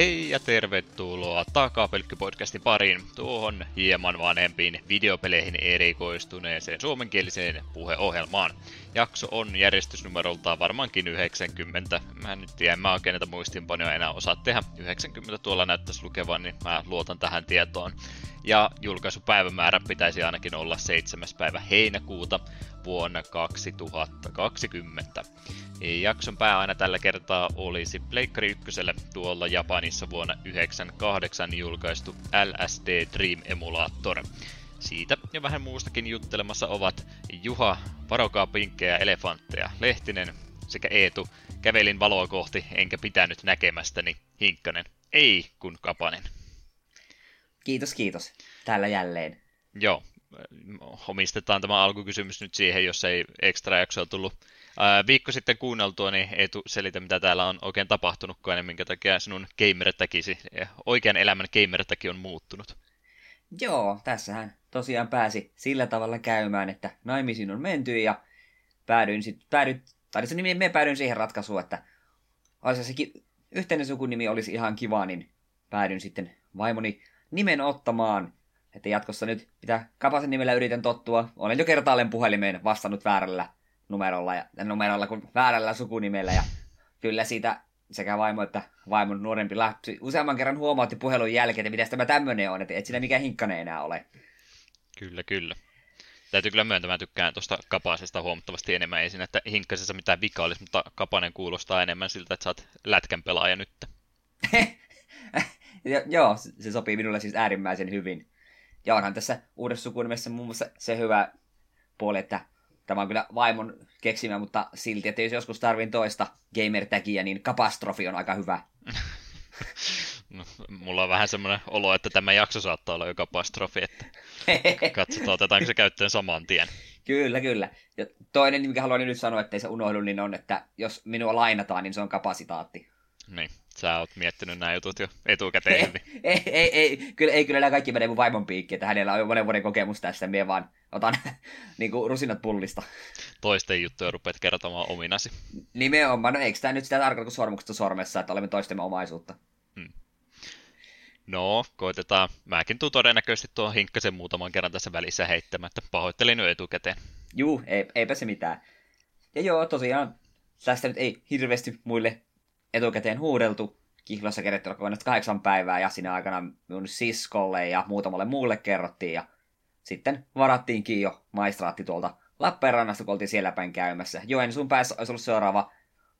Hei ja tervetuloa Takapelkky-podcastin pariin tuohon hieman vanhempiin videopeleihin erikoistuneeseen suomenkieliseen puheohjelmaan. Jakso on järjestysnumerolta varmaankin 90. Mä nyt tiedän, mä oikein näitä muistinpanoja enää osaa tehdä. 90 tuolla näyttäisi lukevan, niin mä luotan tähän tietoon. Ja julkaisupäivämäärä pitäisi ainakin olla 7. päivä heinäkuuta vuonna 2020. Jakson pää aina tällä kertaa olisi Pleikkari 1 tuolla Japanissa vuonna 1998 julkaistu LSD Dream Emulator. Siitä ja vähän muustakin juttelemassa ovat Juha, varokaa pinkkejä elefantteja, Lehtinen sekä Eetu, kävelin valoa kohti enkä pitänyt näkemästäni, Hinkkanen, ei kun Kapanen. Kiitos, kiitos. Täällä jälleen. Joo, omistetaan tämä alkukysymys nyt siihen, jos ei ekstra jaksoa tullut ää, viikko sitten kuunneltua, niin ei tu selitä, mitä täällä on oikein tapahtunutkaan ja minkä takia sinun gamer-täkisi, oikean elämän gamer on muuttunut. Joo, tässähän tosiaan pääsi sillä tavalla käymään, että naimisiin on menty ja päädyin sitten, päädyin, tai se nimi, me päädyin siihen ratkaisuun, että olisi sekin yhteinen sukunimi olisi ihan kiva, niin päädyin sitten vaimoni nimen ottamaan. Että jatkossa nyt mitä Kapasen nimellä yritän tottua. Olen jo kertaalleen puhelimeen vastannut väärällä numerolla, ja, numerolla kuin väärällä sukunimellä. Ja kyllä siitä sekä vaimo että vaimon nuorempi lapsi useamman kerran huomautti puhelun jälkeen, että mitä tämä tämmöinen on, että et siinä mikään hinkkane enää ole. Kyllä, kyllä. Täytyy kyllä myöntää, mä tykkään tuosta Kapasesta huomattavasti enemmän. Ei siinä, että hinkkasessa mitään vikaa olisi, mutta Kapanen kuulostaa enemmän siltä, että sä oot lätkän pelaaja nyt. joo, se sopii minulle siis äärimmäisen hyvin. Ja onhan tässä uudessa sukunimessä muun muassa se hyvä puoli, että tämä on kyllä vaimon keksimä, mutta silti, että jos joskus tarvin toista gamer niin katastrofi on aika hyvä. No, mulla on vähän semmoinen olo, että tämä jakso saattaa olla jo katastrofi, että katsotaan, otetaanko se käyttöön saman tien. Kyllä, kyllä. Ja toinen, mikä haluan nyt sanoa, ettei se unohdu, niin on, että jos minua lainataan, niin se on kapasitaatti. Niin, sä oot miettinyt nämä jutut jo etukäteen hyvin. ei, ei, ei, kyllä, ei kyllä nämä kaikki menee mun vaimon piikki, että hänellä on jo monen vuoden kokemus tässä, minä vaan otan niin kuin rusinat pullista. Toisten juttuja rupeat kertomaan ominasi. Nimenomaan, no eikö tämä nyt sitä tarkoita kuin sormuksesta sormessa, että olemme toistemme omaisuutta? Hmm. No, koitetaan. Mäkin tuun todennäköisesti tuon hinkkasen muutaman kerran tässä välissä heittämättä. Pahoittelin jo etukäteen. Juu, ei, eipä se mitään. Ja joo, tosiaan, tästä nyt ei hirveästi muille etukäteen huudeltu. Kihlossa kerätty kahdeksan päivää ja siinä aikana minun siskolle ja muutamalle muulle kerrottiin. Ja sitten varattiinkin jo maistraatti tuolta Lappeenrannasta, kun oltiin siellä päin käymässä. Joensuun päässä olisi ollut seuraava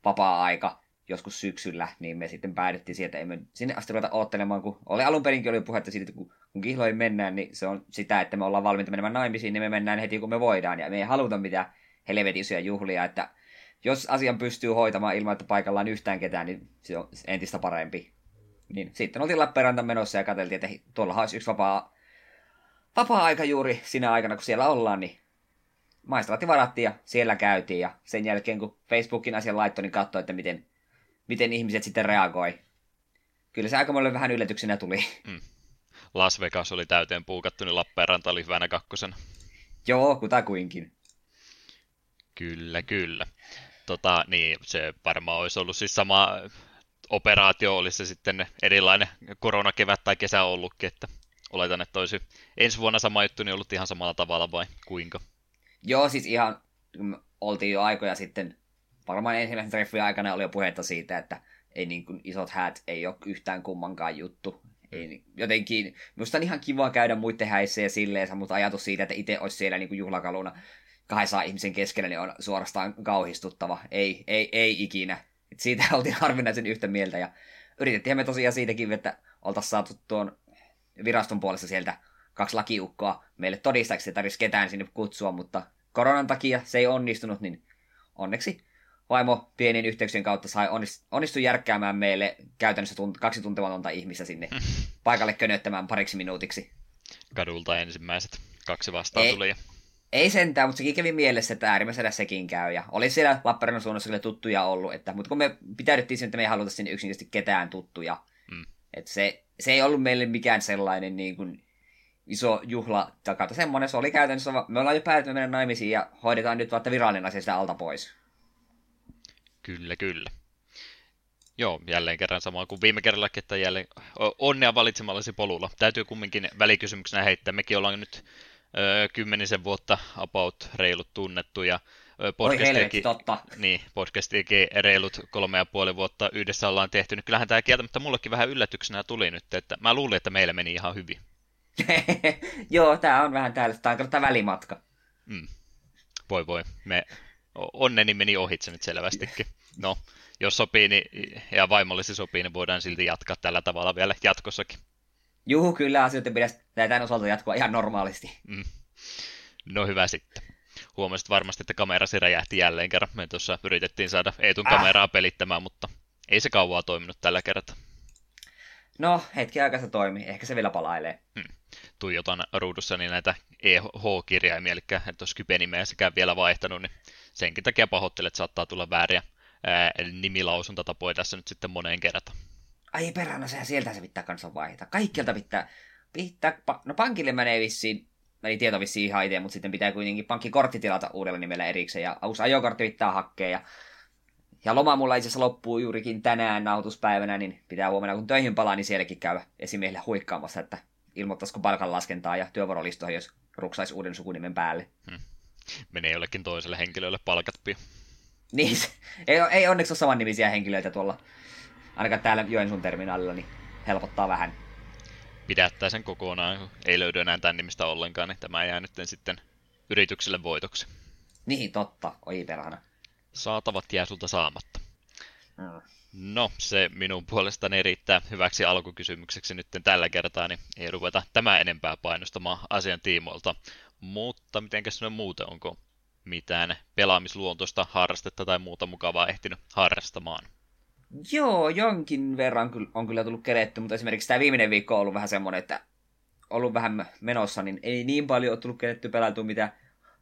vapaa-aika joskus syksyllä, niin me sitten päädyttiin sieltä, emme sinne asti ruveta oottelemaan, kun oli alun perinkin oli puhetta siitä, että kun, kun kihloihin mennään, niin se on sitä, että me ollaan valmiita menemään naimisiin, niin me mennään heti kun me voidaan, ja me ei haluta mitään helvetisiä juhlia, että jos asian pystyy hoitamaan ilman, että paikalla on yhtään ketään, niin se on entistä parempi. Niin sitten oltiin Lappeenranta menossa ja katseltiin, että tuolla olisi yksi vapaa, vapaa-aika juuri siinä aikana, kun siellä ollaan, niin maistraatti varattiin ja siellä käytiin. Ja sen jälkeen, kun Facebookin asian laittoi, niin katsoi, että miten, miten ihmiset sitten reagoi. Kyllä se aika paljon vähän yllätyksenä tuli. Mm. Las Vegas oli täyteen puukattu, niin Lappeenranta oli hyvänä kakkosen. Joo, kutakuinkin. Kyllä, kyllä tota, niin se varmaan olisi ollut siis sama operaatio, olisi se sitten erilainen koronakevät tai kesä ollutkin, että oletan, että olisi ensi vuonna sama juttu, niin ollut ihan samalla tavalla vai kuinka? Joo, siis ihan oltiin jo aikoja sitten, varmaan ensimmäisen treffin aikana oli jo puhetta siitä, että ei niin kuin isot häät ei ole yhtään kummankaan juttu. Ei, jotenkin, minusta on ihan kiva käydä muiden häissä ja silleen, mutta ajatus siitä, että itse olisi siellä niin kuin juhlakaluna kahdessa ihmisen keskellä niin on suorastaan kauhistuttava. Ei, ei, ei ikinä. Et siitä oltiin harvinaisen yhtä mieltä ja yritettiin me tosiaan siitäkin, että oltaisiin saatu tuon viraston puolesta sieltä kaksi lakiukkoa meille todistajaksi, että tarvitsisi ketään sinne kutsua, mutta koronan takia se ei onnistunut, niin onneksi vaimo pienin yhteyksien kautta sai onnistu järkkäämään meille käytännössä tunt- kaksi tuntematonta ihmistä sinne paikalle könöttämään pariksi minuutiksi. Kadulta ensimmäiset kaksi vastaan ei, tuli. Ei sentään, mutta sekin kävi mielessä, että äärimmäisenä sekin käy. Ja oli siellä Lappeenrannan suunnassa kyllä tuttuja ollut, että, mutta kun me pitäydyttiin sinne, että me ei haluta sinne yksinkertaisesti ketään tuttuja. Mm. Että se, se ei ollut meille mikään sellainen niin kuin, iso juhla takata. Semmoinen se oli käytännössä, me ollaan jo päätetty mennä naimisiin ja hoidetaan nyt vaikka virallinen asia sitä alta pois. Kyllä, kyllä. Joo, jälleen kerran sama kuin viime kerrallakin, että jälleen onnea valitsemallasi polulla. Täytyy kumminkin välikysymyksenä heittää. Mekin ollaan nyt kymmenisen vuotta about reilut tunnettu ja podcastiakin, totta. Niin, podcastiakin reilut kolme ja puoli vuotta yhdessä ollaan tehty. Nyt kyllähän tämä kieltämättä mullekin vähän yllätyksenä tuli nyt, että mä luulin, että meillä meni ihan hyvin. Joo, tämä on vähän täällä, tämä on tämä välimatka. Mm. Voi voi, me onneni meni ohitse nyt selvästikin. No, jos sopii niin, ja vaimollisi sopii, niin voidaan silti jatkaa tällä tavalla vielä jatkossakin. Juu, kyllä asioiden pitäisi tämän osalta jatkua ihan normaalisti. Mm. No hyvä sitten. Huomasit varmasti, että kamerasi räjähti jälleen kerran. Me tuossa yritettiin saada Eetun äh. kameraa pelittämään, mutta ei se kauaa toiminut tällä kertaa. No, hetki aikaa se toimii. Ehkä se vielä palailee. Hmm. Tuijotan ruudussani näitä EH-kirjaimia, eli että jos kypenimeä sekä vielä vaihtanut, niin senkin takia pahoittelet, että saattaa tulla vääriä ää, nimilausuntatapoja tässä nyt sitten moneen kertaan. Ai perhana, sehän sieltä se pitää kanssa vaihtaa. Kaikkialta pitää, pitää no pankille menee vissiin, meni tieto vissiin ihan itse, mutta sitten pitää kuitenkin pankkikortti tilata uudella nimellä erikseen, ja uusi ajokortti pitää hakea, ja, ja loma mulla itse asiassa loppuu juurikin tänään nautuspäivänä, niin pitää huomenna kun töihin palaa, niin sielläkin käydä esimiehelle huikkaamassa, että ilmoittaisiko palkanlaskentaa ja työvuorolistoihin, jos ruksaisi uuden sukunimen päälle. Hmm. Menee jollekin toiselle henkilölle palkat pian. Niin, ei, ei onneksi ole samannimisiä henkilöitä tuolla, ainakaan täällä Joensuun terminaalilla, niin helpottaa vähän. Pidättää sen kokonaan, ei löydy enää tämän nimistä ollenkaan, niin tämä jää nyt sitten yritykselle voitoksi. Niin, totta, oi perhana. Saatavat jää sulta saamatta. Mm. No, se minun puolestani riittää hyväksi alkukysymykseksi nyt tällä kertaa, niin ei ruveta tämä enempää painostamaan asian tiimoilta. Mutta mitenkäs nyt muuten, onko mitään pelaamisluontoista harrastetta tai muuta mukavaa ehtinyt harrastamaan? Joo, jonkin verran on kyllä tullut keretty, mutta esimerkiksi tämä viimeinen viikko on ollut vähän semmoinen, että ollut vähän menossa, niin ei niin paljon ole tullut keretty pelautua mitä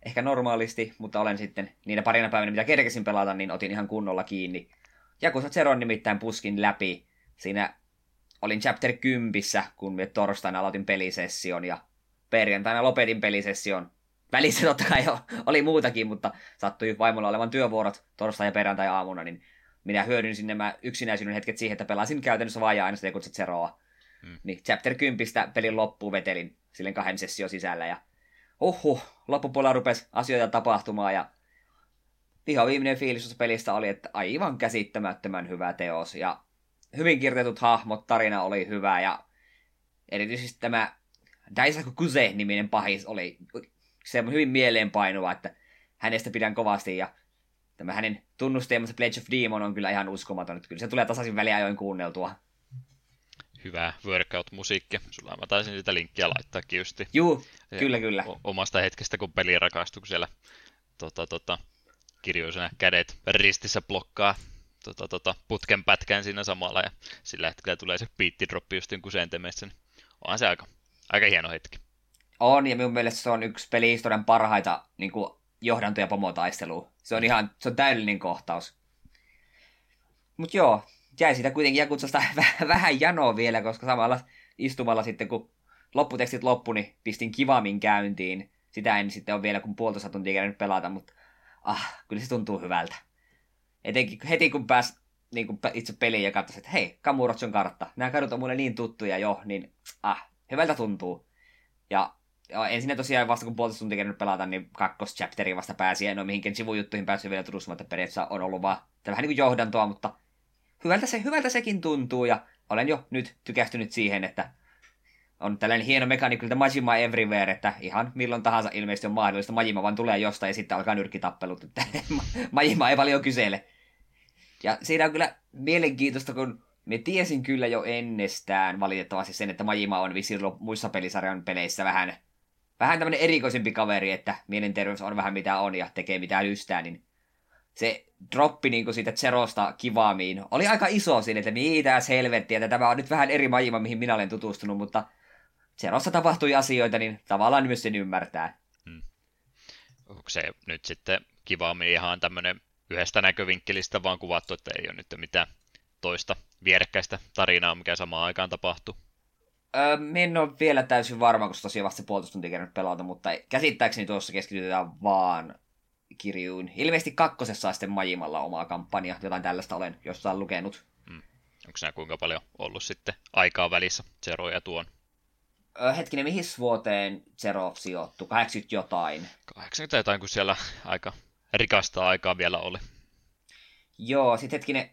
ehkä normaalisti, mutta olen sitten niinä parina päivinä, mitä kerkesin pelata, niin otin ihan kunnolla kiinni. Jakusa Zeron nimittäin puskin läpi. Siinä olin chapter 10, kun me torstaina aloitin pelisession ja perjantaina lopetin pelisession välissä totta kai oli muutakin, mutta sattui vaimolla olevan työvuorot torstai- ja perjantai-aamuna, niin minä hyödynsin nämä yksinäisyyden hetket siihen, että pelasin käytännössä vaan ja aina sitä kutsit Zeroa. Hmm. Niin chapter 10 pelin loppuun vetelin silleen kahden sessio sisällä ja uhu, loppupuolella rupesi asioita tapahtumaan ja ihan viimeinen fiilis pelistä oli, että aivan käsittämättömän hyvä teos ja hyvin kirjoitetut hahmot, tarina oli hyvä ja erityisesti tämä Daisaku Kuse-niminen pahis oli se on hyvin mieleenpainuva, että hänestä pidän kovasti ja tämä hänen tunnusteemansa Pledge of Demon on kyllä ihan uskomaton, että kyllä se tulee tasaisin väliajoin kuunneltua. Hyvää workout-musiikkia. Sulla mä taisin sitä linkkiä laittaa justi. Juu, ja kyllä, kyllä. Omasta hetkestä, kun peli rakastui siellä tota, tota, kirjoisena kädet ristissä blokkaa tota, tota, putken pätkään siinä samalla ja sillä hetkellä tulee se beattidroppi just kuin sentemessä. Niin onhan se aika, aika hieno hetki. On, ja minun mielestä se on yksi pelihistorian parhaita niin kuin, johdanto- ja pomotaistelua. Se on ihan se on täydellinen kohtaus. Mutta joo, jäi siitä kuitenkin Jakutsasta vähän janoa vielä, koska samalla istumalla sitten, kun lopputekstit loppu, niin pistin kivamin käyntiin. Sitä en sitten ole vielä kun puolitoista tuntia kerännyt pelata, mutta ah, kyllä se tuntuu hyvältä. Etenkin heti kun pääs niin kuin itse peliin ja katsoin, että hei, Kamurotson kartta. Nämä kadut on mulle niin tuttuja jo, niin ah, hyvältä tuntuu. Ja ja ensin tosiaan vasta kun puolitoista tuntia kerännyt pelata, niin kakkoschapteriin vasta pääsi. En ole mihinkään sivujuttuihin päässyt vielä tutustumaan, että periaatteessa on ollut vaan vähän niin kuin johdantoa, mutta hyvältä, se, hyvältä sekin tuntuu. Ja olen jo nyt tykästynyt siihen, että on tällainen hieno mekaniikka, Majima Everywhere, että ihan milloin tahansa ilmeisesti on mahdollista. Majima vaan tulee jostain ja sitten alkaa nyrkkitappelut, Majima ei paljon kysele. Ja siinä on kyllä mielenkiintoista, kun me tiesin kyllä jo ennestään valitettavasti sen, että Majima on vissiin muissa pelisarjan peleissä vähän vähän tämmöinen erikoisempi kaveri, että mielenterveys on vähän mitä on ja tekee mitä lystää, niin se droppi niin siitä Zerosta kivaamiin oli aika iso siinä, että mitä helvettiä, että tämä on nyt vähän eri majima, mihin minä olen tutustunut, mutta Zerossa tapahtui asioita, niin tavallaan myös sen ymmärtää. Hmm. Onko se nyt sitten kivaami ihan tämmöinen yhdestä näkövinkkelistä vaan kuvattu, että ei ole nyt mitään toista vierekkäistä tarinaa, mikä samaan aikaan tapahtuu? Öö, en ole vielä täysin varma, koska tosiaan vasta puolitoista tuntia kerran pelata, mutta käsittääkseni tuossa keskitytään vaan kirjuun. Ilmeisesti kakkosessa on sitten Majimalla omaa kampanja, jotain tällaista olen jossain lukenut. Hmm. Onko nämä kuinka paljon ollut sitten aikaa välissä Zero ja tuon? Öö, hetkinen, mihin vuoteen Zero sijoittui? 80 jotain. 80 jotain, kun siellä aika rikasta aikaa vielä oli. Joo, sitten hetkinen,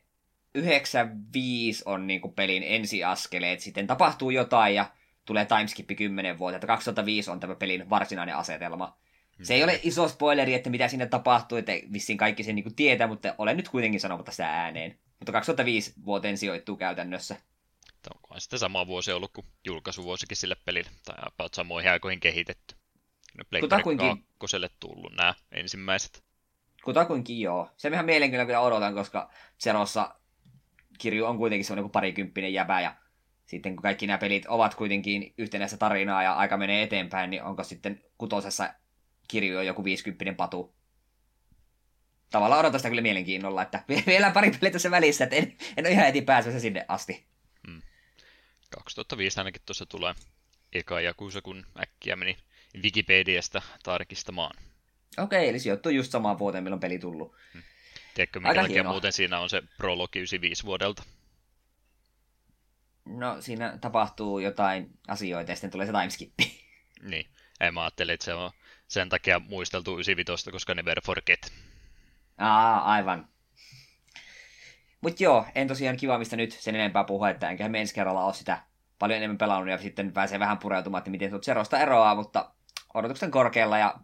95 on niin kuin pelin ensiaskeleet, sitten tapahtuu jotain ja tulee timeskippi 10 vuotta, että 2005 on tämä pelin varsinainen asetelma. Se ei ole iso spoileri, että mitä sinne tapahtuu, että vissiin kaikki sen niin tietää, mutta olen nyt kuitenkin sanomatta sitä ääneen. Mutta 2005 vuoteen sijoittuu käytännössä. Onkohan sitten sama vuosi ollut kuin julkaisuvuosikin sille pelille, tai about samoihin aikoihin kehitetty. Pleikkari kakkoselle tullut nämä ensimmäiset. Kutakuinkin joo. Se ihan mielenkiintoista kyllä odotan, koska Zerossa kirju on kuitenkin semmoinen kuin parikymppinen jäbä, ja sitten kun kaikki nämä pelit ovat kuitenkin yhtenäistä tarinaa ja aika menee eteenpäin, niin onko sitten kutosessa kirju on joku 50 patu. Tavallaan odotan sitä kyllä mielenkiinnolla, että vielä pari peliä tässä välissä, että en, en ole ihan heti päässyt sinne asti. Hmm. 2005 ainakin tuossa tulee eka Jakusa, kun äkkiä meni Wikipediasta tarkistamaan. Okei, eli sijoittuu just samaan vuoteen, milloin peli tullut. Hmm. Tiedätkö, minkä takia muuten siinä on se prologi 95 vuodelta? No, siinä tapahtuu jotain asioita ja sitten tulee se timeskippi. Niin. En mä ajattelin, että se on sen takia muisteltu 95, koska Never Forget. Aa, aivan. Mut joo, en tosiaan kiva mistä nyt sen enempää puhua, että enkä me ensi kerralla ole sitä paljon enemmän pelannut ja sitten pääsee vähän pureutumaan, että miten tuot Zerosta eroaa, mutta odotuksen korkealla ja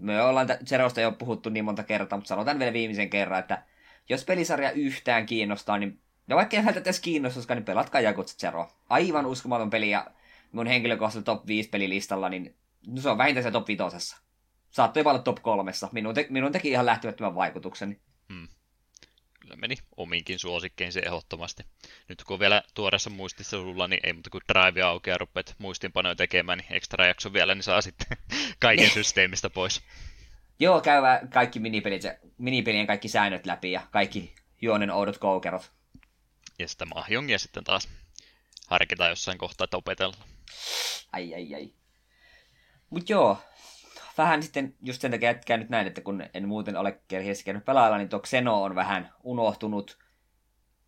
me ollaan Zerosta jo puhuttu niin monta kertaa, mutta sanotaan vielä viimeisen kerran, että jos pelisarja yhtään kiinnostaa, niin ja vaikka ei välttämättä edes kiinnostuskaan, niin pelatkaa Jakutsa Zero. Aivan uskomaton peli ja mun henkilökohtaisella top 5 pelilistalla, niin no se on vähintään se top 5. Saattoi jopa olla top kolmessa. Minun, te, minun teki ihan lähtemättömän vaikutuksen. Hmm. Kyllä meni ominkin suosikkeihin se ehdottomasti. Nyt kun on vielä tuoreessa muistissa sulla, niin ei muuta kuin drive auki ja rupeat muistinpanoja tekemään, niin extra jakso vielä, niin saa sitten kaiken systeemistä pois. Joo, käyvä kaikki minipelit, minipelien kaikki säännöt läpi ja kaikki juonen oudot koukerot. Ja sitä mahjongia sitten taas harkitaan jossain kohtaa, että opetella. Ai, ai, ai. Mut joo, vähän sitten just sen takia että nyt näin, että kun en muuten ole kerhiessä käynyt pelailla, niin tuo Xeno on vähän unohtunut.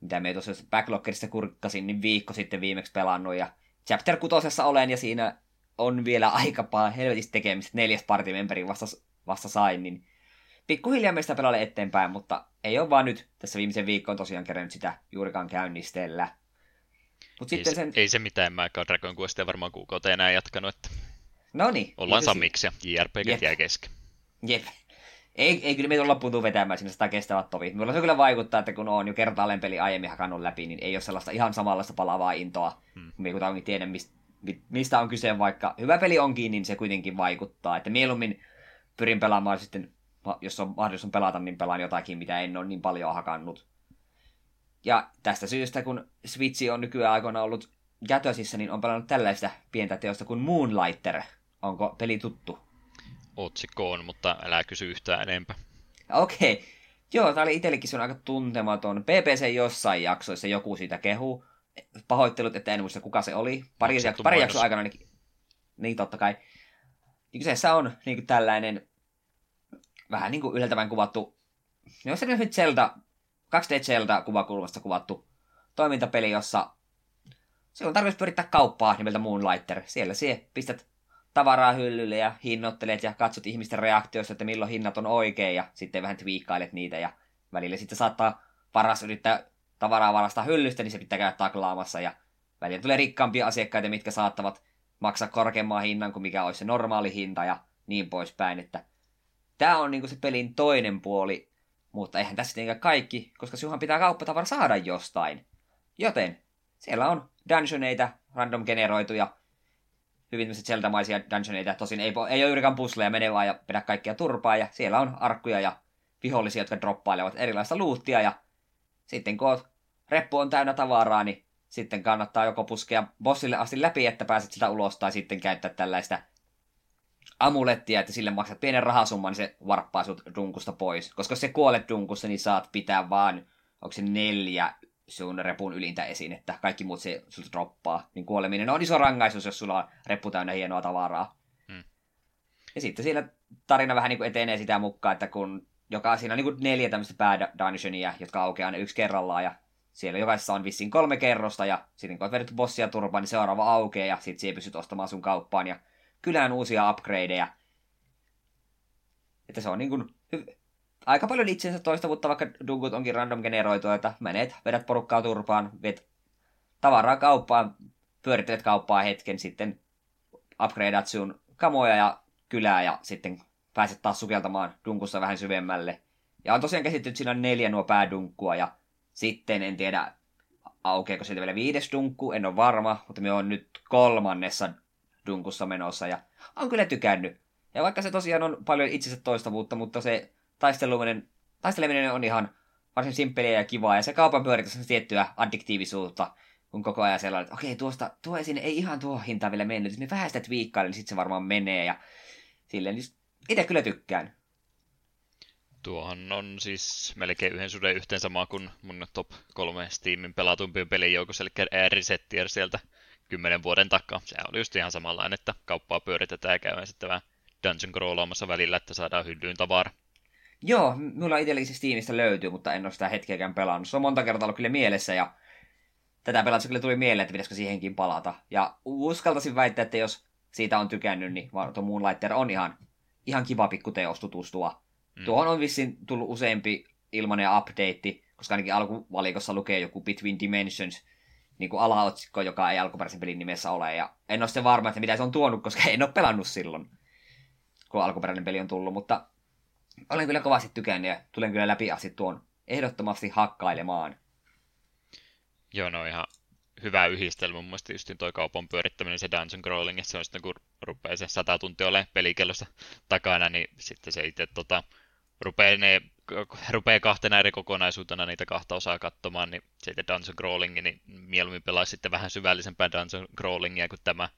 Mitä me tuossa backloggerista kurkkasin, niin viikko sitten viimeksi pelannut. Ja chapter 6 olen ja siinä on vielä aika paljon helvetistä tekemistä. Neljäs partimemberi vasta, vasta sain, niin pikkuhiljaa meistä pelaalle eteenpäin, mutta ei ole vaan nyt tässä viimeisen viikkoon tosiaan kerännyt sitä juurikaan käynnistellä. Mut ei, sitten se, sen... ei se mitään, mä en Dragon Questia varmaan kuukauteen enää jatkanut, että No niin. Ollaan sammiksi ja JRPG jää kesken. Jep. Ei, ei kyllä meitä loppuun tuu vetämään sinne sitä kestävät tovit. Mulla se kyllä vaikuttaa, että kun on jo kertaalleen peli aiemmin hakannut läpi, niin ei ole sellaista ihan samanlaista palavaa intoa, hmm. kun kuitenkin tiedä, mistä on kyse, vaikka hyvä peli onkin, niin se kuitenkin vaikuttaa. Että mieluummin pyrin pelaamaan sitten, jos on mahdollisuus pelata, niin pelaan jotakin, mitä en ole niin paljon hakannut. Ja tästä syystä, kun Switch on nykyään aikoina ollut jätösissä, niin on pelannut tällaista pientä teosta kuin Moonlighter – Onko peli tuttu? Otsikko on, mutta älä kysy yhtään enempää. Okei. Okay. Joo, tää oli itsellekin sun aika tuntematon. BBC jossain jaksoissa joku siitä kehu. Pahoittelut, että en muista kuka se oli. Pari, jakso, pari jaksoa aikana niin, niin totta kai. Niin kyseessä on niin kuin tällainen vähän niin kuin yllättävän kuvattu, no se nyt Zelda, 2D Zelda kuvakulmasta kuvattu toimintapeli, jossa se on tarkoitus pyrittää kauppaa nimeltä Moonlighter. Siellä sie pistät tavaraa hyllylle ja hinnoittelet ja katsot ihmisten reaktioista, että milloin hinnat on oikein ja sitten vähän twiikkailet niitä ja välillä sitten saattaa paras yrittää tavaraa varastaa hyllystä, niin se pitää käydä taklaamassa ja välillä tulee rikkaampia asiakkaita, mitkä saattavat maksaa korkeamman hinnan kuin mikä olisi se normaali hinta ja niin poispäin, että tämä on niinku se pelin toinen puoli, mutta eihän tässä tietenkään kaikki, koska sinunhan pitää kauppatavara saada jostain. Joten siellä on dungeoneita, random generoituja, hyvin Zelda-maisia dungeoneita. Tosin ei, ei ole juurikaan pusleja, menee vaan ja pidä kaikkia turpaa. Ja siellä on arkkuja ja vihollisia, jotka droppailevat erilaista luuttia. Ja sitten kun reppu on täynnä tavaraa, niin sitten kannattaa joko puskea bossille asti läpi, että pääset sitä ulos, tai sitten käyttää tällaista amulettia, että sille maksat pienen rahasumman, niin se varppaa sut dunkusta pois. Koska se kuolet dunkussa, niin saat pitää vaan, onko se neljä sun repun ylintä esiin, että kaikki muut se sulta droppaa. Niin kuoleminen on iso rangaistus, jos sulla on reppu täynnä hienoa tavaraa. Hmm. Ja sitten siellä tarina vähän niin kuin etenee sitä mukaan, että kun joka siinä on niin kuin neljä tämmöistä päädungeonia, jotka aukeaa ne yksi kerrallaan, ja siellä jokaisessa on vissiin kolme kerrosta, ja sitten kun olet vedetty bossia turpaan, niin seuraava aukeaa, ja sitten siihen pystyt ostamaan sun kauppaan, ja kylään uusia upgradeja. Että se on niin kuin hy- aika paljon itsensä toistavuutta, vaikka dungut onkin random generoitua, että menet, vedät porukkaa turpaan, vet tavaraa kauppaan, pyörittelet kauppaa hetken, sitten upgradeat sun kamoja ja kylää ja sitten pääset taas sukeltamaan dunkussa vähän syvemmälle. Ja on tosiaan käsitetty, että siinä on neljä nuo päädunkkua ja sitten en tiedä, aukeako sieltä vielä viides dunkku, en ole varma, mutta me on nyt kolmannessa dunkussa menossa ja on kyllä tykännyt. Ja vaikka se tosiaan on paljon itsensä toistavuutta, mutta se taisteleminen, taisteleminen on ihan varsin simppeliä ja kivaa, ja se kaupan pyöritys on tiettyä addiktiivisuutta, kun koko ajan sellainen, että okei, tuosta, tuo esiin ei ihan tuo hinta vielä mennyt, jos me vähän sitä twiikkailin, niin sitten se varmaan menee, ja silleen, niin itse kyllä tykkään. Tuohan on siis melkein yhden suden yhteen sama kuin mun top kolme Steamin pelatumpien pelin joukossa, eli Resettier sieltä kymmenen vuoden takaa. Se oli just ihan samanlainen, että kauppaa pyöritetään ja käydään sitten vähän dungeon crawlaamassa välillä, että saadaan hyllyyn tavara. Joo, mulla itselläkin se Steamista löytyy, mutta en ole sitä hetkeäkään pelannut. Se on monta kertaa ollut kyllä mielessä ja tätä pelatessa kyllä tuli mieleen, että pitäisikö siihenkin palata. Ja uskaltaisin väittää, että jos siitä on tykännyt, niin tuo Moonlighter on ihan, ihan kiva pikku teos tutustua. Mm. Tuohon on vissiin tullut useampi ilmainen update, koska ainakin alkuvalikossa lukee joku Between Dimensions, niin kuin alaotsikko, joka ei alkuperäisen pelin nimessä ole. Ja en ole sitten varma, että mitä se on tuonut, koska en ole pelannut silloin, kun alkuperäinen peli on tullut. Mutta olen kyllä kovasti tykännyt ja tulen kyllä läpi asti tuon ehdottomasti hakkailemaan. Joo, no ihan hyvä yhdistelmä. Mun mielestä just toi kaupan pyörittäminen, se dungeon crawling, että se on sitten kun rupeaa se sata tuntia olemaan pelikellossa takana, niin sitten se itse tota, rupeaa, ne, rupeaa kahtena eri kokonaisuutena niitä kahta osaa katsomaan, niin sitten dungeon crawling, niin mieluummin pelaa sitten vähän syvällisempää dungeon crawlingia kuin tämä,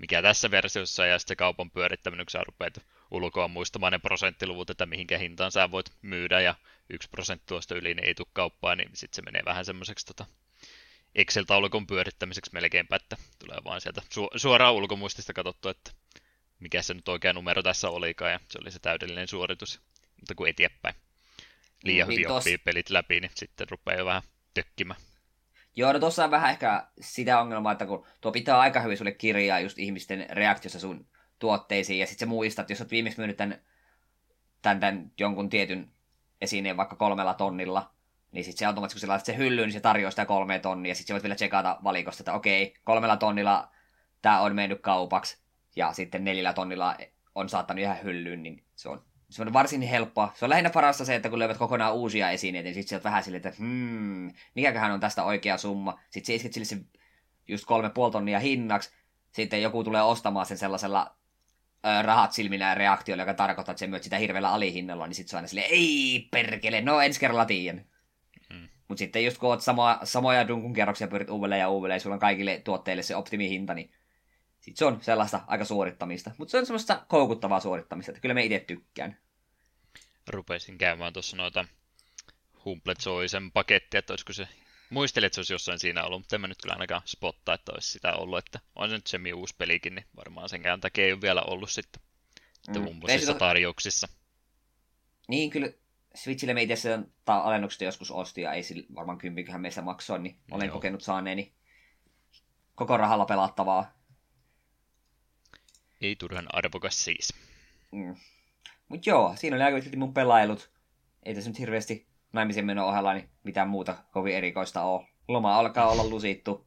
mikä tässä versiossa, ja sitten kaupan pyörittäminen, kun sä rupeat ulkoa muistamaan ne prosenttiluvut, että mihinkä hintaan sä voit myydä, ja yksi prosentti tuosta yli niin ei tule kauppaa, niin sitten se menee vähän semmoiseksi tota, Excel-taulukon pyörittämiseksi melkeinpä, että tulee vain sieltä su- suoraan ulkomuistista katsottu, että mikä se nyt oikea numero tässä olikaan, ja se oli se täydellinen suoritus, mutta kun eteenpäin liian niin, hyvin tos... oppii pelit läpi, niin sitten rupeaa jo vähän tökkimään. Joo, no tuossa on vähän ehkä sitä ongelmaa, että kun tuo pitää aika hyvin sulle kirjaa just ihmisten reaktiossa sun tuotteisiin, ja sitten sä muistat, jos olet viimeksi myynyt tämän, tämän, tämän jonkun tietyn esineen vaikka kolmella tonnilla, niin sitten se automaattisesti, kun sä laitat se hyllyyn, niin se tarjoaa sitä kolmea tonnia, ja sitten sä voit vielä tsekata valikosta, että okei, kolmella tonnilla tämä on mennyt kaupaksi, ja sitten neljällä tonnilla on saattanut ihan hyllyyn, niin se on, se on varsin helppoa. Se on lähinnä parasta se, että kun löydät kokonaan uusia esineitä, niin sitten oot vähän silleen, että hmm, mikäköhän on tästä oikea summa. Sitten sä isket sille se just kolme puoli tonnia hinnaksi, sitten joku tulee ostamaan sen sellaisella rahat silminä reaktioilla, joka tarkoittaa, että se myöt sitä hirveällä alihinnalla, niin sitten se on aina silleen, ei perkele, no ensi kerralla tiedän. Hmm. Mutta sitten just kun oot sama, samoja dunkun kerroksia pyrit uudelleen ja uudelleen, ja sulla on kaikille tuotteille se optimihinta, niin sitten se on sellaista aika suorittamista. Mutta se on semmoista koukuttavaa suorittamista, että kyllä me itse tykkään. Rupesin käymään tuossa noita Humplet Soisen pakettia, että olisiko se muistelin, että se olisi jossain siinä ollut, mutta en mä nyt kyllä ainakaan spottaa, että olisi sitä ollut, että on se nyt semi uusi pelikin, niin varmaan senkään takia ei ole vielä ollut sitten, mm. tarjouksissa. Niin, kyllä Switchille me itse alennuksesta joskus osti, ja ei sillä varmaan kympiköhän meistä maksoi, niin olen Joo. kokenut saaneeni koko rahalla pelattavaa. Ei turhan arvokas siis. Mm. Mutta joo, siinä oli aika mun pelailut. Ei tässä nyt hirveästi naimisen menon ohella niin mitään muuta kovin erikoista ole. Loma alkaa olla lusittu.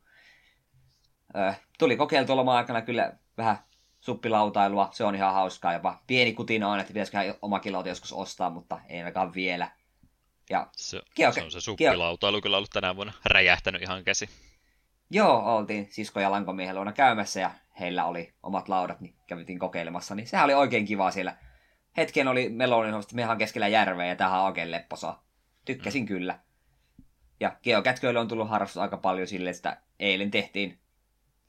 Äh, tuli kokeiltu loma-aikana kyllä vähän suppilautailua, se on ihan hauskaa. Jopa pieni kutina on, että pitäisiköhän omakin lauta joskus ostaa, mutta ei ainakaan vielä. Ja se, Geoke- se on se suppilautailu kyllä ollut tänä vuonna räjähtänyt ihan käsi. Joo, oltiin sisko ja lankomiehen luona käymässä ja heillä oli omat laudat, niin kävitin kokeilemassa. Niin sehän oli oikein kiva siellä. Hetken oli melonin, että mehän keskellä järveä ja tähän on oikein lepposa. Tykkäsin mm. kyllä. Ja geokätköille on tullut harrastus aika paljon sille, että eilen tehtiin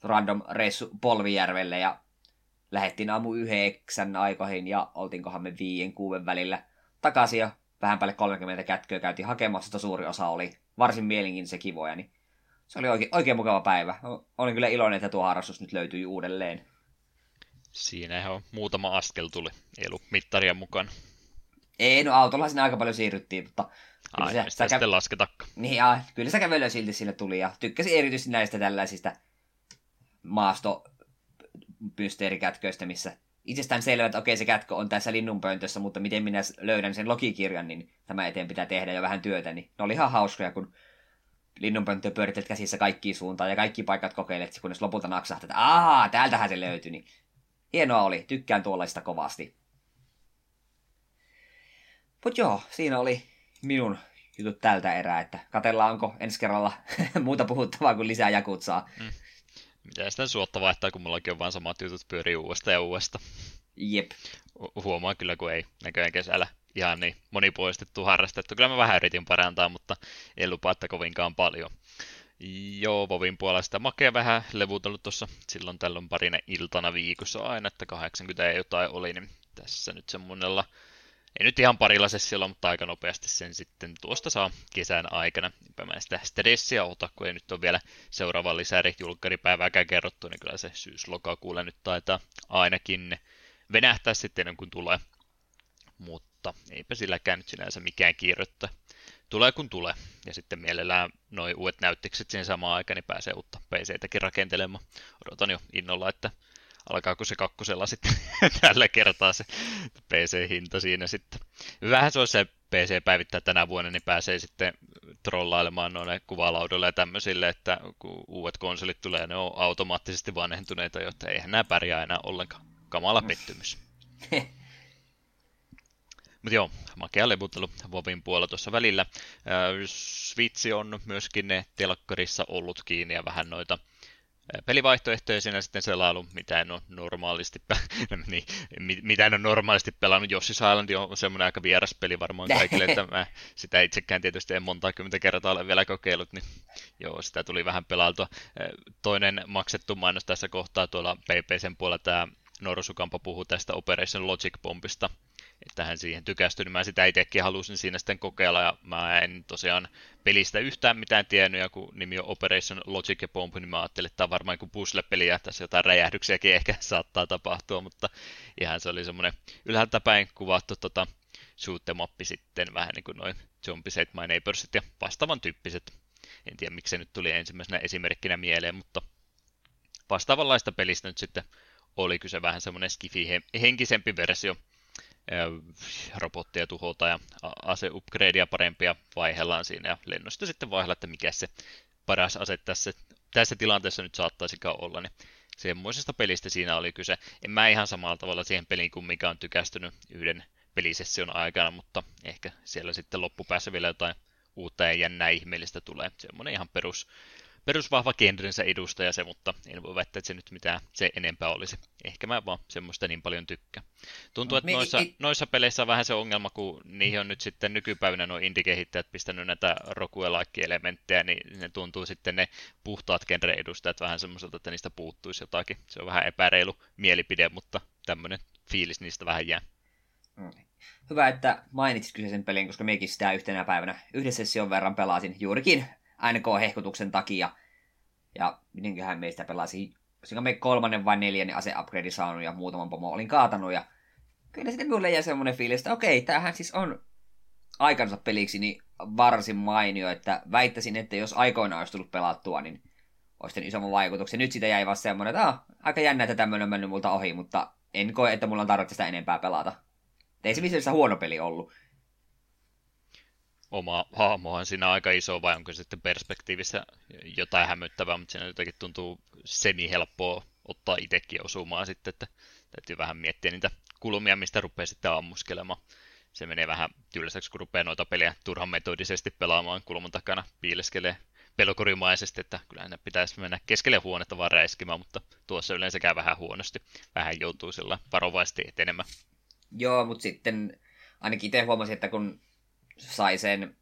random reissu Polvijärvelle ja lähettiin aamu yhdeksän aikoihin ja oltiinkohan me viien kuuden välillä takaisin ja vähän päälle 30 kätköä käytiin hakemassa, että suuri osa oli varsin mielenkiintoisia kivoja, niin se oli oikein, oikein mukava päivä. Olin kyllä iloinen, että tuo harrastus nyt löytyi uudelleen. Siinä ihan muutama askel tuli, ei ollut mittaria mukaan. Ei, no autolla siinä aika paljon siirryttiin, mutta... Ai, se, sitä käv... sitten lasketakka. Niin, ja, kyllä se kävelyä silti sille tuli, ja tykkäsin erityisesti näistä tällaisista maasto pysteerikätköistä, missä itsestään selvä, että okei se kätkö on tässä linnunpöntössä, mutta miten minä löydän sen logikirjan, niin tämä eteen pitää tehdä jo vähän työtä. Niin ne oli ihan hauskoja, kun linnunpönttö pyörittelet käsissä kaikkiin suuntaan ja kaikki paikat kokeilet, kunnes lopulta naksahtat, että aah, täältähän se löytyi. Niin hienoa oli, tykkään tuollaista kovasti. Mutta joo, siinä oli minun jutut tältä erää, että katellaanko ensi kerralla muuta puhuttavaa kuin lisää jakutsaa. Mm. Mitä sitä suotta vaihtaa, kun mullakin on vaan samat jutut pyörii uudesta ja uudesta. Jep. Huomaa kyllä, kun ei näköjään kesällä ihan niin monipuolistettu harrastettu. Kyllä mä vähän yritin parantaa, mutta en lupaa, että kovinkaan paljon. Joo, Vovin puolesta makea vähän levutellut tuossa silloin tällöin parina iltana viikossa aina, että 80 ja jotain oli, niin tässä nyt semmoinella ei nyt ihan parilla sessiolla, mutta aika nopeasti sen sitten tuosta saa kesän aikana. Niinpä mä sitä stressiä ota, kun ei nyt ole vielä seuraava lisäri julkkaripäivääkään kerrottu, niin kyllä se syys-lokakuulle nyt taitaa ainakin venähtää sitten ennen kuin tulee. Mutta eipä silläkään nyt sinänsä mikään kiirettä. Tulee kun tulee. Ja sitten mielellään noin uudet näyttikset siihen samaan aikaan, niin pääsee uutta PCtäkin rakentelemaan. Odotan jo innolla, että alkaako se kakkosella sitten tällä kertaa se PC-hinta siinä sitten. Vähän se olisi se PC päivittää tänä vuonna, niin pääsee sitten trollailemaan noille kuvalaudoille ja tämmöisille, että kun uudet konsolit tulee, ne on automaattisesti vanhentuneita, jotta eihän nämä pärjää enää ollenkaan. Kamala pettymys. Mutta joo, makea levuttelu Vovin puolella tuossa välillä. Switch on myöskin ne telkkarissa ollut kiinni ja vähän noita pelivaihtoehtoja siinä sitten selailu, mitä en ole normaalisti, no niin, mitä en ole normaalisti pelannut. Yoshi's Island on semmoinen aika vieras peli varmaan kaikille, että mä sitä itsekään tietysti en monta kymmentä kertaa ole vielä kokeillut, niin joo, sitä tuli vähän pelailtua. Toinen maksettu mainos tässä kohtaa tuolla PPCn puolella tämä Norsukampa puhuu tästä Operation Logic Bombista, että hän siihen tykästyi, niin mä sitä itsekin halusin siinä sitten kokeilla, ja mä en tosiaan pelistä yhtään mitään tiennyt, ja kun nimi on Operation Logic ja Bomb, niin mä ajattelin, että tämä on varmaan joku puzzle-peli, ja tässä jotain räjähdyksiäkin ehkä saattaa tapahtua, mutta ihan se oli semmoinen ylhäältä päin kuvattu tota, shoot mappi sitten, vähän niin kuin noin Zombie Set My Neighborsit ja vastaavan tyyppiset. En tiedä, miksi se nyt tuli ensimmäisenä esimerkkinä mieleen, mutta vastaavanlaista pelistä nyt sitten oli kyse vähän semmoinen skifi-henkisempi versio, robotteja tuhota ja ase-upgradea parempia vaihellaan siinä ja lennosta sitten vaihella, että mikä se paras ase tässä, tässä tilanteessa nyt saattaisikaan olla, niin semmoisesta pelistä siinä oli kyse. En mä ihan samalla tavalla siihen peliin kuin mikä on tykästynyt yhden pelisession aikana, mutta ehkä siellä sitten loppupäässä vielä jotain uutta ja jännää ihmeellistä tulee. Semmoinen ihan perus perusvahva genrensä edustaja se, mutta en voi väittää, että se nyt mitään se enempää olisi. Ehkä mä vaan semmoista niin paljon tykkään. Tuntuu, että noissa, noissa peleissä on vähän se ongelma, kun niihin on nyt sitten nykypäivänä nuo indie-kehittäjät pistänyt näitä rokuelaikki-elementtejä, niin ne tuntuu sitten ne puhtaat genre-edustajat vähän semmoiselta, että niistä puuttuisi jotakin. Se on vähän epäreilu mielipide, mutta tämmöinen fiilis niistä vähän jää. Mm. Hyvä, että mainitsit kyseisen pelin, koska mekin sitä yhtenä päivänä yhden session verran pelasin juurikin NK-hehkutuksen takia. Ja mitenköhän meistä pelasi, olisiko me kolmannen vai neljännen ase upgrade saanut ja muutaman pomo olin kaatanut. Ja kyllä sitten minulle jäi semmoinen fiilis, että okei, tämähän siis on aikansa peliksi niin varsin mainio, että väittäisin, että jos aikoinaan olisi tullut pelattua, niin olisi isomman vaikutuksen. Nyt sitä jäi vaan semmoinen, että ah, aika jännä, että tämmöinen on mennyt multa ohi, mutta en koe, että mulla on tarvitse sitä enempää pelata. Ei se missään huono peli ollut oma hahmohan siinä aika iso, vai onko sitten perspektiivissä jotain hämyttävää, mutta siinä jotenkin tuntuu semi-helppoa ottaa itsekin osumaan sitten, että täytyy vähän miettiä niitä kulmia, mistä rupeaa sitten ammuskelemaan. Se menee vähän tylsäksi, kun rupeaa noita peliä turhan metodisesti pelaamaan kulman takana, piileskelee pelokorimaisesti, että kyllä ne pitäisi mennä keskelle huonetta vaan räiskimään, mutta tuossa yleensä käy vähän huonosti. Vähän joutuu sillä varovaisesti etenemään. Joo, mutta sitten ainakin itse huomasin, että kun sai sen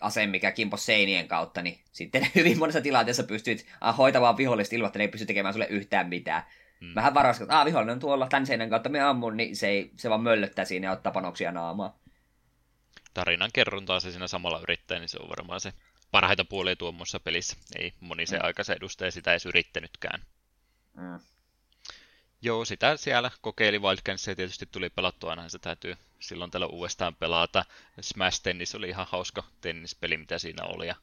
aseen, mikä kimpo seinien kautta, niin sitten hyvin monessa tilanteessa pystyit ah, hoitamaan vihollista ilman, että ne ei pysty tekemään sulle yhtään mitään. Hmm. Vähän varas, että ah, vihollinen on tuolla tämän seinän kautta me ammun, niin se, ei, se vaan möllöttää siinä ja ottaa panoksia naamaa. tarinan kerrontaa se siinä samalla yrittää, niin se on varmaan se parhaita puolia tuommoissa pelissä. Ei moni se mm. aikaisen edustaja sitä edes yrittänytkään. Mm. Joo, sitä siellä kokeili Wildcats ja tietysti tuli pelattua, aina se täytyy silloin tällä uudestaan pelata. Smash Tennis oli ihan hauska tennispeli, mitä siinä oli. Ja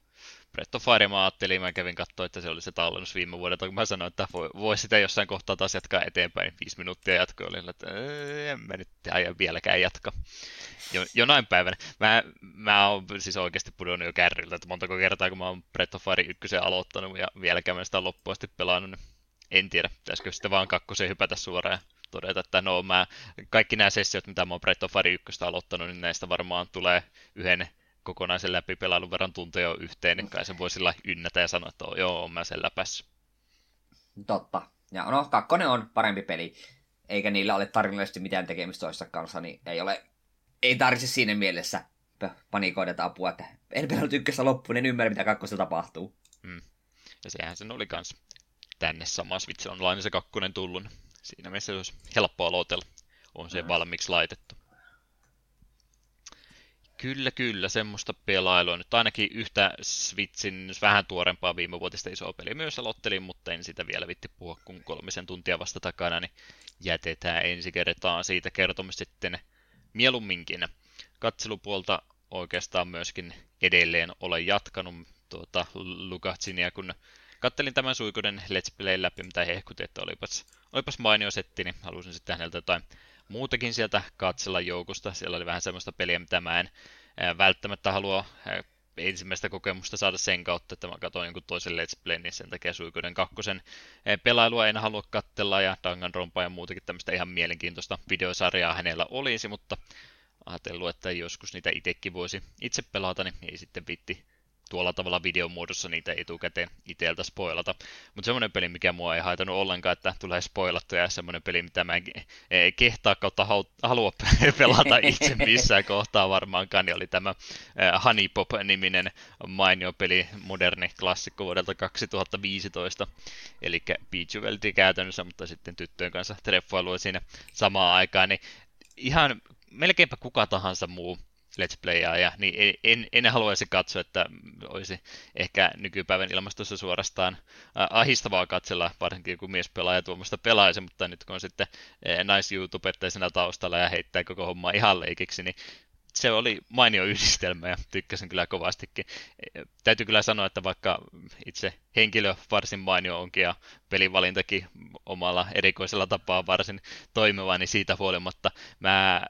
Breath of Fire mä ajattelin, mä kävin katsoa, että se oli se tallennus viime vuodelta, kun mä sanoin, että voi, voi sitä jossain kohtaa taas jatkaa eteenpäin, niin viisi minuuttia jatkoi, oli, että en mä nyt aio vieläkään jatka. Jo, jonain päivänä. Mä, mä oon siis oikeasti pudonnut jo kärryltä, että montako kertaa, kun mä oon Breath of Fire 1 aloittanut ja vieläkään mä sitä loppuun asti pelannut, niin en tiedä, pitäisikö sitten vaan kakkoseen hypätä suoraan ja todeta, että no mä, kaikki nämä sessiot, mitä mä oon Breath of Fire 1 aloittanut, niin näistä varmaan tulee yhden kokonaisen läpipelailun verran tunteja jo yhteen, niin kai se voi sillä ynnätä ja sanoa, että joo, on mä sen läpässä. Totta. Ja no, kakkonen on parempi peli, eikä niillä ole tarinallisesti mitään tekemistä toista kanssa, niin ei ole, ei tarvitse siinä mielessä panikoida apua, että en pelannut ykköstä loppuun, niin ymmärrä, mitä kakkosta tapahtuu. Mm. Ja sehän sen oli kans tänne sama Switch Online se kakkonen tullut. Siinä mielessä se olisi helppo aloitella. On se mm. valmiiksi laitettu. Kyllä, kyllä, semmoista pelailua. Nyt ainakin yhtä Switchin vähän tuorempaa viimevuotista isoa peliä myös aloittelin, mutta en sitä vielä vitti puhua, kun kolmisen tuntia vasta takana, niin jätetään ensi kertaa siitä kertomista sitten mieluumminkin. Katselupuolta oikeastaan myöskin edelleen olen jatkanut tuota Lukatsinia, kun kattelin tämän suikuuden Let's Play läpi, mitä hehkutin, että olipas, olipas mainio setti, niin halusin sitten häneltä jotain muutakin sieltä katsella joukosta. Siellä oli vähän semmoista peliä, mitä mä en välttämättä halua ensimmäistä kokemusta saada sen kautta, että mä katsoin jonkun toisen Let's Play, niin sen takia Suikoden kakkosen pelailua en halua katsella, ja Danganronpa ja muutakin tämmöistä ihan mielenkiintoista videosarjaa hänellä olisi, mutta ajatellut, että joskus niitä itsekin voisi itse pelata, niin ei sitten vitti tuolla tavalla videon muodossa niitä etukäteen itseltä spoilata. Mutta semmoinen peli, mikä mua ei haitanut ollenkaan, että tulee spoilattu ja semmoinen peli, mitä mä en kehtaa kautta halua pelata itse missään kohtaa varmaankaan, niin oli tämä Honey Pop-niminen mainio peli, moderni klassikko vuodelta 2015, eli Beach käytännössä, mutta sitten tyttöjen kanssa treffailua siinä samaan aikaan, niin ihan melkeinpä kuka tahansa muu Let's Playaaja, niin en, en haluaisi katsoa, että olisi ehkä nykypäivän ilmastossa suorastaan ahistavaa katsella, varsinkin kun mies pelaaja tuommoista pelaisi, mutta nyt kun on sitten nais-YouTubettajana taustalla ja heittää koko homma ihan leikiksi, niin se oli mainio yhdistelmä ja tykkäsin kyllä kovastikin. Täytyy kyllä sanoa, että vaikka itse henkilö varsin mainio onkin ja pelivalintakin omalla erikoisella tapaa varsin toimiva, niin siitä huolimatta mä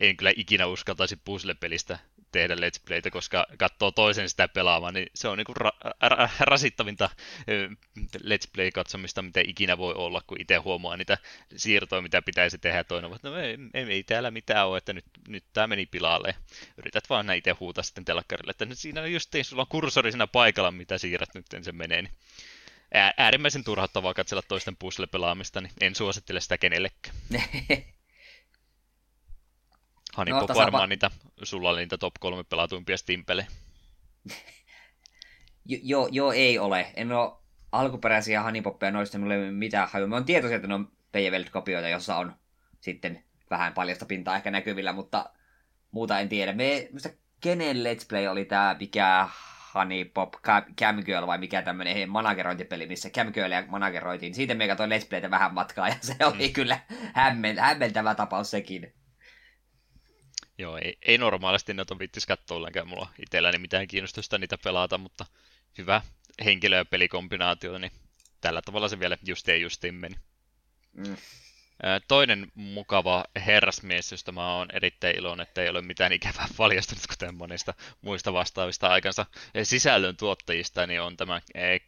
en kyllä ikinä uskaltaisi puzzle-pelistä tehdä Let's Playtä, koska katsoo toisen sitä pelaamaan, niin se on niinku ra- ra- rasittavinta Let's Play-katsomista, mitä ikinä voi olla, kun itse huomaa niitä siirtoja, mitä pitäisi tehdä. Toinen että no ei, ei, ei täällä mitään ole, että nyt, nyt tämä meni pilalle. Yrität vaan itse huutaa sitten telkkarille, että nyt siinä on just sulla on kursori siinä paikalla, mitä siirrät nyt se menee. Niin äärimmäisen turhauttavaa katsella toisten puzzle-pelaamista, niin en suosittele sitä kenellekään. Honeypop no, varmaan niitä, sulla oli niitä top 3 pelatuimpia Stimpele. jo, joo, jo, ei ole. En ole alkuperäisiä Honeypoppeja noista mulle ei mitään hajua. Mä oon tietoisia, että ne on Peijevelt-kopioita, jossa on sitten vähän paljasta pintaa ehkä näkyvillä, mutta muuta en tiedä. Me, mistä kenen Let's Play oli tää, mikä Honeypop Camgirl vai mikä tämmönen managerointipeli, missä Camgirlia manageroitiin. Siitä me katsoin Let's Playtä vähän matkaa ja se oli mm. kyllä hämmel, hämmentävä tapaus sekin. Joo, ei, ei normaalisti noita vittis katsoa ollenkaan mulla itselläni mitään kiinnostusta niitä pelata, mutta hyvä henkilö- ja pelikombinaatio, niin tällä tavalla se vielä justiin justiin meni. Mm. Toinen mukava herrasmies, josta mä oon erittäin iloinen, että ei ole mitään ikävää paljastunut, kuten monista muista vastaavista aikansa sisällön tuottajista, niin on tämä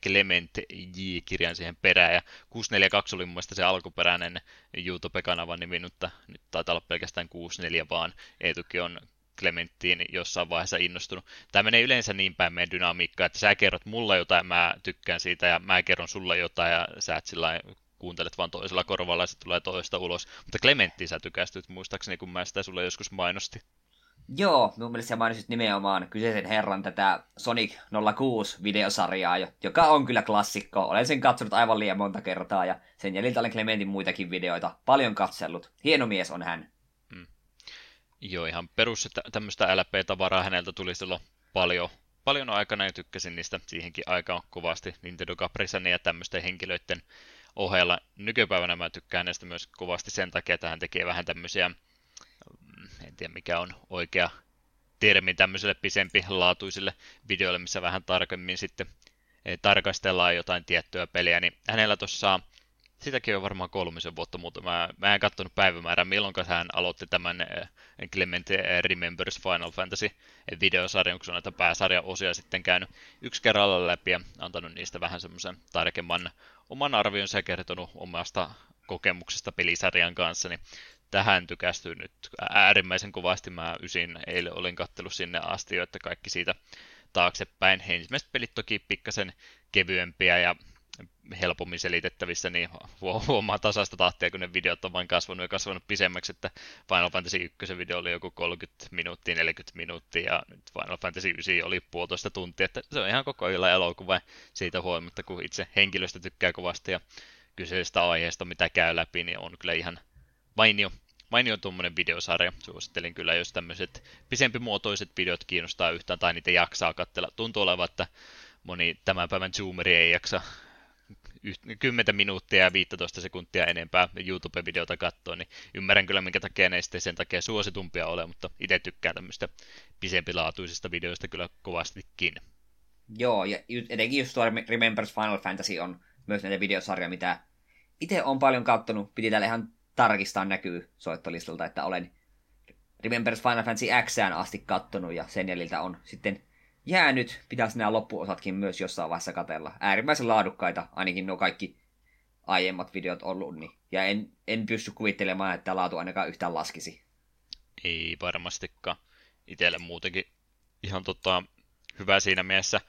Clement J-kirjan siihen perään. Ja 642 oli mun mielestä se alkuperäinen YouTube-kanavan nimi, mutta nyt taitaa olla pelkästään 64 vaan. Eetukin on Clementtiin jossain vaiheessa innostunut. Tämä menee yleensä niin päin meidän dynamiikkaa, että sä kerrot mulle jotain, mä tykkään siitä, ja mä kerron sulle jotain, ja sä et sillä kuuntelet vaan toisella korvalla ja se tulee toista ulos. Mutta Clementti sä tykästyt muistaakseni, kun mä sitä sulle joskus mainosti. Joo, mun mielestä sä mainisit nimenomaan kyseisen herran tätä Sonic 06-videosarjaa, joka on kyllä klassikko. Olen sen katsonut aivan liian monta kertaa ja sen jäljiltä olen Clementin muitakin videoita paljon katsellut. Hieno mies on hän. Hmm. Joo, ihan perus tämmöistä LP-tavaraa häneltä tuli silloin paljon, paljon aikana ja tykkäsin niistä siihenkin aikaan kovasti Nintendo Caprisan ja tämmöisten henkilöiden ohella. Nykypäivänä mä tykkään näistä myös kovasti sen takia, että hän tekee vähän tämmöisiä, mm, en tiedä mikä on oikea termi tämmöiselle pisempi laatuisille videoille, missä vähän tarkemmin sitten eh, tarkastellaan jotain tiettyä peliä, niin hänellä tuossa sitäkin on varmaan kolmisen vuotta, mutta mä, mä en katsonut päivämäärää, milloin hän aloitti tämän eh, Clement Remembers Final Fantasy videosarjan, kun se on näitä pääsarjan osia sitten käynyt yksi kerralla läpi ja antanut niistä vähän semmoisen tarkemman oman arvionsa ja kertonut omasta kokemuksesta pelisarjan kanssa, niin tähän tykästyy nyt äärimmäisen kovasti. Mä ysin eilen olin kattellut sinne asti, että kaikki siitä taaksepäin. Ensimmäiset pelit toki pikkasen kevyempiä ja helpommin selitettävissä, niin huomaa tasasta tahtia, kun ne videot on vain kasvanut ja kasvanut pisemmäksi, että Final Fantasy 1 video oli joku 30 minuuttia, 40 minuuttia, ja nyt Final Fantasy 9 oli puolitoista tuntia, että se on ihan koko ajan elokuva siitä huolimatta, kun itse henkilöstä tykkää kovasti ja kyseisestä aiheesta, mitä käy läpi, niin on kyllä ihan mainio, mainio tuommoinen videosarja. Suosittelin kyllä, jos tämmöiset pisempimuotoiset videot kiinnostaa yhtään tai niitä jaksaa katsella. Tuntuu olevan, että moni tämän päivän zoomeri ei jaksa 10 minuuttia ja 15 sekuntia enempää YouTube-videota katsoa, niin ymmärrän kyllä, minkä takia ne sitten sen takia suositumpia ole, mutta itse tykkään tämmöistä pisempilaatuisista videoista kyllä kovastikin. Joo, ja etenkin just tuo Remembers Final Fantasy on myös näitä videosarja, mitä itse on paljon kattonut. Piti täällä ihan tarkistaa näkyy soittolistalta, että olen Remembers Final Fantasy X asti kattonut ja sen jäljiltä on sitten jäänyt. Pitäisi nämä loppuosatkin myös jossain vaiheessa katella. Äärimmäisen laadukkaita, ainakin nuo kaikki aiemmat videot ollut. Niin. Ja en, en pysty kuvittelemaan, että laatu ainakaan yhtään laskisi. Ei varmastikaan. Itelle muutenkin ihan tota, hyvä siinä mielessä.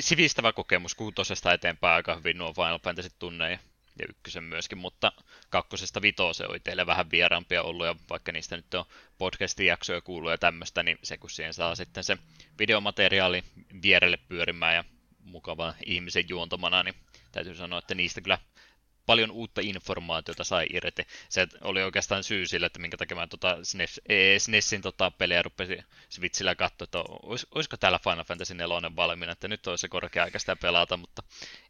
Sivistävä kokemus kuutosesta eteenpäin aika hyvin nuo Final Fantasy tunneja ja ykkösen myöskin, mutta kakkosesta vitoseen oli teille vähän vieraampia ollut, ja vaikka niistä nyt on podcastin jaksoja kuuluu ja tämmöistä, niin se kun siihen saa sitten se videomateriaali vierelle pyörimään ja mukava ihmisen juontamana, niin täytyy sanoa, että niistä kyllä paljon uutta informaatiota sai irti. Se oli oikeastaan syy sille, että minkä takia mä tota SNES, SNESin tota pelejä rupesin Switchillä katsoa, että olis, olisiko täällä Final Fantasy 4 valmiina, että nyt olisi se korkea aika sitä pelata, mutta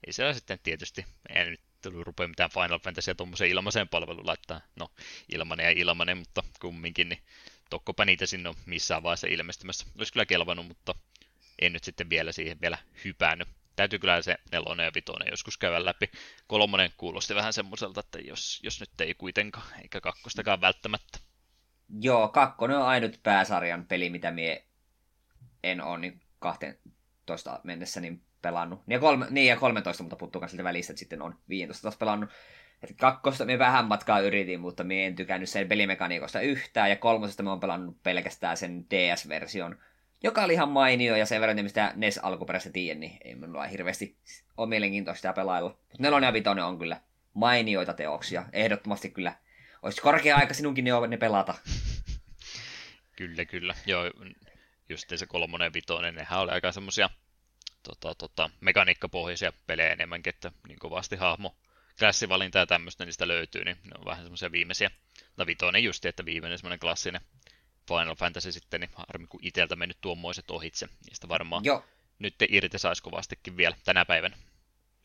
ei siellä sitten tietysti, en nyt rupea mitään Final Fantasy tuommoisen ilmaiseen palveluun laittaa. No, ilmanen ja ilmanen, mutta kumminkin, niin tokkopa niitä sinne on missään vaiheessa ilmestymässä. Olisi kyllä kelvannut, mutta en nyt sitten vielä siihen vielä hypännyt. Täytyy kyllä se nelonen ja vitonen joskus käydä läpi. Kolmonen kuulosti vähän semmoiselta, että jos, jos nyt ei kuitenkaan, eikä kakkostakaan välttämättä. Joo, kakkonen on ainut pääsarjan peli, mitä mie en ole niin 12 mennessä niin pelannut. Niin ja, kolme, niin ja 13, mutta puuttuu siltä välistä, että sitten on 15 taas pelannut. Et kakkosta me vähän matkaa yritin, mutta me en tykännyt sen pelimekaniikosta yhtään. Ja kolmosesta me on pelannut pelkästään sen DS-version, joka oli ihan mainio. Ja sen verran, mistä NES alkuperäistä tiedän, niin ei minulla hirveästi ole mielenkiintoista sitä pelailla. Mutta nelonen ja vitonen on kyllä mainioita teoksia. Ehdottomasti kyllä olisi korkea aika sinunkin ne, pelata. kyllä, kyllä. Joo, just se kolmonen ja vitonen, nehän oli aika semmosia tota, tota, mekaniikkapohjaisia pelejä enemmänkin, että niin kovasti hahmo klassivalinta ja tämmöistä niistä löytyy, niin ne on vähän semmoisia viimeisiä. No vitoinen justi, että viimeinen semmoinen klassinen Final Fantasy sitten, niin harmi kun iteltä mennyt tuommoiset ohitse. Niistä varmaan Joo. nyt irti saisi kovastikin vielä tänä päivänä.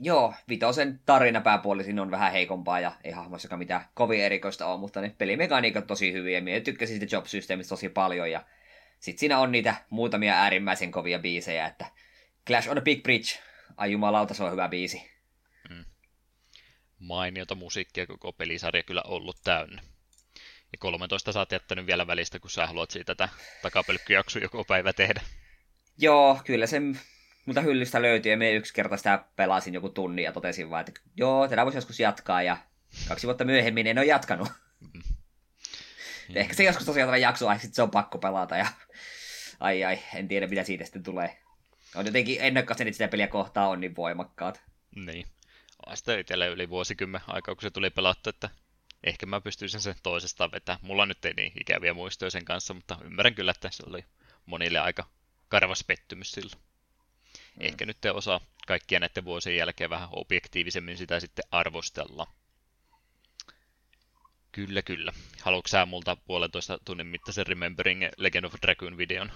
Joo, vitosen tarina pääpuolisin on vähän heikompaa ja ei hahmossakaan mitään kovin erikoista ole, mutta ne pelimekaniikat tosi hyviä. Minä tykkäsin siitä job-systeemistä tosi paljon ja sitten siinä on niitä muutamia äärimmäisen kovia biisejä, että Clash on a Big Bridge. Ai jumalauta, se on hyvä biisi. Mm. Mainiota musiikkia koko pelisarja kyllä ollut täynnä. Ja 13 sä oot jättänyt vielä välistä, kun sä haluat siitä tätä takapelkkyjaksoa joko päivä tehdä. Joo, kyllä se mutta hyllystä löytyy ja me yksi kerta sitä pelasin joku tunnin ja totesin vaan, että joo, tätä voisi joskus jatkaa ja kaksi vuotta myöhemmin en ole jatkanut. Mm. Ehkä se joskus tosiaan jakso, ai sitten se on pakko pelata ja ai ai, en tiedä mitä siitä sitten tulee. On jotenkin ennakkaasti sitä peliä kohtaa on niin voimakkaat. Niin. On sitä itsellä yli vuosikymmen aikaa, kun se tuli pelattu, että ehkä mä pystyisin sen toisestaan vetää. Mulla nyt ei niin ikäviä muistoja sen kanssa, mutta ymmärrän kyllä, että se oli monille aika karvas pettymys silloin. Mm. Ehkä nyt te osaa kaikkia näiden vuosien jälkeen vähän objektiivisemmin sitä sitten arvostella. Kyllä, kyllä. Haluatko sä multa puolentoista tunnin mittaisen Remembering Legend of Dragoon videon?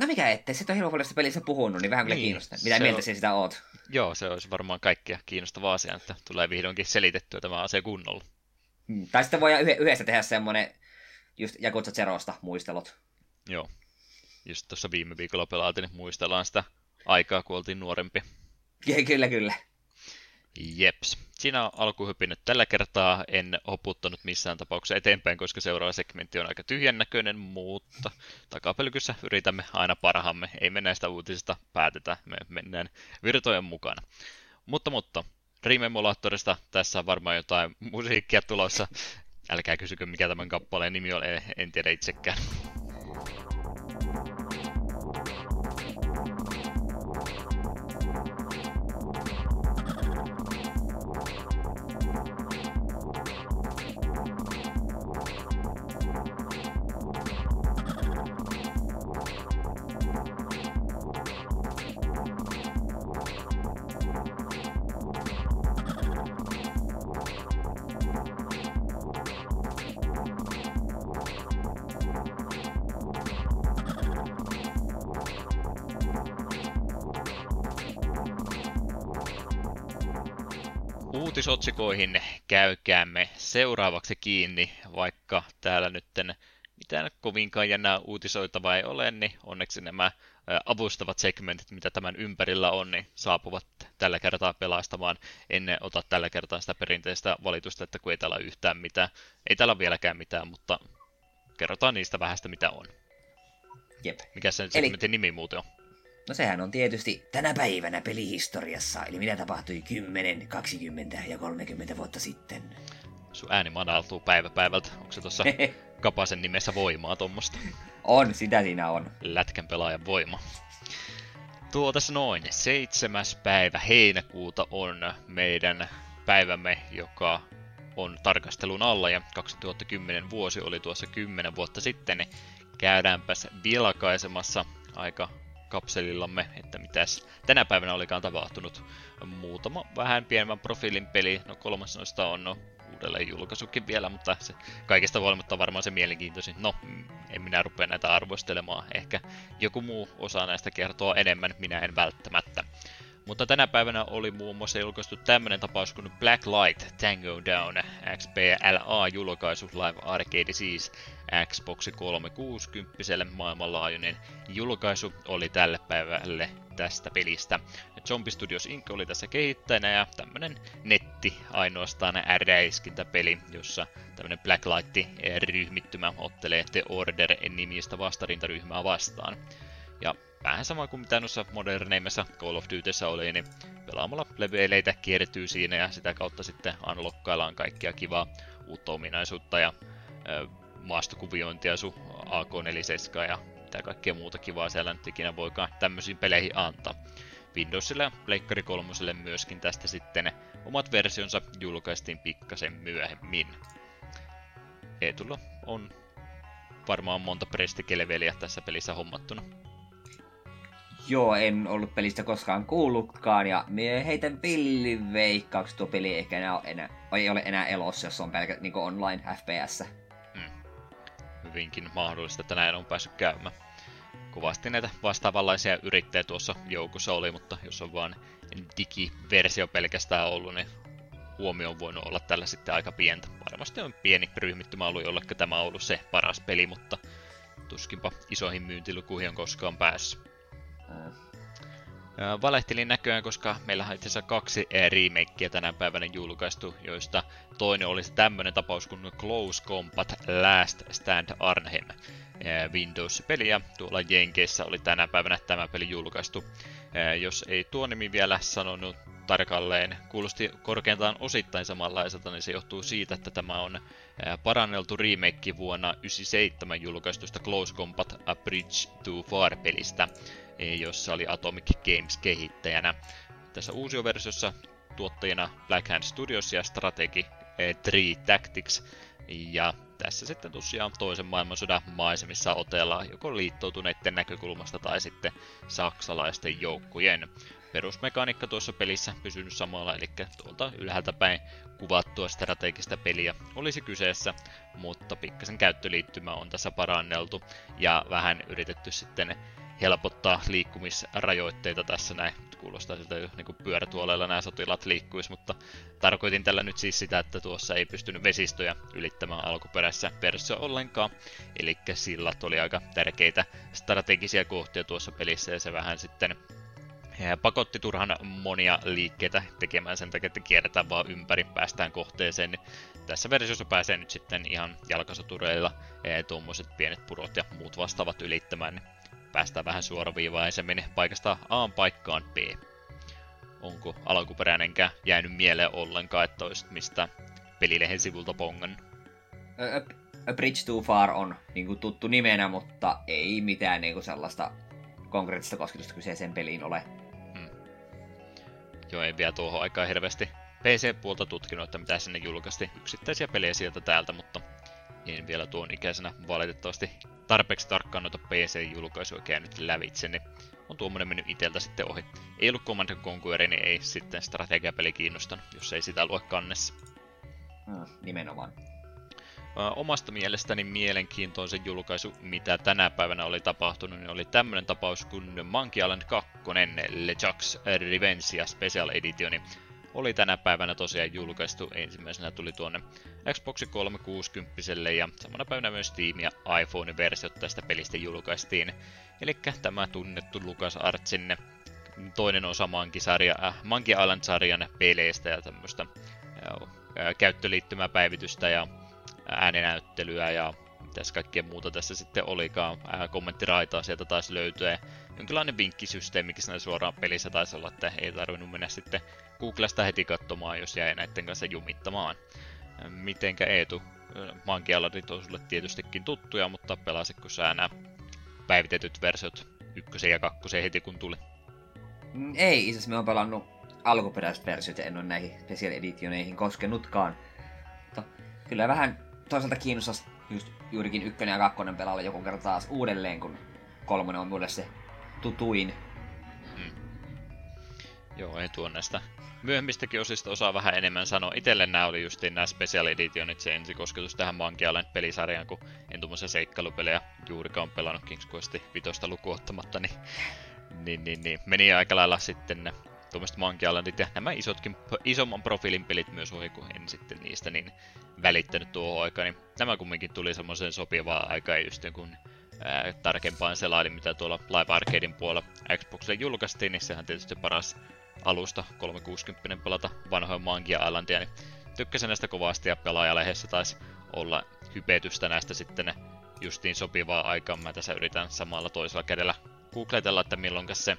No mikä ettei, sit on hirveän paljon pelissä puhunut, niin vähän kyllä niin, kiinnostaa. Mitä mieltä on... sinä sitä oot? Joo, se olisi varmaan kaikkia kiinnostava asia, että tulee vihdoinkin selitettyä tämä asia kunnolla. Hmm. Tai sitten voidaan yhdessä tehdä semmoinen just Jakutsa Zerosta muistelot. Joo. Just tuossa viime viikolla pelaatiin, niin muistellaan sitä aikaa, kun oltiin nuorempi. Kyllä, kyllä. Jeps. Siinä on alkuhypin tällä kertaa. En hoputtanut missään tapauksessa eteenpäin, koska seuraava segmentti on aika tyhjän näköinen, mutta takapelkyssä yritämme aina parhaamme. Ei me näistä uutisista päätetä, me mennään virtojen mukana. Mutta, mutta, Dream-emulaattorista tässä on varmaan jotain musiikkia tulossa. Älkää kysykö, mikä tämän kappaleen nimi on, en tiedä itsekään. Uutisotsikoihin käykäämme seuraavaksi kiinni, vaikka täällä nytten mitään kovinkaan jännää uutisoitavaa ei ole, niin onneksi nämä avustavat segmentit, mitä tämän ympärillä on, niin saapuvat tällä kertaa pelastamaan. En ota tällä kertaa sitä perinteistä valitusta, että kun ei täällä yhtään mitään. Ei täällä vieläkään mitään, mutta kerrotaan niistä vähästä mitä on. Jep. Mikä sen segmentin Eli... nimi muuten on? No sehän on tietysti tänä päivänä pelihistoriassa, eli mitä tapahtui 10, 20 ja 30 vuotta sitten. Sun ääni madaltuu päivä päivältä. Onko se tuossa Kapasen nimessä voimaa tuommoista? On, sitä siinä on. Lätkän pelaajan voima. Tuo tässä noin, seitsemäs päivä heinäkuuta on meidän päivämme, joka on tarkastelun alla ja 2010 vuosi oli tuossa 10 vuotta sitten. Käydäänpäs vilkaisemassa aika kapselillamme, että mitäs tänä päivänä olikaan tapahtunut. Muutama vähän pienemmän profiilin peli, no kolmas noista on no, uudelleen julkaisukin vielä, mutta se kaikesta huolimatta varmaan se mielenkiintoisin. No, en minä rupea näitä arvostelemaan. Ehkä joku muu osaa näistä kertoa enemmän, minä en välttämättä. Mutta tänä päivänä oli muun muassa julkaistu tämmönen tapaus kuin Black Light Tango Down XPLA-julkaisu Live Arcade siis Xbox 360 maailmanlaajuinen julkaisu oli tälle päivälle tästä pelistä. Zombie Studios Inc. oli tässä kehittäjänä ja tämmönen netti ainoastaan räiskintäpeli, jossa tämmönen Blacklight-ryhmittymä ottelee The Order-nimistä vastarintaryhmää vastaan. Ja vähän sama kuin mitä noissa moderneimmissa Call of Dutyssä oli, niin pelaamalla leveleitä kiertyy siinä ja sitä kautta sitten unlockkaillaan kaikkia kivaa uutta ominaisuutta ja ö, maastokuviointia sun AK-47 ja mitä kaikkea muuta kivaa siellä nyt ikinä voikaan tämmöisiin peleihin antaa. Windowsille ja Pleikkari 3 myöskin tästä sitten omat versionsa julkaistiin pikkasen myöhemmin. Eetulla on varmaan monta prestikeleveliä tässä pelissä hommattuna. Joo, en ollut pelistä koskaan kuullutkaan, ja mie heitän pilliveikkaukset tuo peli ehkä enää, enää, ei ole enää elossa, jos on pelkä niin online FPS. Hmm. Hyvinkin mahdollista, että näin on päässyt käymään. Kovasti näitä vastaavanlaisia yrittäjiä tuossa joukossa oli, mutta jos on vaan digiversio pelkästään ollut, niin huomio on voinut olla tällä sitten aika pientä. Varmasti on pieni ryhmittymä ollut, jollekka tämä on ollut se paras peli, mutta tuskinpa isoihin myyntilukuihin on koskaan päässyt. Valehtelin näköjään, koska meillä on itse asiassa kaksi remakeä tänä päivänä julkaistu, joista toinen olisi tämmönen tapaus kuin Close Combat Last Stand Arnhem Windows-peli, ja tuolla Jenkeissä oli tänä päivänä tämä peli julkaistu. Jos ei tuo nimi vielä sanonut tarkalleen, kuulosti korkeintaan osittain samanlaiselta, niin se johtuu siitä, että tämä on paranneltu remake vuonna 1997 julkaistusta Close Combat A Bridge to Far-pelistä, jossa oli Atomic Games kehittäjänä. Tässä uusioversiossa tuottajina Black Hand Studios ja Strategy 3 e, Tactics. Ja tässä sitten tosiaan toisen maailmansodan maisemissa otellaan joko liittoutuneiden näkökulmasta tai sitten saksalaisten joukkojen. perusmekaniikka tuossa pelissä pysynyt samalla, eli tuolta ylhäältä päin kuvattua strategista peliä olisi kyseessä, mutta pikkasen käyttöliittymä on tässä paranneltu ja vähän yritetty sitten helpottaa liikkumisrajoitteita tässä näin. Kuulostaa siltä jo niin pyörätuoleilla nämä sotilaat liikkuisi, mutta tarkoitin tällä nyt siis sitä, että tuossa ei pystynyt vesistöjä ylittämään alkuperäisessä versiossa ollenkaan. Eli sillat oli aika tärkeitä strategisia kohtia tuossa pelissä ja se vähän sitten pakotti turhan monia liikkeitä tekemään sen takia, että kierretään vaan ympäri, päästään kohteeseen. Niin tässä versiossa pääsee nyt sitten ihan jalkasotureilla tuommoiset pienet purot ja muut vastaavat ylittämään. Niin päästään vähän suoraviivaisemmin paikasta A paikkaan B. Onko alkuperäinenkään jäänyt mieleen ollenkaan, että olisit mistä pelilehen sivulta pongan? A, A Bridge Too Far on niin kuin tuttu nimenä, mutta ei mitään niin kuin sellaista konkreettista kosketusta kyseiseen peliin ole. Hmm. Joo, ei vielä tuohon aikaan hirveästi PC-puolta tutkinut, että mitä sinne julkaisesti yksittäisiä pelejä sieltä täältä, mutta en vielä tuon ikäisenä valitettavasti tarpeeksi tarkkaan noita PC-julkaisuja käynyt lävitse, niin on tuommoinen mennyt iteltä sitten ohi. Ei ollut Command Conquer, niin ei sitten strategiapeli kiinnostanut, jos ei sitä lue kannessa. Hmm, nimenomaan. Omasta mielestäni mielenkiintoisen julkaisu, mitä tänä päivänä oli tapahtunut, niin oli tämmöinen tapaus kuin Monkey Island 2, LeJax Revenge Special Editioni, oli tänä päivänä tosiaan julkaistu. Ensimmäisenä tuli tuonne Xbox 360 ja samana päivänä myös Steam ja iPhone-versiot tästä pelistä julkaistiin. Eli tämä tunnettu Lucas Artsin toinen osa Monkey, äh, Monkey Island-sarjan peleistä ja tämmöistä äh, käyttöliittymäpäivitystä ja ääninäyttelyä ja mitäs kaikkea muuta tässä sitten olikaan. Ää, kommenttiraitaa sieltä taisi löytyä. Jonkinlainen vinkkisysteemikin siinä suoraan pelissä taisi olla, että ei tarvinnut mennä sitten Googlesta heti katsomaan, jos jäi näiden kanssa jumittamaan. Mitenkä Eetu, mankialadit on sulle tietystikin tuttuja, mutta pelasitko sä nämä päivitetyt versiot ykkösen ja kakkosen heti kun tuli? Mm, ei, itse asiassa me on pelannut alkuperäiset versiot ja en ole näihin special editioneihin koskenutkaan. Mutta kyllä vähän toisaalta kiinnostaisi just juurikin ykkönen ja kakkonen pelailla joku kerta taas uudelleen, kun kolmonen on mulle se tutuin. Joo, ei tuon näistä myöhemmistäkin osista osaa vähän enemmän sanoa. Itelle nämä oli justiin nämä Special Editionit, se ensikosketus tähän Monkey Island-pelisarjaan, kun en tuommoisia seikkailupelejä juurikaan pelannut King's Quest 5 lukuottamatta, niin, niin, niin, niin, meni aika lailla sitten ne tuommoiset Monkey Islandit ja nämä isotkin, isomman profiilin pelit myös ohi, kun en sitten niistä niin välittänyt tuohon aikaan, niin nämä kumminkin tuli semmoiseen sopivaa aikaa just kun ää, tarkempaan selailin, mitä tuolla Live Arcadein puolella Xboxille julkaistiin, niin sehän tietysti paras alusta 360 pelata vanhoja Mangia Islandia, niin tykkäsin näistä kovasti ja pelaajalehdessä taisi olla hypetystä näistä sitten justiin sopivaa aikaa. Mä tässä yritän samalla toisella kädellä googletella, että milloin se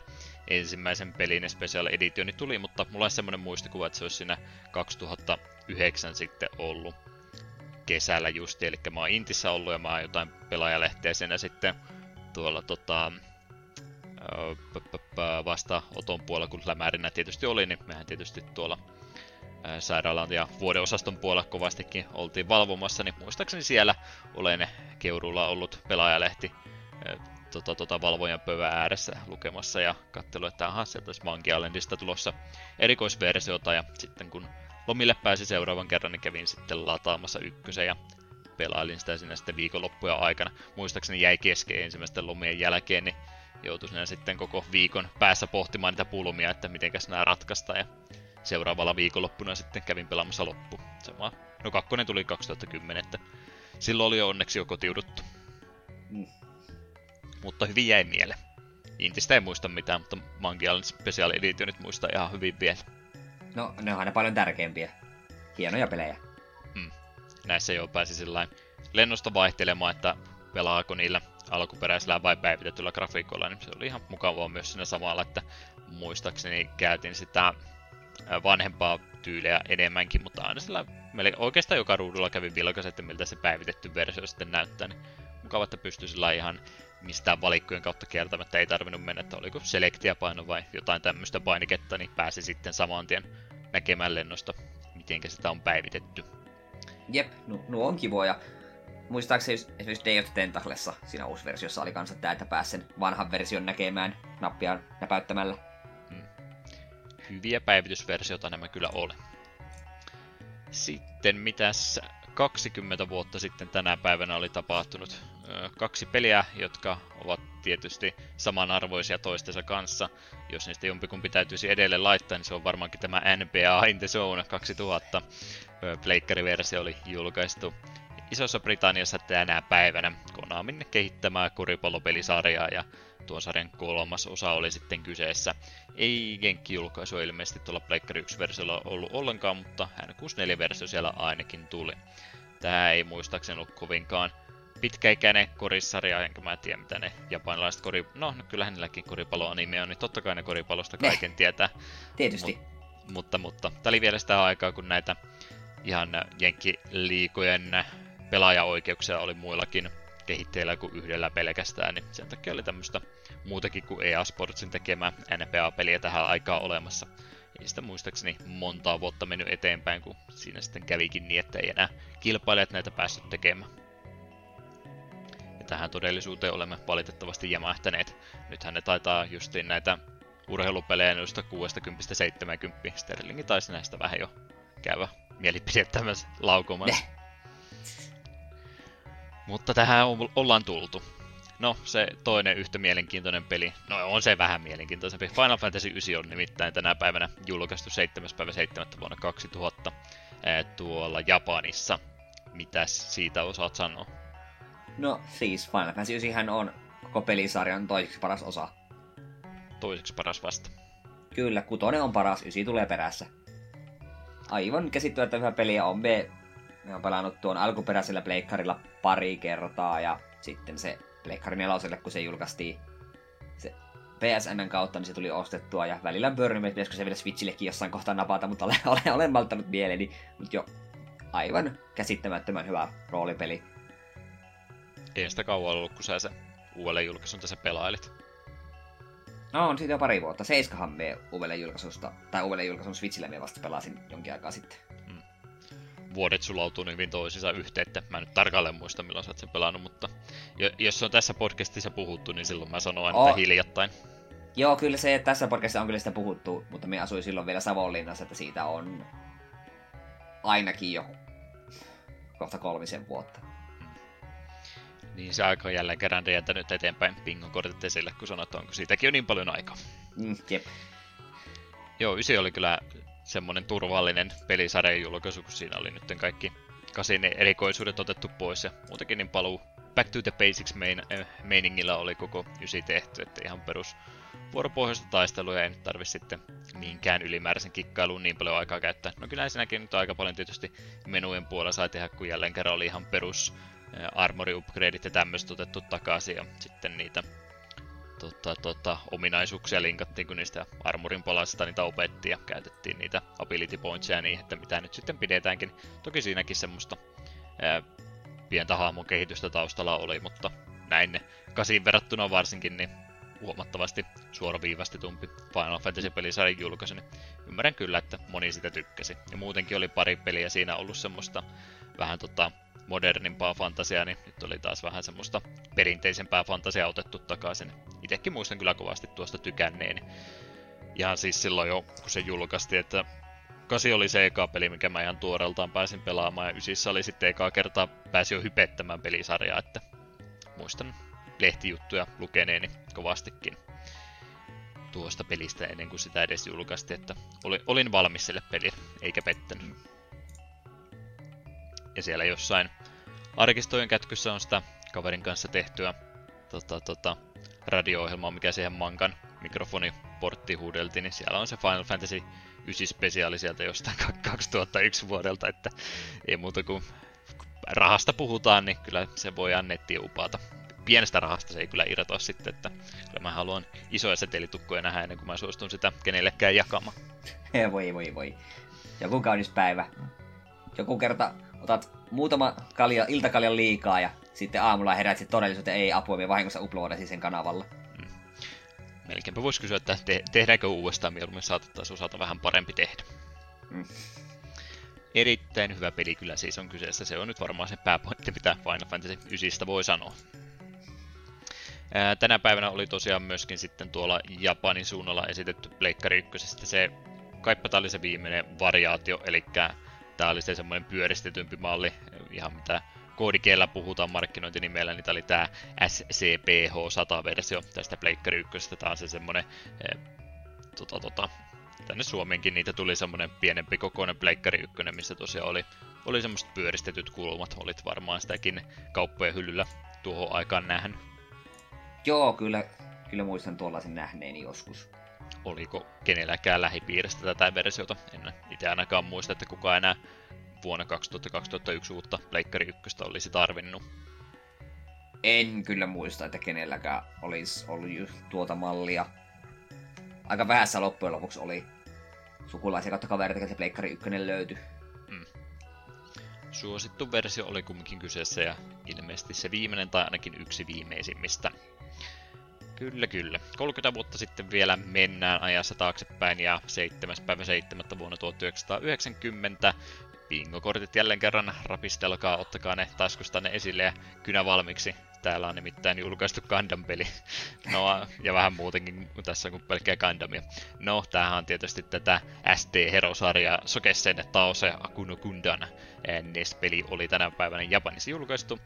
ensimmäisen pelin Special Editioni tuli, mutta mulla on semmoinen muistikuva, että se olisi siinä 2009 sitten ollut kesällä just, eli mä oon Intissä ollut ja mä oon jotain pelaajalehteä siinä sitten tuolla tota, vasta Oton puolella, kun lämärinä tietysti oli, niin mehän tietysti tuolla sairaalan ja vuodeosaston puolella kovastikin oltiin valvomassa, niin muistaakseni siellä olen Keurulla ollut pelaajalehti tota, tota, valvojan pöydän ääressä lukemassa ja katselu, että aha, sieltä olisi Monkey Islandista tulossa erikoisversiota ja sitten kun lomille pääsi seuraavan kerran, niin kävin sitten lataamassa ykkösen ja pelailin sitä siinä sitten viikonloppuja aikana. Muistaakseni jäi kesken ensimmäisten lomien jälkeen, niin joutui siinä sitten koko viikon päässä pohtimaan niitä pulmia, että mitenkäs nämä ratkaistaan. Ja seuraavalla viikonloppuna sitten kävin pelaamassa loppu. Sama. No kakkonen tuli 2010, että silloin oli jo onneksi jo kotiuduttu. Mm. Mutta hyvin jäi mieleen. Intistä ei muista mitään, mutta Monkey Island Special Editionit muistaa ihan hyvin vielä. No, ne on aina paljon tärkeimpiä. Hienoja pelejä. Mm. Näissä jo pääsi sillä lennosta vaihtelemaan, että pelaako niillä alkuperäisellä vai päivitetyllä grafiikolla, niin se oli ihan mukavaa myös siinä samalla, että muistaakseni käytin sitä vanhempaa tyyliä enemmänkin, mutta aina sillä melkein oikeastaan joka ruudulla kävi vilkas, että miltä se päivitetty versio sitten näyttää, niin mukava, että pystyi sillä ihan mistään valikkojen kautta kiertämättä ei tarvinnut mennä, että oliko selektiapaino vai jotain tämmöistä painiketta, niin pääsi sitten saman tien näkemään lennosta, miten sitä on päivitetty. Jep, nu, nu on kivoja. Muistaakseni esimerkiksi Day of Tentaclessa siinä uusi versiossa oli kanssa tämä, että pääsi sen vanhan version näkemään nappia näpäyttämällä. Hmm. hyviä päivitysversioita nämä kyllä oli. Sitten mitäs 20 vuotta sitten tänä päivänä oli tapahtunut kaksi peliä, jotka ovat tietysti samanarvoisia toistensa kanssa. Jos niistä jompikumpi täytyisi edelleen laittaa, niin se on varmaankin tämä NBA In the Zone 2000. Pleikkariversio oli julkaistu Isossa Britanniassa tänä päivänä Konamin kehittämää koripallopelisarjaa ja tuon sarjan kolmas osa oli sitten kyseessä. Ei Genkki-julkaisu ilmeisesti tuolla Pleikkari 1-versiolla ollut ollenkaan, mutta N64-versio siellä ainakin tuli. Tämä ei muistaakseni ollut kovinkaan pitkäikäinen korissarja, enkä mä tiedä mitä ne japanilaiset kori... No, no kyllähän niilläkin koripalloanime on, niin totta kai ne koripallosta kaiken ne. tietää. Tietysti. Mut, mutta, mutta. Tämä oli vielä sitä aikaa, kun näitä ihan jenkkiliikojen pelaajaoikeuksia oli muillakin kehitteillä kuin yhdellä pelkästään, niin sen takia oli tämmöistä muutakin kuin EA Sportsin tekemää NBA-peliä tähän aikaan olemassa. Ei sitä muistaakseni montaa vuotta mennyt eteenpäin, kun siinä sitten kävikin niin, että ei enää kilpailijat näitä päässyt tekemään. Ja tähän todellisuuteen olemme valitettavasti jämähtäneet. Nythän ne taitaa justiin näitä urheilupelejä noista 60-70. Sterlingi taisi näistä vähän jo käydä mielipide tämmöisen laukomassa. Mutta tähän ollaan tultu. No, se toinen yhtä mielenkiintoinen peli, no on se vähän mielenkiintoisempi. Final Fantasy 9 on nimittäin tänä päivänä julkaistu 7. päivä 7. vuonna 2000 tuolla Japanissa. Mitäs siitä osaat sanoa? No siis Final Fantasy 9 on koko pelisarjan toiseksi paras osa. Toiseksi paras vasta. Kyllä, kutonen on paras, ysi tulee perässä. Aivan käsittämättä hyvä peli ja on me, me on pelannut tuon alkuperäisellä pleikkarilla pari kertaa ja sitten se Pleikkari neloselle, kun se julkaistiin se PSN kautta, niin se tuli ostettua ja välillä pyörin, että pitäisikö se vielä Switchillekin jossain kohtaa napata, mutta olen, olen, olen malttanut mieleeni. Mutta jo aivan käsittämättömän hyvä roolipeli. Ei sitä kauan ollut, kun sä se uudelleen julkaisun tässä pelailit. No on siitä jo pari vuotta. Seiskahan me uudelleen julkaisusta, tai uudelleen julkaisun Switchille me vasta pelasin jonkin aikaa sitten vuodet sulautuu niin hyvin toisiinsa yhteen, että mä en nyt tarkalleen muista milloin sä oot sen pelannut, mutta jos on tässä podcastissa puhuttu, niin silloin mä sanon aina, oh. hiljattain. Joo, kyllä se, että tässä podcastissa on kyllä sitä puhuttu, mutta me asuin silloin vielä Savonlinnassa, että siitä on ainakin jo kohta kolmisen vuotta. Hmm. Niin se aika on jälleen kerran jättänyt eteenpäin pingon kortit esille, kun sanot, onko siitäkin on niin paljon aikaa. Mm, jep. Joo, ysi oli kyllä semmonen turvallinen pelisarjan julkaisu, kun siinä oli nyt kaikki kasin erikoisuudet otettu pois ja muutenkin niin paluu Back to the Basics main, äh, meiningillä oli koko ysi tehty, että ihan perus vuoropohjaista taistelua ei nyt tarvi sitten minkään ylimääräisen kikkailuun niin paljon aikaa käyttää. No kyllä ensinnäkin nyt aika paljon tietysti menujen puolella sai tehdä, kun jälleen kerran oli ihan perus äh, armori upgradeit ja tämmöistä otettu takaisin ja sitten niitä tota, tota, ominaisuuksia linkattiin, kun niistä armorin palasista niitä opettiin ja käytettiin niitä ability pointsia niin, että mitä nyt sitten pidetäänkin. Toki siinäkin semmoista ää, pientä hahmon kehitystä taustalla oli, mutta näin ne kasiin verrattuna varsinkin niin huomattavasti suoraviivastetumpi Final Fantasy-pelisarjan julkaisu, niin ymmärrän kyllä, että moni sitä tykkäsi. Ja muutenkin oli pari peliä siinä ollut semmoista vähän tota, modernimpaa fantasiaa, niin nyt oli taas vähän semmoista perinteisempää fantasiaa otettu takaisin. Itekin muistan kyllä kovasti tuosta tykänneeni. Ihan siis silloin jo, kun se julkaistiin, että kasi oli se eka peli, mikä mä ihan tuoreeltaan pääsin pelaamaan, ja ysissä oli sitten ekaa kertaa pääsi jo hypettämään pelisarjaa, että muistan lehtijuttuja lukeneeni kovastikin tuosta pelistä ennen kuin sitä edes julkaistiin, että olin valmis sille pelille, eikä pettänyt. Ja siellä jossain arkistojen kätkyssä on sitä kaverin kanssa tehtyä tota, tota, radio-ohjelmaa, mikä siihen mankan mikrofoniportti huudeltiin, niin siellä on se Final Fantasy 9 spesiaali sieltä jostain 2001 vuodelta, että ei muuta kuin rahasta puhutaan, niin kyllä se voi nettiin upata. Pienestä rahasta se ei kyllä irtoa sitten, että kyllä mä haluan isoja setelitukkoja nähdä ennen kuin mä suostun sitä kenellekään jakamaan. voi voi voi. Joku kaunis päivä. Joku kerta otat muutama kalja, iltakaljan liikaa ja sitten aamulla herät sitten todellisuuteen, ei apua, me vahingossa uploadasi sen kanavalla. Mm. Melkeinpä voisi kysyä, että te- tehdäänkö uudestaan mieluummin saatettaisiin osata vähän parempi tehdä. Mm. Erittäin hyvä peli kyllä siis on kyseessä. Se on nyt varmaan se pääpointti, mitä Final Fantasy 9 voi sanoa. Ää, tänä päivänä oli tosiaan myöskin sitten tuolla Japanin suunnalla esitetty Pleikkari 1 se kaipa oli se viimeinen variaatio, eli tämä oli se semmoinen pyöristetympi malli, ihan mitä koodikeellä puhutaan markkinointinimellä, niin tämä oli tämä SCPH100-versio tästä Pleikkari 1. Tämä on se semmoinen, eh, tota, tota, tänne Suomenkin niitä tuli semmoinen pienempi kokoinen Pleikkari 1, missä tosiaan oli, oli semmoiset pyöristetyt kulmat. Olit varmaan sitäkin kauppojen hyllyllä tuohon aikaan nähnyt. Joo, kyllä, kyllä muistan tuollaisen nähneeni joskus. Oliko kenelläkään lähipiiristä tätä versiota? En itse ainakaan muista, että kuka enää vuonna 2000-2001 uutta Pleikkari 1 olisi tarvinnut. En kyllä muista, että kenelläkään olisi ollut tuota mallia. Aika vähässä loppujen lopuksi oli sukulaisia kautta kavereita, että Pleikkari 1 löytyi. Mm. Suosittu versio oli kumminkin kyseessä ja ilmeisesti se viimeinen tai ainakin yksi viimeisimmistä. Kyllä, kyllä. 30 vuotta sitten vielä mennään ajassa taaksepäin ja 7. päivä 7. vuonna 1990 bingo-kortit jälleen kerran rapistelkaa, ottakaa ne taskustanne esille ja kynä valmiiksi. Täällä on nimittäin julkaistu Gundam-peli. No, ja vähän muutenkin tässä kuin pelkkää Gundamia. No, tämähän on tietysti tätä SD-herosarjaa Sokesen Taose Akuno Kundan. NES-peli oli tänä päivänä Japanissa julkaistu.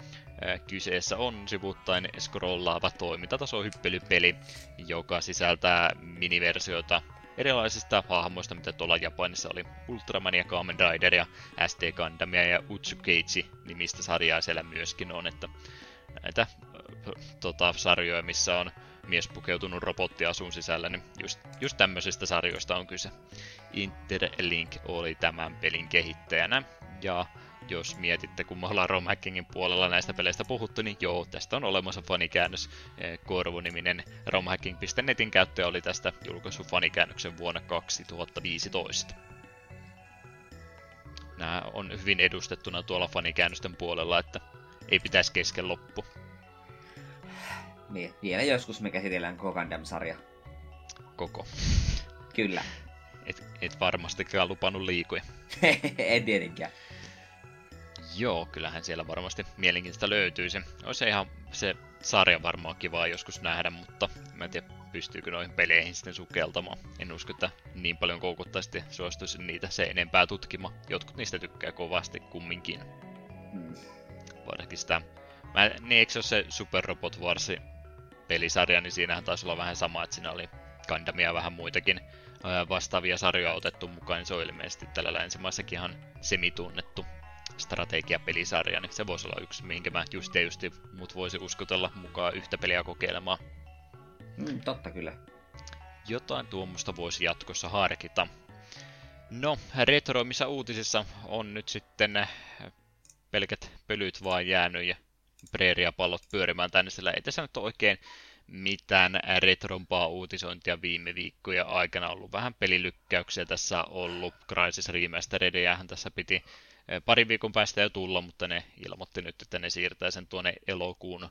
Kyseessä on sivuttain scrollaava toimintatasohyppelypeli, joka sisältää miniversioita erilaisista hahmoista, mitä tuolla Japanissa oli Ultramania, Kamen Rider ja SD Gundamia ja Utsukeichi nimistä sarjaa siellä myöskin on, että näitä tota, sarjoja, missä on mies pukeutunut robottiasun sisällä, niin just, just tämmöisistä sarjoista on kyse. Interlink oli tämän pelin kehittäjänä, ja jos mietitte, kun me ollaan Rom Hackingin puolella näistä peleistä puhuttu, niin joo, tästä on olemassa fanikäännös. Eh, Korvu-niminen romhacking.netin käyttäjä oli tästä julkaissut fanikäännöksen vuonna 2015. Nämä on hyvin edustettuna tuolla fanikäännösten puolella, että ei pitäisi kesken loppu. Niin, vielä joskus me käsitellään koko Gundam-sarja. Koko. Kyllä. Et, et varmastikaan lupannut liikoja. en tietenkään. Joo, kyllähän siellä varmasti mielenkiintoista löytyisi. Olisi ihan se sarja varmaan kivaa joskus nähdä, mutta mä en tiedä, pystyykö noihin peleihin sitten sukeltamaan. En usko, että niin paljon koukuttaisi suostuisin niitä se enempää tutkimaan. Jotkut niistä tykkää kovasti kumminkin. Hmm. Varsinkin sitä... Mä, niin eikö se ole se Super Robot Wars pelisarja, niin siinähän taisi olla vähän sama, että siinä oli Gundamia vähän muitakin vastaavia sarjoja otettu mukaan, niin se on ilmeisesti tällä länsimaissakin ihan semitunnettu strategiapelisarja, niin se voisi olla yksi, minkä mä just ja justi mut voisi uskotella mukaan yhtä peliä kokeilemaan. Mm, totta kyllä. Jotain tuommoista voisi jatkossa harkita. No, retroimissa uutisissa on nyt sitten pelkät pölyt vaan jäänyt ja preeriapallot pyörimään tänne, sillä ei tässä nyt ole oikein mitään retrompaa uutisointia viime viikkoja aikana ollut. Vähän pelilykkäyksiä tässä ollut. Crysis Remasteredejähän tässä piti parin viikon päästä jo tulla, mutta ne ilmoitti nyt, että ne siirtää sen tuonne elokuun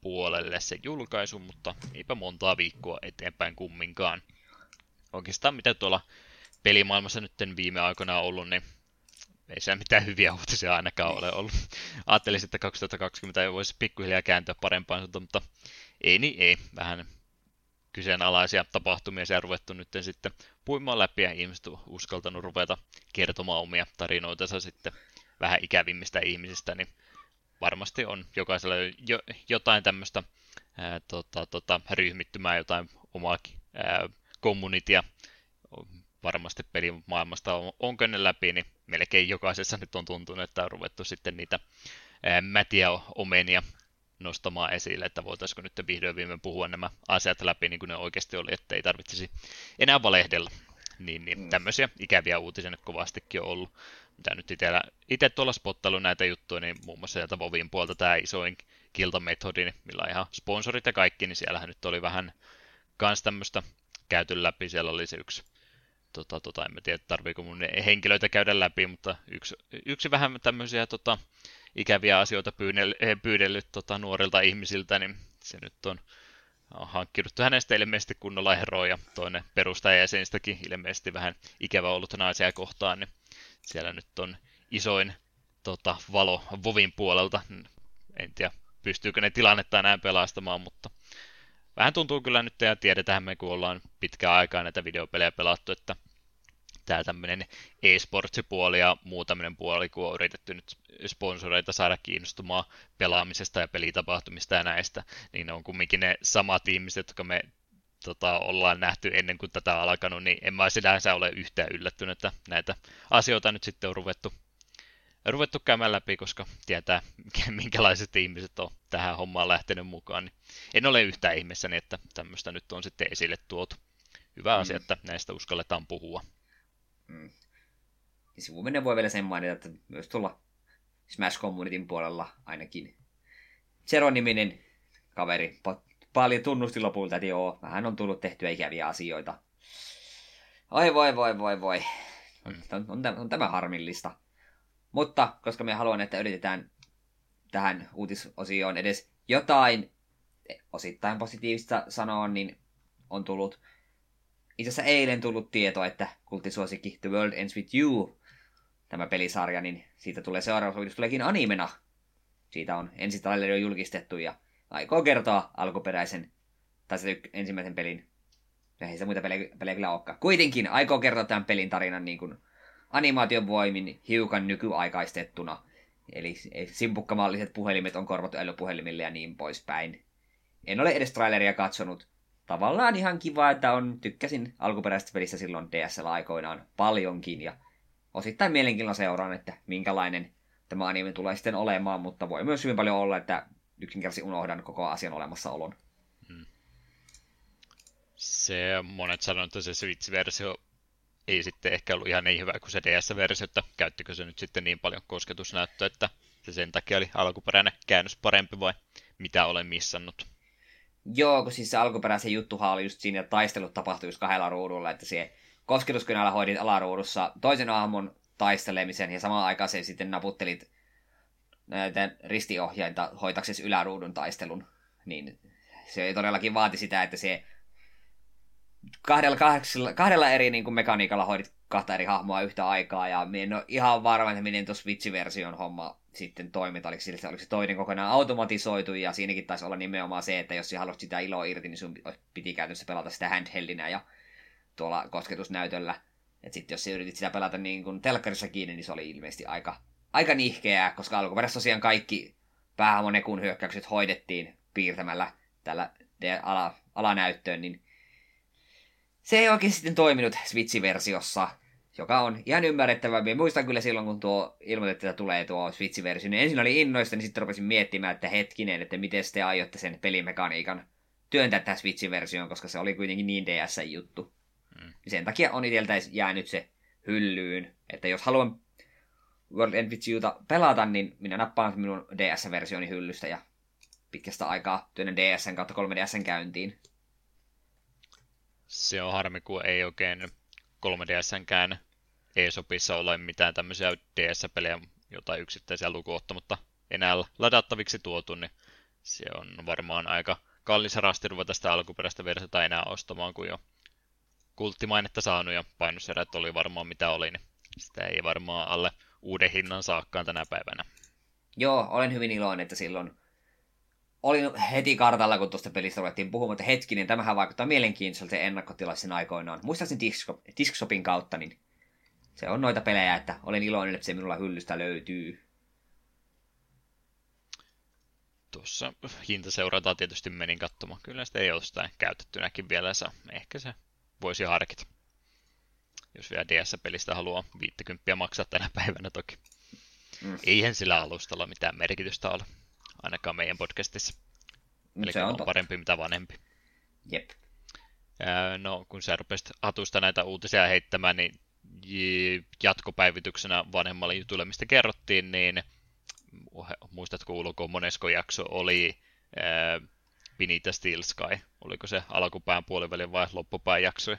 puolelle se julkaisu, mutta eipä montaa viikkoa eteenpäin kumminkaan. Oikeastaan mitä tuolla pelimaailmassa nyt viime aikoina on ollut, niin ei se mitään hyviä uutisia ainakaan ole ollut. Ajattelisin, että 2020 ei voisi pikkuhiljaa kääntyä parempaan suuntaan, mutta ei niin ei. Vähän kyseenalaisia tapahtumia siellä ruvettu nyt sitten puimaan läpi ja ihmiset on uskaltanut ruveta kertomaan omia tarinoitansa sitten vähän ikävimmistä ihmisistä, niin varmasti on jokaisella jo, jotain tämmöistä ää, tota, tota, ryhmittymää, jotain omaa ää, communitya. Varmasti pelimaailmasta on, on ne läpi, niin melkein jokaisessa nyt on tuntunut, että on ruvettu sitten niitä ää, mätiä omenia nostamaan esille, että voitaisiko nyt vihdoin viimein puhua nämä asiat läpi niin kuin ne oikeasti oli, että ei tarvitsisi enää valehdella. Niin, niin mm. tämmöisiä ikäviä uutisia nyt kovastikin on ollut. Mitä nyt itse tuolla spottailu näitä juttuja, niin muun muassa sieltä Vovin puolta tämä isoin kiltametodi, niin millä ihan sponsorit ja kaikki, niin siellähän nyt oli vähän kans tämmöistä käyty läpi. Siellä oli se yksi tota, tota, en tiedä tarviiko mun henkilöitä käydä läpi, mutta yksi, yksi vähän tämmöisiä tota, ikäviä asioita eh, pyydellyt tota, nuorilta ihmisiltä, niin se nyt on, on hankkinut hänestä ilmeisesti kunnolla eroa ja toinen perustajajäsenistäkin ilmeisesti vähän ikävä ollut naisia kohtaan, niin siellä nyt on isoin tota, valo Vovin puolelta. En tiedä, pystyykö ne tilannetta enää pelastamaan, mutta vähän tuntuu kyllä nyt, ja tiedetään me, kun ollaan pitkään aikaa näitä videopelejä pelattu, että tämä tämmöinen e-sportsipuoli ja muu tämmöinen puoli, kun on yritetty nyt sponsoreita saada kiinnostumaan pelaamisesta ja pelitapahtumista ja näistä, niin ne on kumminkin ne samat ihmiset, jotka me tota, ollaan nähty ennen kuin tätä alkanut, niin en mä sinänsä ole yhtään yllättynyt, että näitä asioita nyt sitten on ruvettu, ruvettu käymään läpi, koska tietää, minkälaiset ihmiset on tähän hommaan lähtenyt mukaan. Niin en ole yhtään ihmeessäni, että tämmöistä nyt on sitten esille tuotu. Hyvä mm. asia, että näistä uskalletaan puhua. Mm. Sivuminen voi vielä sen mainita, että myös tuolla Smash Communityn puolella ainakin Zero-niminen kaveri paljon tunnusti lopulta, että joo, vähän on tullut tehtyä ikäviä asioita. Oi voi voi voi voi. On, on, on, on tämä harmillista. Mutta koska me haluan, että yritetään tähän uutisosioon edes jotain osittain positiivista sanoa, niin on tullut itse asiassa eilen tullut tieto, että kulttisuosikki The World Ends With You, tämä pelisarja, niin siitä tulee seuraava tuleekin animena. Siitä on ensi jo julkistettu ja aikoo kertoa alkuperäisen, tai se ensimmäisen pelin, ei se muita pelejä, pelejä kyllä olekaan. Kuitenkin aikoo kertoa tämän pelin tarinan niin kuin animaation voimin hiukan nykyaikaistettuna. Eli simpukkamalliset puhelimet on korvattu älypuhelimille ja niin poispäin. En ole edes traileria katsonut. Tavallaan ihan kiva, että on, tykkäsin alkuperäisestä pelistä silloin DSL aikoinaan paljonkin ja osittain mielenkiinnolla seuraan, että minkälainen tämä anime tulee sitten olemaan, mutta voi myös hyvin paljon olla, että yksinkertaisesti unohdan koko asian olemassaolon. Hmm. Se monet sanoo, että se Switch-versio ei sitten ehkä ollut ihan niin hyvä kuin se DS-versio, että käyttikö se nyt sitten niin paljon kosketusnäyttöä, että se sen takia oli alkuperäinen käännös parempi vai mitä olen missannut? Joo, kun siis se alkuperäisen juttuhan oli just siinä, että taistelut tapahtui just kahdella ruudulla, että se kosketuskynällä hoidit alaruudussa toisen aamun taistelemisen ja samaan aikaan se sitten naputtelit näitä ristiohjainta hoitaksesi yläruudun taistelun, niin se todellakin vaati sitä, että se kahdella, kahdella, kahdella eri niin kuin mekaniikalla hoidit kahta eri hahmoa yhtä aikaa, ja minä en ole ihan varma, että miten tuossa Switch-version homma sitten toiminta, oliko, sillä, oliko se toinen kokonaan automatisoitu, ja siinäkin taisi olla nimenomaan se, että jos sinä haluat sitä iloa irti, niin sun piti käytössä pelata sitä handheldinä ja tuolla kosketusnäytöllä. että sitten jos sä yritit sitä pelata niin kuin telkkarissa kiinni, niin se oli ilmeisesti aika aika nihkeää, koska alkuperässä tosiaan kaikki päähamonekun hyökkäykset hoidettiin piirtämällä tällä ala, alanäyttöön, niin se ei oikein sitten toiminut Switch-versiossa, joka on ihan ymmärrettävää. Minä muistan kyllä silloin, kun tuo ilmoitettiin, että tulee tuo Switch-versio, niin ensin oli innoista, niin sitten rupesin miettimään, että hetkinen, että miten te aiotte sen pelimekaniikan työntää tähän Switch-versioon, koska se oli kuitenkin niin DS-juttu. Mm. Sen takia on itseltä jäänyt se hyllyyn, että jos haluan World End With Youta pelata, niin minä nappaan minun DS-versioni hyllystä ja pitkästä aikaa työnnän DSn kautta 3DSn käyntiin. Se on harmi, kun ei oikein 3DSnkään eSopissa ole mitään tämmöisiä DS-pelejä, jotain yksittäisiä lukuottamatta enää ladattaviksi tuotu, niin se on varmaan aika kallis rasti ruveta sitä alkuperäistä versiota enää ostamaan, kun jo kulttimainetta saanut ja painoserät oli varmaan mitä oli, niin sitä ei varmaan alle uuden hinnan saakkaan tänä päivänä. Joo, olen hyvin iloinen, että silloin olin heti kartalla, kun tuosta pelistä ruvettiin puhumaan, että hetkinen, tämähän vaikuttaa mielenkiintoiselta ennakkotilaisen aikoinaan. Muistaakseni Discshopin kautta, niin se on noita pelejä, että olen iloinen, että se minulla hyllystä löytyy. Tuossa hintaseurataan tietysti menin katsomaan. Kyllä sitä ei jostain käytettynäkin vielä saa. Ehkä se voisi harkita jos vielä DS-pelistä haluaa 50 maksaa tänä päivänä toki. Mm. Eihän sillä alustalla mitään merkitystä ole, ainakaan meidän podcastissa. Eli se on, on parempi mitä vanhempi. Jep. No, kun sä rupesit Atusta näitä uutisia heittämään, niin jatkopäivityksenä vanhemmalle jutulle, mistä kerrottiin, niin muistatko ulkoa monesko jakso oli ää, Benita Steel Sky? Oliko se alkupään puolivälin vai loppupään jaksoja?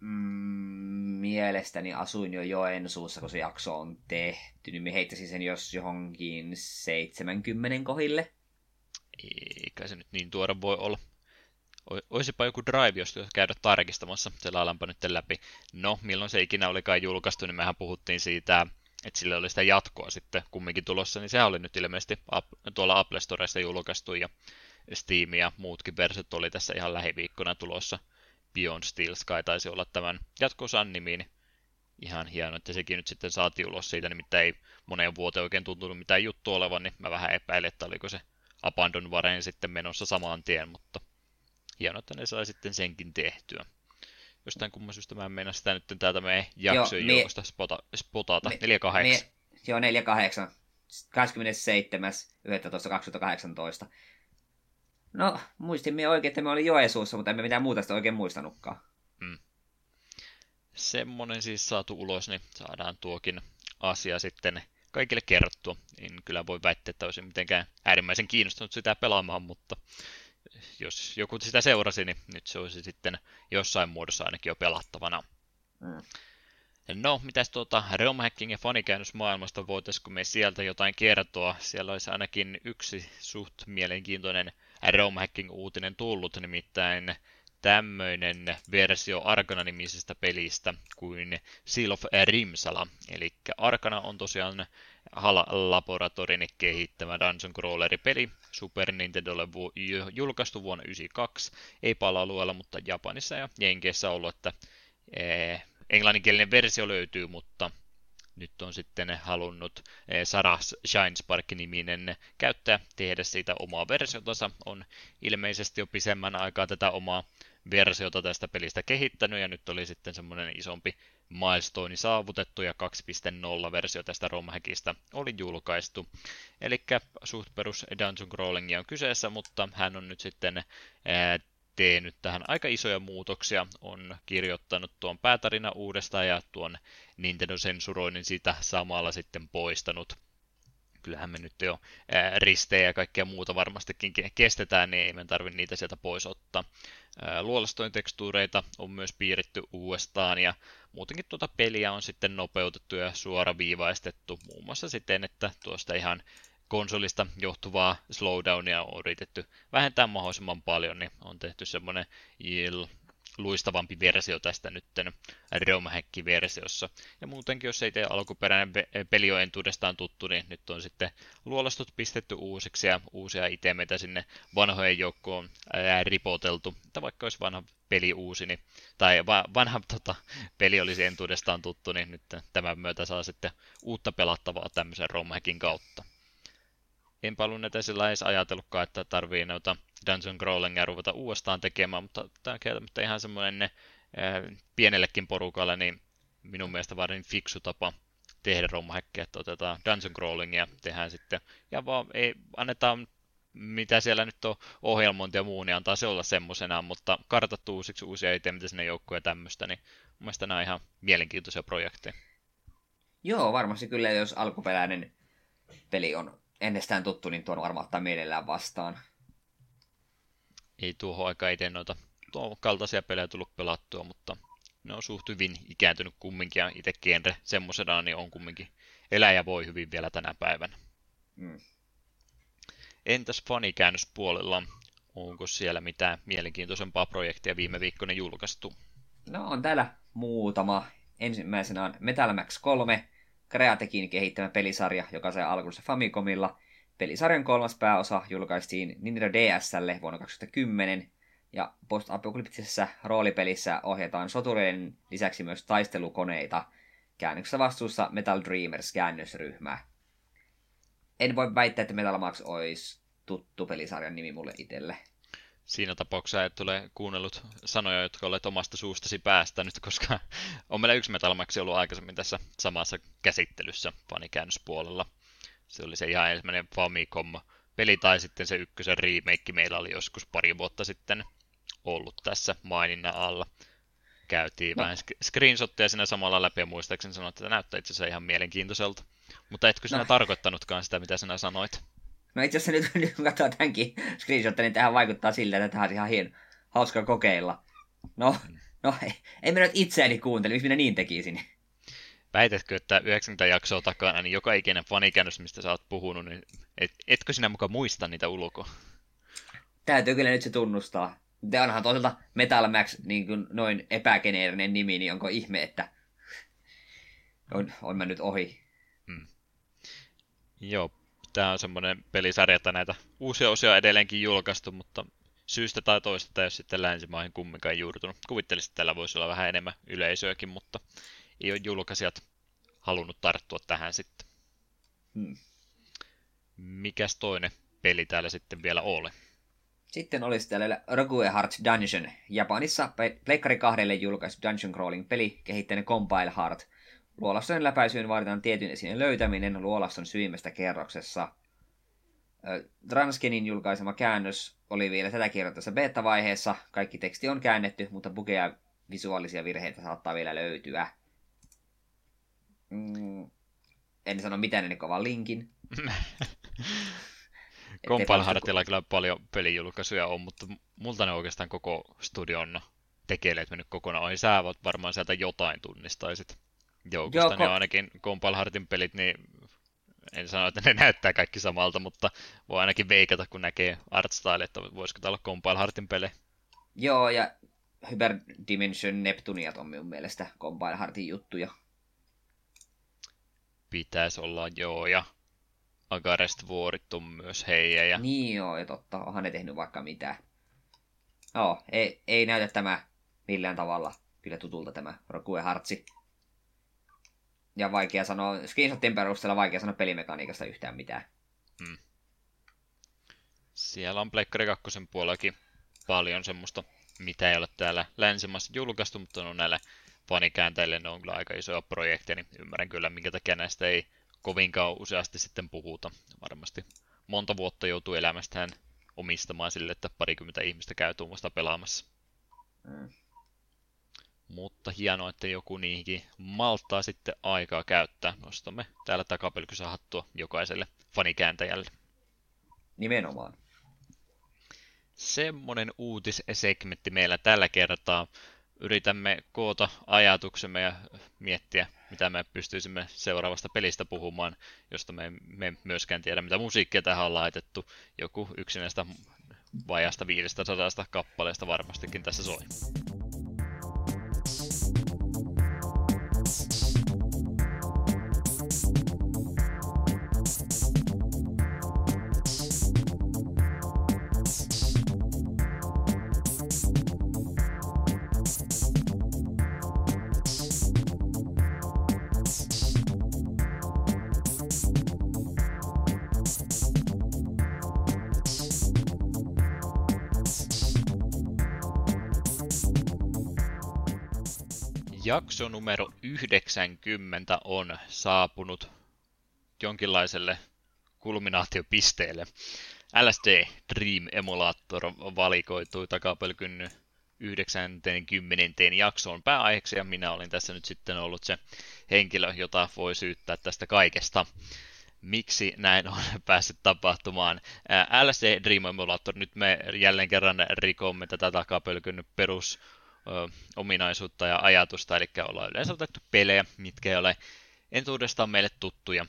Mm, mielestäni asuin jo Joensuussa, kun se jakso on tehty, niin me heittäisin sen jos johonkin 70 kohille. Eikä se nyt niin tuore voi olla. Oisipa joku drive, jos käydä tarkistamassa, se lailanpa nyt läpi. No, milloin se ikinä olikaan julkaistu, niin mehän puhuttiin siitä, että sille oli sitä jatkoa sitten kumminkin tulossa, niin se oli nyt ilmeisesti tuolla Apple Storessa julkaistu ja Steam ja muutkin versiot oli tässä ihan lähiviikkona tulossa. Beyond Steel Sky taisi olla tämän jatkosan nimi, niin ihan hieno, että sekin nyt sitten saatiin ulos siitä, nimittäin ei moneen vuoteen oikein tuntunut mitään juttu olevan, niin mä vähän epäilin, että oliko se Abandon Vareen sitten menossa samaan tien, mutta hienoa, että ne sai sitten senkin tehtyä. Jostain kumman syystä mä en mennä sitä nyt täältä meidän jaksojen mie- joukosta spota, spotata. 48. Joo, 48. 27.11.2018. No, muistimme oikein, että me oli Joesuussa, mutta emme mitään muuta sitä oikein muistanutkaan. Hmm. Semmonen siis saatu ulos, niin saadaan tuokin asia sitten kaikille kerrottua. En kyllä voi väittää, että olisin mitenkään äärimmäisen kiinnostunut sitä pelaamaan, mutta jos joku sitä seurasi, niin nyt se olisi sitten jossain muodossa ainakin jo pelattavana. Mm. No, mitäs tuota Realm Hacking ja fanikäännösmaailmasta voitaisiko me sieltä jotain kertoa? Siellä olisi ainakin yksi suht mielenkiintoinen Realm Hacking uutinen tullut, nimittäin tämmöinen versio Arkana-nimisestä pelistä kuin Seal of Rimsala. Eli Arkana on tosiaan HAL Laboratorin kehittämä Dungeon Crawleri-peli Super Nintendolle vu- julkaistu vuonna 1992. Ei pala-alueella, mutta Japanissa ja Jenkeissä ollut, että ee, englanninkielinen versio löytyy, mutta nyt on sitten halunnut Sarah Shinespark-niminen käyttäjä tehdä siitä omaa versiotansa. On ilmeisesti jo pisemmän aikaa tätä omaa versiota tästä pelistä kehittänyt, ja nyt oli sitten semmoinen isompi milestone saavutettu, ja 2.0-versio tästä romhackista oli julkaistu. Eli suht perus Dungeon Crawlingia on kyseessä, mutta hän on nyt sitten tehnyt tähän aika isoja muutoksia, on kirjoittanut tuon päätarina uudestaan ja tuon Nintendo-sensuroinnin siitä samalla sitten poistanut. Kyllähän me nyt jo ristejä ja kaikkea muuta varmastikin kestetään, niin ei me tarvitse niitä sieltä pois ottaa. Luolastoin tekstuureita on myös piirretty uudestaan ja muutenkin tuota peliä on sitten nopeutettu ja suoraviivaistettu muun muassa siten, että tuosta ihan konsolista johtuvaa slowdownia on yritetty vähentää mahdollisimman paljon, niin on tehty semmoinen luistavampi versio tästä nyt ROM-versiossa. Ja muutenkin, jos ei tee alkuperäinen peli ole entuudestaan tuttu, niin nyt on sitten luolastot pistetty uusiksi ja uusia itemeitä sinne vanhojen joukkoon ripoteltu. Että vaikka olisi vanha peli uusi, niin, tai va- vanha tota, peli olisi entuudestaan tuttu, niin nyt tämän myötä saa sitten uutta pelattavaa tämmöisen rom kautta en paljon näitä sillä edes ajatellutkaan, että tarvii noita dungeon crawlingia ruveta uudestaan tekemään, mutta tämä kieltämättä ihan semmoinen ää, pienellekin porukalle, niin minun mielestä varsin fiksu tapa tehdä romhäkkiä, että otetaan dungeon crawlingia, tehdään sitten, ja vaan ei, annetaan mitä siellä nyt on ohjelmointi ja muu, niin antaa se olla semmoisenaan, mutta kartat uusiksi uusia mitä sinne joukkoja ja tämmöistä, niin mun mielestä nämä on ihan mielenkiintoisia projekteja. Joo, varmasti kyllä, jos alkuperäinen peli on ennestään tuttu, niin tuon varmaan ottaa mielellään vastaan. Ei tuohon aikaan itse noita tuon kaltaisia pelejä tullut pelattua, mutta ne on suht hyvin ikääntynyt kumminkin, ja itse genre semmoisena niin on kumminkin elää ja voi hyvin vielä tänä päivänä. Mm. Entäs fanikäännöspuolella? Onko siellä mitään mielenkiintoisempaa projektia viime viikkoina julkaistu? No on täällä muutama. Ensimmäisenä on Metal Max 3, Createkin kehittämä pelisarja, joka sai alkunsa Famicomilla. Pelisarjan kolmas pääosa julkaistiin Nintendo DSlle vuonna 2010, ja post-apokalyptisessa roolipelissä ohjataan sotureiden lisäksi myös taistelukoneita. Käännöksessä vastuussa Metal Dreamers käännösryhmää. En voi väittää, että Metal Max olisi tuttu pelisarjan nimi mulle itselle. Siinä tapauksessa et ole kuunnellut sanoja, jotka olet omasta suustasi päästänyt, koska on meillä yksi Metal Max ollut aikaisemmin tässä samassa käsittelyssä fanikäännöspuolella. Se oli se ihan ensimmäinen Famicom-peli, tai sitten se ykkösen remake meillä oli joskus pari vuotta sitten ollut tässä maininnan alla. Käytiin no. vähän screenshotteja siinä samalla läpi ja muistaakseni sanoin, että näyttää itse asiassa ihan mielenkiintoiselta. Mutta etkö sinä no. tarkoittanutkaan sitä, mitä sinä sanoit? No itse asiassa nyt, nyt kun katsoo tämänkin screenshotin, niin tähän vaikuttaa siltä, että tämä on ihan hieno, hauska kokeilla. No, mm. no ei, ei minä nyt itseäni kuuntele, miksi minä niin tekisin? Väitätkö, että 90 jaksoa takana, niin joka ikinen fanikäännös, mistä sä oot puhunut, niin et, etkö sinä mukaan muista niitä ulkoa? Täytyy kyllä nyt se tunnustaa. Te onhan toisaalta Metal Max niin kuin noin epägeneerinen nimi, niin onko ihme, että on, on mä nyt ohi. Hmm. Joo, tämä on semmoinen pelisarja, että näitä uusia osia on edelleenkin julkaistu, mutta syystä tai toista tämä ei ole sitten länsimaihin kumminkaan juurtunut. Kuvittelisin, että tällä voisi olla vähän enemmän yleisöäkin, mutta ei ole julkaisijat halunnut tarttua tähän sitten. Hmm. Mikäs toinen peli täällä sitten vielä oli? Sitten olisi täällä Rogue Heart Dungeon. Japanissa Pleikkari kahdelle julkaistu Dungeon Crawling peli kehittänyt Compile Heart. Luolaston läpäisyyn vaaditaan tietyn esineen löytäminen luolaston syvimmästä kerroksessa. Transkenin julkaisema käännös oli vielä tätä kirjoittamassa beta-vaiheessa. Kaikki teksti on käännetty, mutta bugeja visuaalisia virheitä saattaa vielä löytyä. Mm, en sano mitään ennen kuin vaan linkin. Compile kyllä paljon pelijulkaisuja on, mutta multa ne oikeastaan koko studion tekeleet mennyt kokonaan ohi. Sä varmaan sieltä jotain tunnistaisit joukosta. Joo, ko- ne ainakin Compile pelit, niin en sano, että ne näyttää kaikki samalta, mutta voi ainakin veikata, kun näkee artstyle, että voisiko tämä olla Compile Heartin peli. Joo, ja Hyper Dimension Neptuniat on minun mielestä Compile Heartin juttuja. Pitäisi olla, joo, ja Agarest Vuorit on myös heijä. Ja... Niin joo, ja totta, onhan ne tehnyt vaikka mitä. Joo, ei, ei näytä tämä millään tavalla kyllä tutulta tämä Rogue Heartsi. Ja vaikea sanoa, screenshotin perusteella vaikea sanoa pelimekaniikasta yhtään mitään. Hmm. Siellä on Pleikkari 2 puolellakin paljon semmoista, mitä ei ole täällä länsimaassa julkaistu, mutta on näillä fanikääntäjille ne on kyllä aika isoja projekteja, niin ymmärrän kyllä, minkä takia näistä ei kovinkaan useasti sitten puhuta. Varmasti monta vuotta joutuu elämästään omistamaan sille, että parikymmentä ihmistä käy tuommoista pelaamassa. Mm. Mutta hienoa, että joku niihinkin malttaa sitten aikaa käyttää. Nostamme täällä takapelkyssä hattua jokaiselle fanikääntäjälle. Nimenomaan. Semmonen uutissegmentti meillä tällä kertaa yritämme koota ajatuksemme ja miettiä, mitä me pystyisimme seuraavasta pelistä puhumaan, josta me emme myöskään tiedä, mitä musiikkia tähän on laitettu. Joku yksi näistä vajasta 500 kappaleesta varmastikin tässä soi. Jakso numero 90 on saapunut jonkinlaiselle kulminaatiopisteelle. LSD Dream Emulator valikoitui takapelkyn 90. jaksoon pääaiheeksi, ja minä olin tässä nyt sitten ollut se henkilö, jota voi syyttää tästä kaikesta. Miksi näin on päässyt tapahtumaan? LSD Dream Emulator, nyt me jälleen kerran rikomme tätä takapölkyn perus ö, ominaisuutta ja ajatusta, eli ollaan yleensä otettu pelejä, mitkä ei ole entuudestaan meille tuttuja,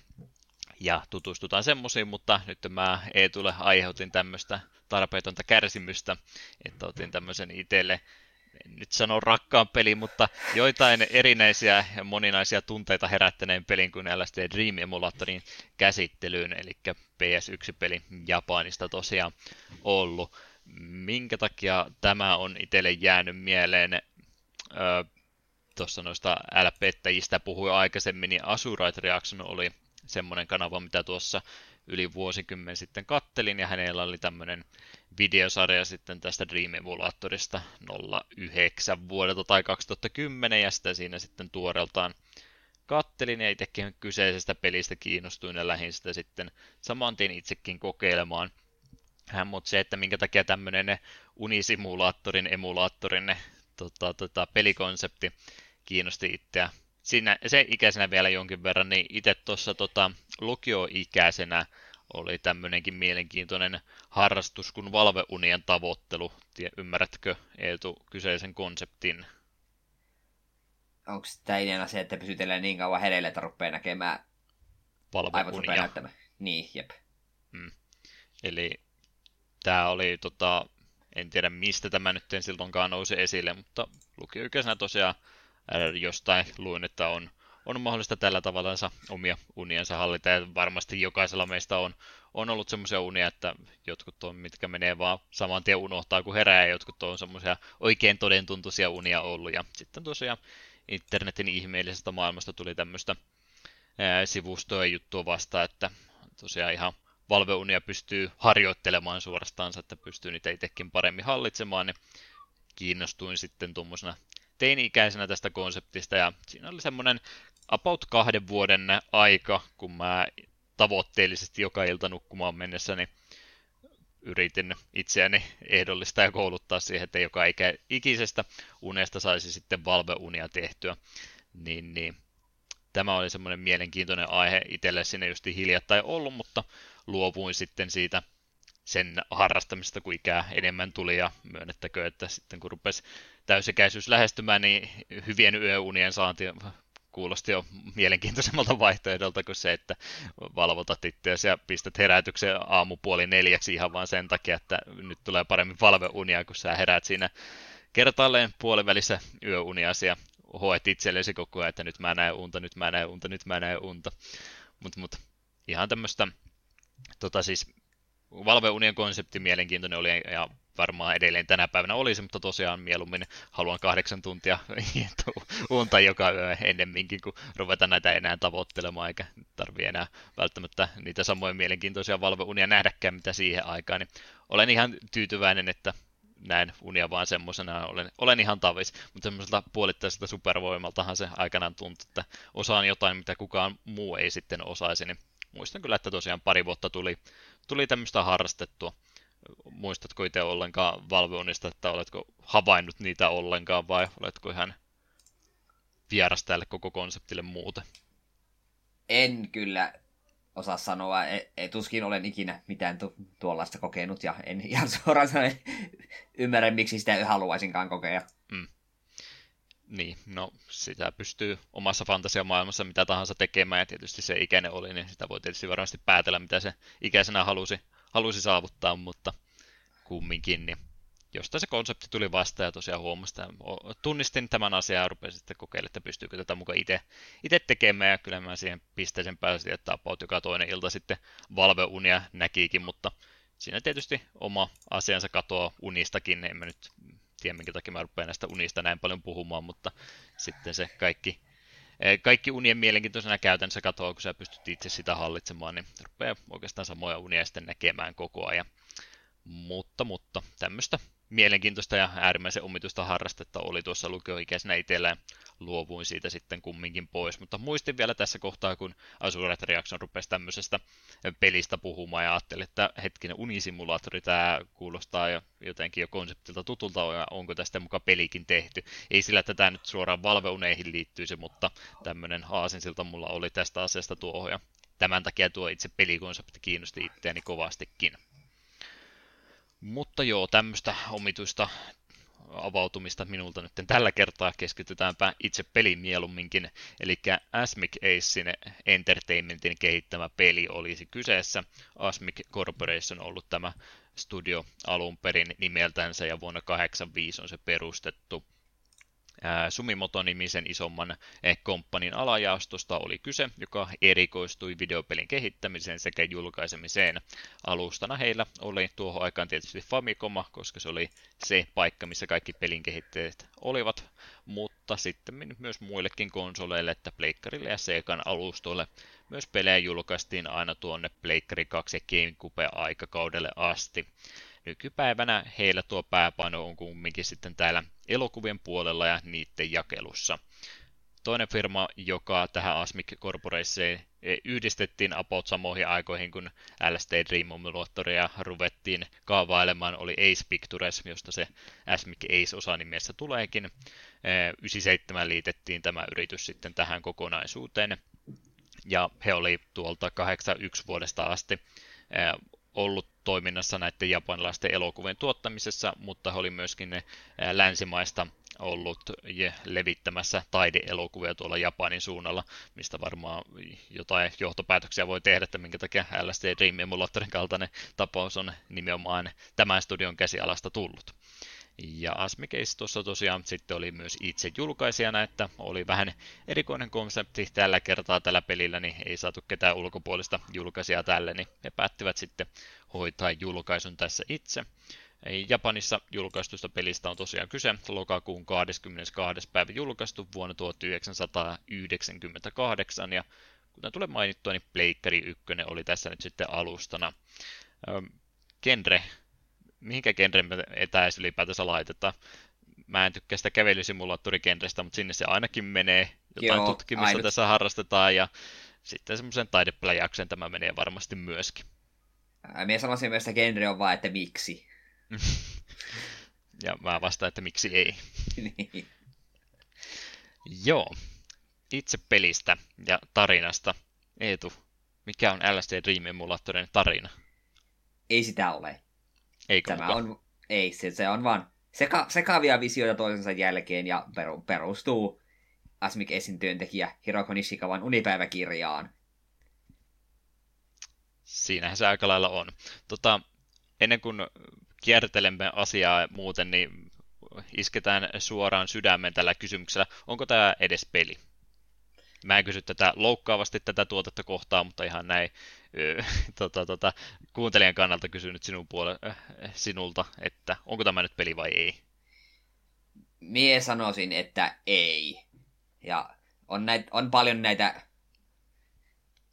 ja tutustutaan semmoisiin, mutta nyt mä ei tule aiheutin tämmöistä tarpeetonta kärsimystä, että otin tämmöisen itselle en nyt sano rakkaan peli, mutta joitain erinäisiä ja moninaisia tunteita herättäneen pelin kuin LSD Dream Emulatorin käsittelyyn, eli PS1-peli Japanista tosiaan ollut minkä takia tämä on itselle jäänyt mieleen. Tuossa noista LPttäjistä puhui aikaisemmin, niin Asurite Reaction oli semmoinen kanava, mitä tuossa yli vuosikymmen sitten kattelin, ja hänellä oli tämmöinen videosarja sitten tästä Dream Emulatorista 09 vuodelta tai 2010, ja sitä siinä sitten tuoreeltaan kattelin, ja itsekin kyseisestä pelistä kiinnostuin, ja lähdin sitä sitten saman tien itsekin kokeilemaan – mutta se, että minkä takia tämmöinen unisimulaattorin, emulaattorin tota, tota, pelikonsepti kiinnosti itseä. Siinä, se ikäisenä vielä jonkin verran, niin itse tuossa tota, lukioikäisenä oli tämmöinenkin mielenkiintoinen harrastus kuin valveunien tavoittelu. Ymmärrätkö Eetu kyseisen konseptin? Onko tämä ideana se, että pysytellään niin kauan hereillä, että rupeaa näkemään valveunia? Niin, jep. Hmm. Eli tämä oli, tota, en tiedä mistä tämä nyt silloinkaan nousi esille, mutta lukioikäisenä tosiaan jostain luin, että on, on mahdollista tällä tavalla omia uniensa hallita, ja varmasti jokaisella meistä on, on ollut semmoisia unia, että jotkut on, mitkä menee vaan saman tien unohtaa, kun herää, ja jotkut on semmoisia oikein todentuntuisia unia ollut, ja sitten tosiaan internetin ihmeellisestä maailmasta tuli tämmöistä sivustoa ja juttua vasta, että tosiaan ihan valveunia pystyy harjoittelemaan suorastaan, että pystyy niitä itsekin paremmin hallitsemaan, niin kiinnostuin sitten tuommoisena teini-ikäisenä tästä konseptista, ja siinä oli semmoinen about kahden vuoden aika, kun mä tavoitteellisesti joka ilta nukkumaan mennessä, niin yritin itseäni ehdollista ja kouluttaa siihen, että joka ikä, ikisestä unesta saisi sitten valveunia tehtyä. Niin, niin. Tämä oli semmoinen mielenkiintoinen aihe itselle sinne just hiljattain ollut, mutta luovuin sitten siitä sen harrastamista, kun ikää enemmän tuli ja myönnettäkö, että sitten kun rupesi täysikäisyys lähestymään, niin hyvien yöunien saanti kuulosti jo mielenkiintoisemmalta vaihtoehdolta kuin se, että valvotat itseäsi ja pistät herätyksen aamupuoli neljäksi ihan vaan sen takia, että nyt tulee paremmin valveunia, kun sä herät siinä kertaalleen puolivälissä yöuniasi ja hoet itsellesi koko ajan, että nyt mä näen unta, nyt mä näen unta, nyt mä näen unta. Mutta mut, ihan tämmöistä, tota siis valveunien konsepti mielenkiintoinen oli ja varmaan edelleen tänä päivänä olisi, mutta tosiaan mieluummin haluan kahdeksan tuntia unta joka yö ennemminkin, kun ruveta näitä enää tavoittelemaan, eikä tarvii enää välttämättä niitä samoja mielenkiintoisia valveunia nähdäkään, mitä siihen aikaan. Niin olen ihan tyytyväinen, että näen unia vaan semmoisena, olen, olen ihan tavis, mutta semmoiselta puolittaiselta supervoimaltahan se aikanaan tuntui, että osaan jotain, mitä kukaan muu ei sitten osaisi, niin muistan kyllä, että tosiaan pari vuotta tuli, tuli tämmöistä harrastettua. Muistatko itse ollenkaan valveunista, että oletko havainnut niitä ollenkaan vai oletko ihan vieras tälle koko konseptille muuten? En kyllä osaa sanoa. Ei, ei tuskin olen ikinä mitään tu- tuollaista kokenut ja en ihan suoraan sanoen ymmärrä, miksi sitä haluaisinkaan kokea. Niin, no sitä pystyy omassa fantasiamaailmassa mitä tahansa tekemään ja tietysti se ikäinen oli, niin sitä voi tietysti varmasti päätellä, mitä se ikäisenä halusi, halusi saavuttaa, mutta kumminkin, niin josta se konsepti tuli vasta ja tosiaan huomasin, tunnistin tämän asian ja rupesin sitten kokeilemaan, että pystyykö tätä mukaan itse tekemään ja kyllä mä siihen pisteeseen pääsin, että about joka toinen ilta sitten valveunia näkikin, mutta siinä tietysti oma asiansa katoaa unistakin, en mä nyt tiedä minkä takia mä rupean näistä unista näin paljon puhumaan, mutta sitten se kaikki, eh, kaikki unien mielenkiintoisena käytännössä katoaa, kun sä pystyt itse sitä hallitsemaan, niin rupeaa oikeastaan samoja unia sitten näkemään koko ajan. Mutta, mutta tämmöistä mielenkiintoista ja äärimmäisen omituista harrastetta oli tuossa lukioikäisenä itsellä luovuin siitä sitten kumminkin pois. Mutta muistin vielä tässä kohtaa, kun Azure Reaction rupesi tämmöisestä pelistä puhumaan ja ajattelin, että hetkinen unisimulaattori, tämä kuulostaa jo jotenkin jo konseptilta tutulta, onko tästä mukaan pelikin tehty. Ei sillä, että tämä nyt suoraan valveuneihin liittyisi, mutta tämmöinen aasinsilta mulla oli tästä asiasta tuohon, ja tämän takia tuo itse pelikonsepti kiinnosti itseäni kovastikin. Mutta joo, tämmöistä omituista avautumista minulta nyt tällä kertaa keskitytäänpä itse peliin mieluumminkin. Eli Asmic Acein Entertainmentin kehittämä peli olisi kyseessä. Asmic Corporation on ollut tämä studio alun perin nimeltänsä ja vuonna 1985 on se perustettu. Sumimoto-nimisen isomman komppanin alajaostosta oli kyse, joka erikoistui videopelin kehittämiseen sekä julkaisemiseen. Alustana heillä oli tuohon aikaan tietysti Famicoma, koska se oli se paikka, missä kaikki pelin kehittäjät olivat, mutta sitten myös muillekin konsoleille, että Pleikkarille ja Segan alustoille myös pelejä julkaistiin aina tuonne Pleikkari 2 ja GameCube-aikakaudelle asti. Nykypäivänä heillä tuo pääpaino on kumminkin sitten täällä elokuvien puolella ja niiden jakelussa. Toinen firma, joka tähän Asmic Corporation yhdistettiin about samoihin aikoihin, kun LSD Dream Emulatoria ruvettiin kaavailemaan, oli Ace Pictures, josta se Asmic Ace nimessä tuleekin. 97 liitettiin tämä yritys sitten tähän kokonaisuuteen, ja he oli tuolta 81 vuodesta asti ollut toiminnassa näiden japanilaisten elokuvien tuottamisessa, mutta he oli myöskin ne länsimaista ollut levittämässä taideelokuvia tuolla Japanin suunnalla, mistä varmaan jotain johtopäätöksiä voi tehdä, että minkä takia LSD Dream Emulatorin kaltainen tapaus on nimenomaan tämän studion käsialasta tullut. Ja Asmikeis tuossa tosiaan sitten oli myös itse julkaisijana, että oli vähän erikoinen konsepti tällä kertaa tällä pelillä, niin ei saatu ketään ulkopuolista julkaisijaa tälle, niin he päättivät sitten hoitaa julkaisun tässä itse. Japanissa julkaistusta pelistä on tosiaan kyse. Lokakuun 22. päivä julkaistu vuonna 1998 ja kuten tulee mainittua, niin Pleikkari 1 oli tässä nyt sitten alustana. Genre, mihinkä genre me etäis ylipäätänsä laitetaan? Mä en tykkää sitä kävelysimulaattorigenrestä, mutta sinne se ainakin menee. Jotain Joo, tutkimista ainut. tässä harrastetaan ja sitten semmoisen taidepläjäyksen tämä menee varmasti myöskin. Minä sanoisin myös, että genre on vaan, että miksi. ja mä vastaan, että miksi ei. niin. Joo. Itse pelistä ja tarinasta. Eetu, mikä on LSD Dream Emulatorin tarina? Ei sitä ole. Eikö Tämä on, ei, se, se on vaan seka, sekavia visioita toisensa jälkeen ja peru, perustuu Asmik Esin työntekijä Hiroko Nishikawan unipäiväkirjaan. Siinähän se aika lailla on. Tota, ennen kuin kiertelemme asiaa muuten, niin isketään suoraan sydämen tällä kysymyksellä, onko tämä edes peli? Mä en kysy tätä loukkaavasti tätä tuotetta kohtaa, mutta ihan näin tota, tota, kuuntelijan kannalta kysyn nyt sinun puole, äh, sinulta, että onko tämä nyt peli vai ei? Mie sanoisin, että ei. Ja on, näit, on paljon näitä,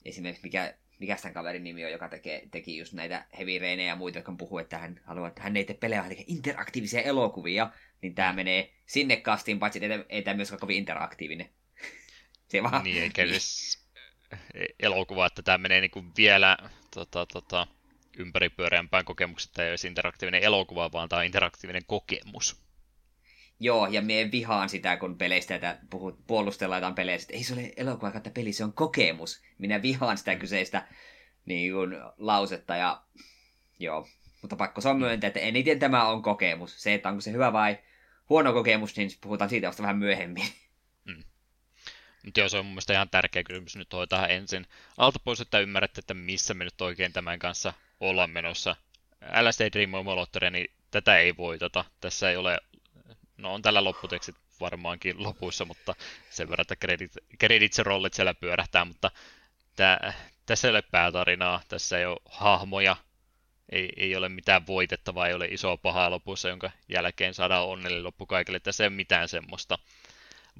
esimerkiksi mikä, mikä tämän kaverin nimi on, joka tekee, teki just näitä heavy ja muita, jotka puhuu, että hän haluaa, että hän ei tee pelejä, eli interaktiivisia elokuvia, niin tämä menee sinne kastiin, paitsi että ei, ei tämä myöskään kovin interaktiivinen. Se vaan... Niin, eikä edes elokuva, että tämä menee niin kuin vielä tota, tota, ympäripyöreämpään kokemukseen, että ei olisi interaktiivinen elokuva, vaan tämä on interaktiivinen kokemus. Joo, ja me vihaan sitä, kun peleistä että puhut, puolustellaan jotain peleistä, että ei se ole elokuva, että peli, se on kokemus. Minä vihaan sitä kyseistä niin kuin, lausetta, ja joo. Mutta pakko se on myöntää, että eniten tämä on kokemus. Se, että onko se hyvä vai huono kokemus, niin puhutaan siitä vasta vähän myöhemmin. Mutta joo, se on mun mielestä ihan tärkeä kysymys nyt hoitaa ensin. Alta pois, että ymmärrätte, että missä me nyt oikein tämän kanssa ollaan menossa. LSD Dream Emulator, niin tätä ei voitata. Tässä ei ole, no on tällä lopputekstit varmaankin lopuissa, mutta sen verran, että credit, credits rollit siellä pyörähtää, mutta tää, tässä ei ole päätarinaa, tässä ei ole hahmoja, ei, ei ole mitään voitettavaa, ei ole isoa pahaa lopussa, jonka jälkeen saadaan onnellinen loppu kaikille. Tässä ei ole mitään semmoista,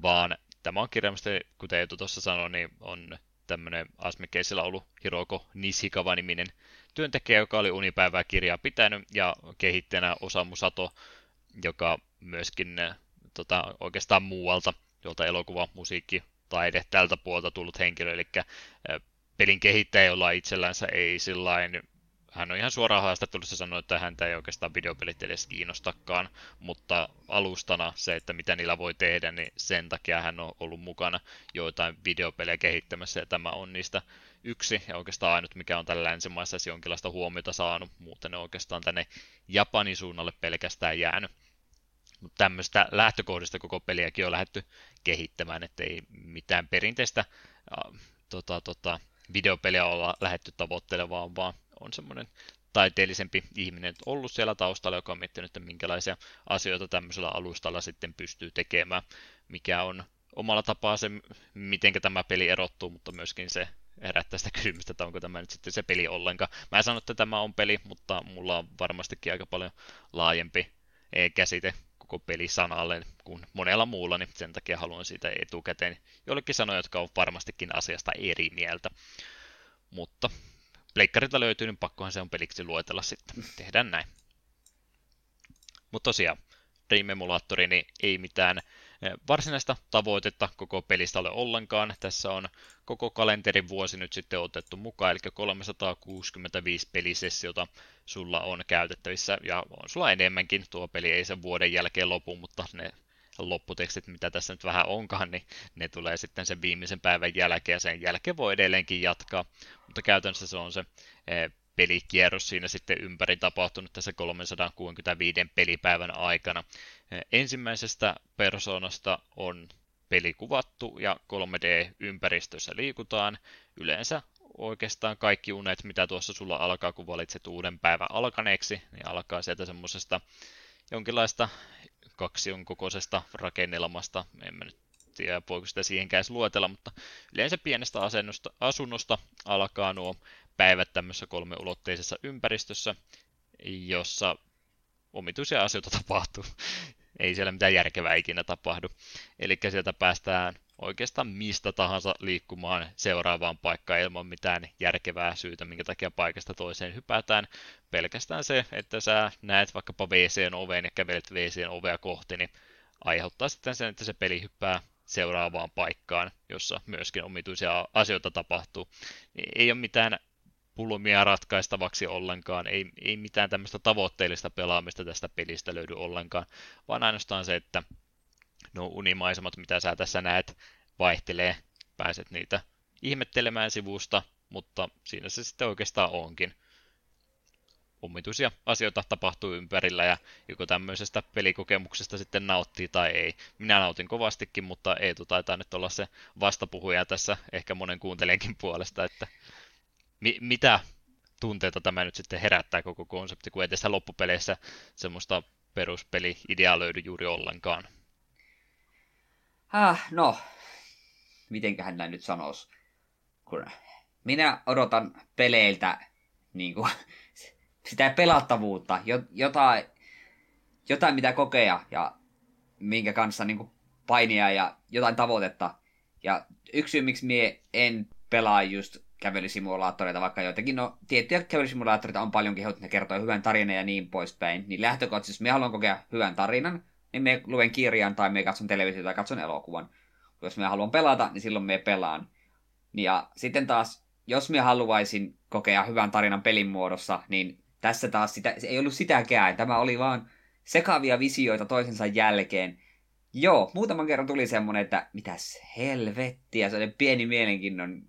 vaan tämä on kirjaimesti, kuten Eetu tuossa sanoi, niin on tämmöinen Asmekeisillä ollut Hiroko Nishikawa-niminen työntekijä, joka oli Unipäivää kirjaa pitänyt, ja kehittäjänä Osamu Sato, joka myöskin tota, oikeastaan muualta, jolta elokuva, musiikki, taide tältä puolta tullut henkilö, eli pelin kehittäjä, jolla itsellänsä ei sillain hän on ihan suoraan haastattelussa sanonut, että häntä ei oikeastaan videopelit edes kiinnostakaan, mutta alustana se, että mitä niillä voi tehdä, niin sen takia hän on ollut mukana joitain videopelejä kehittämässä, ja tämä on niistä yksi, ja oikeastaan ainut, mikä on tällä länsimaissa jonkinlaista huomiota saanut, muuten ne oikeastaan tänne Japanin suunnalle pelkästään jäänyt. Mutta tämmöistä lähtökohdista koko peliäkin on lähdetty kehittämään, ettei mitään perinteistä äh, tota, tota, videopeliä olla lähetty tavoittelemaan, vaan on semmoinen taiteellisempi ihminen ollut siellä taustalla, joka on miettinyt, että minkälaisia asioita tämmöisellä alustalla sitten pystyy tekemään, mikä on omalla tapaa se, miten tämä peli erottuu, mutta myöskin se herättää sitä kysymystä, että onko tämä nyt sitten se peli ollenkaan. Mä en sano, että tämä on peli, mutta mulla on varmastikin aika paljon laajempi käsite koko pelisanalle kuin monella muulla, niin sen takia haluan siitä etukäteen jollekin sanoa, jotka on varmastikin asiasta eri mieltä. Mutta pleikkarilta löytyy, niin pakkohan se on peliksi luetella sitten. Tehdään näin. Mutta tosiaan, Dream Emulaattori, niin ei mitään eh, varsinaista tavoitetta koko pelistä ole ollenkaan. Tässä on koko kalenterin vuosi nyt sitten otettu mukaan, eli 365 pelisessiota sulla on käytettävissä, ja on sulla enemmänkin. Tuo peli ei sen vuoden jälkeen lopu, mutta ne lopputekstit, mitä tässä nyt vähän onkaan, niin ne tulee sitten sen viimeisen päivän jälkeen ja sen jälkeen voi edelleenkin jatkaa, mutta käytännössä se on se eh, pelikierros siinä sitten ympäri tapahtunut tässä 365 pelipäivän aikana. Eh, ensimmäisestä persoonasta on peli kuvattu ja 3D-ympäristössä liikutaan. Yleensä oikeastaan kaikki unet, mitä tuossa sulla alkaa, kun valitset uuden päivän alkaneeksi, niin alkaa sieltä semmoisesta jonkinlaista kaksion kokoisesta rakennelmasta. En mä nyt tiedä, voiko sitä siihenkään edes luetella, mutta yleensä pienestä asennosta, asunnosta alkaa nuo päivät tämmöisessä kolmeulotteisessa ympäristössä, jossa omituisia asioita tapahtuu. Ei siellä mitään järkevää ikinä tapahdu. Eli sieltä päästään oikeastaan mistä tahansa liikkumaan seuraavaan paikkaan ilman mitään järkevää syytä, minkä takia paikasta toiseen hypätään. Pelkästään se, että sä näet vaikkapa WCn oveen ja kävelet WCn ovea kohti, niin aiheuttaa sitten sen, että se peli hyppää seuraavaan paikkaan, jossa myöskin omituisia asioita tapahtuu. Niin ei ole mitään pulmia ratkaistavaksi ollenkaan, ei, ei mitään tämmöistä tavoitteellista pelaamista tästä pelistä löydy ollenkaan, vaan ainoastaan se, että no unimaisemat, mitä sä tässä näet, vaihtelee, pääset niitä ihmettelemään sivusta, mutta siinä se sitten oikeastaan onkin. Omituisia asioita tapahtuu ympärillä ja joko tämmöisestä pelikokemuksesta sitten nauttii tai ei. Minä nautin kovastikin, mutta Eetu taitaa nyt olla se vastapuhuja tässä ehkä monen kuuntelijankin puolesta, että mi- mitä tunteita tämä nyt sitten herättää koko konsepti, kun ei tässä loppupeleissä semmoista peruspeli-ideaa löydy juuri ollenkaan. Ah, no, mitenköhän näin nyt sanoisi. Kun minä odotan peleiltä niin kuin, sitä pelattavuutta, jotain, jotain mitä kokea ja minkä kanssa niin kuin, painia ja jotain tavoitetta. Ja yksi syy, miksi mie en pelaa just kävelysimulaattoreita, vaikka joitakin, no tiettyjä kävelysimulaattoreita on paljon kehottu, ne kertoo hyvän tarinan ja niin poispäin, niin lähtökohtaisesti, jos me haluan kokea hyvän tarinan, niin me luen kirjan tai me katson televisiota tai katson elokuvan. Jos me haluan pelata, niin silloin me pelaan. Ja sitten taas, jos me haluaisin kokea hyvän tarinan pelin muodossa, niin tässä taas sitä, se ei ollut sitäkään. Tämä oli vaan sekavia visioita toisensa jälkeen. Joo, muutaman kerran tuli semmonen, että mitäs helvettiä, se oli pieni mielenkiinnon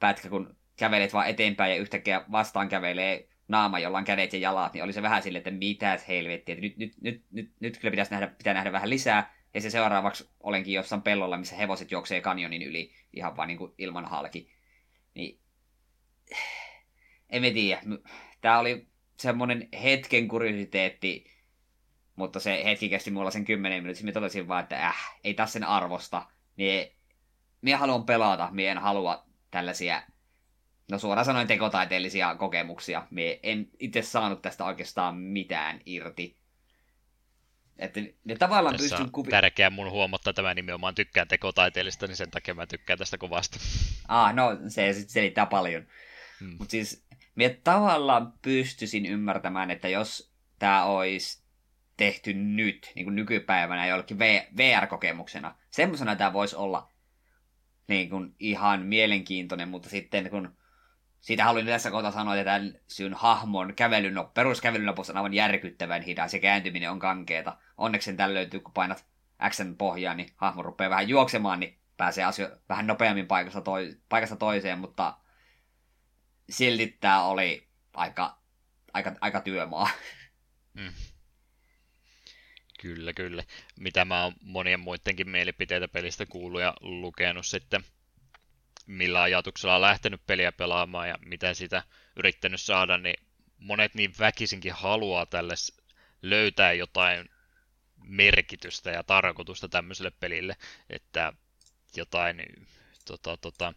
pätkä, kun kävelet vaan eteenpäin ja yhtäkkiä vastaan kävelee naama, jolla on kädet ja jalat, niin oli se vähän silleen, että mitäs helvettiä, että nyt, nyt, nyt, nyt, nyt kyllä pitäisi nähdä, pitää nähdä vähän lisää. Ja se seuraavaksi olenkin jossain pellolla, missä hevoset juoksee kanjonin yli ihan vaan niin kuin ilman halki. Niin, en mä tiedä. Tämä oli semmoinen hetken kuriositeetti, mutta se hetki kesti mulla sen kymmenen minuuttia. Mä totesin vaan, että äh, ei tässä sen arvosta. Niin, minä haluan pelata, minä en halua tällaisia no suoraan sanoen tekotaiteellisia kokemuksia. Me en itse saanut tästä oikeastaan mitään irti. Että ne tavallaan Tässä pystyn kuvi... tärkeää mun huomata tämä nimenomaan tykkään tekotaiteellista, niin sen takia mä tykkään tästä kovasti. Ah, no se sitten selittää paljon. Hmm. Mutta siis me tavallaan pystyisin ymmärtämään, että jos tämä olisi tehty nyt, niin kuin nykypäivänä jollekin VR-kokemuksena, semmoisena tämä voisi olla niin kuin ihan mielenkiintoinen, mutta sitten kun siitä haluin tässä kohtaa sanoa, että tämän syyn hahmon kävelyn, peruskävelynopus on aivan järkyttävän hidas ja kääntyminen on kankeeta. Onneksi sen tällä löytyy, kun painat Xn pohjaan, niin hahmo rupeaa vähän juoksemaan, niin pääsee asio- vähän nopeammin paikasta, toi- paikasta toiseen, mutta silti tämä oli aika, aika, aika työmaa. Mm. Kyllä, kyllä. Mitä mä oon monien muidenkin mielipiteitä pelistä kuullut ja lukenut sitten, millä ajatuksella on lähtenyt peliä pelaamaan ja mitä sitä yrittänyt saada, niin monet niin väkisinkin haluaa tälle löytää jotain merkitystä ja tarkoitusta tämmöiselle pelille, että jotain tota, tota,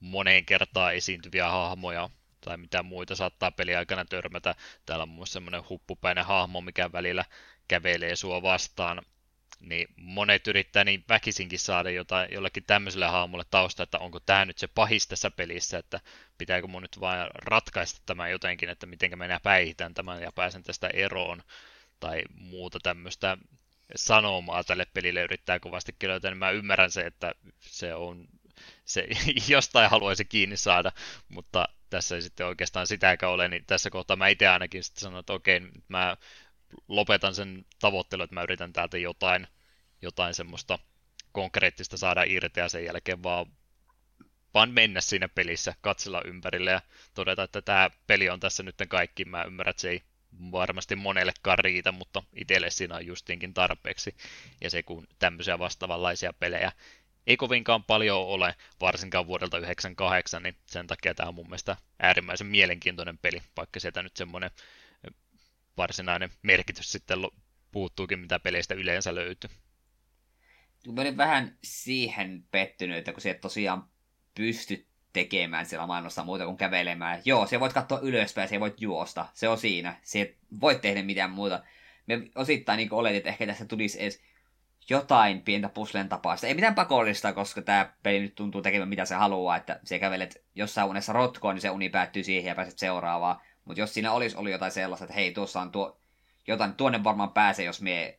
moneen kertaan esiintyviä hahmoja tai mitä muita saattaa peliaikana törmätä. Täällä on muun muassa semmoinen huppupäinen hahmo, mikä välillä kävelee sua vastaan, niin monet yrittää niin väkisinkin saada jotain, jollekin tämmöiselle hahmolle tausta, että onko tämä nyt se pahis tässä pelissä, että pitääkö mun nyt vain ratkaista tämä jotenkin, että miten mä päihitän tämän ja pääsen tästä eroon, tai muuta tämmöistä sanomaa tälle pelille. Yrittää kovasti löytää, niin mä ymmärrän se, että se on se jostain haluaisi kiinni saada, mutta tässä ei sitten oikeastaan sitäkään ole, niin tässä kohtaa mä itse ainakin sitten sanon, että okei, mä lopetan sen tavoittelun, että mä yritän täältä jotain, jotain semmoista konkreettista saada irti ja sen jälkeen vaan, vaan mennä siinä pelissä, katsella ympärille ja todeta, että tämä peli on tässä nyt kaikki. Mä ymmärrän, että se ei varmasti monellekaan riitä, mutta itselle siinä on justiinkin tarpeeksi. Ja se kun tämmöisiä vastaavanlaisia pelejä ei kovinkaan paljon ole, varsinkaan vuodelta 98, niin sen takia tämä on mun mielestä äärimmäisen mielenkiintoinen peli, vaikka sieltä nyt semmoinen varsinainen merkitys sitten puuttuukin, mitä peleistä yleensä löytyy. Mä olin vähän siihen pettynyt, että kun se tosiaan pystyt tekemään siellä maailmassa muuta kuin kävelemään. Joo, se voit katsoa ylöspäin, se voit juosta, se on siinä. Se voit tehdä mitään muuta. me osittain niin oletin, että ehkä tässä tulisi edes jotain pientä puslen tapaista. Ei mitään pakollista, koska tämä peli nyt tuntuu tekemään mitä se haluaa, että se kävelet jossain unessa rotkoon, niin se uni päättyy siihen ja pääset seuraavaan. Mutta jos siinä olisi ollut jotain sellaista, että hei, tuossa on tuo, jotain, tuonne varmaan pääsee, jos mie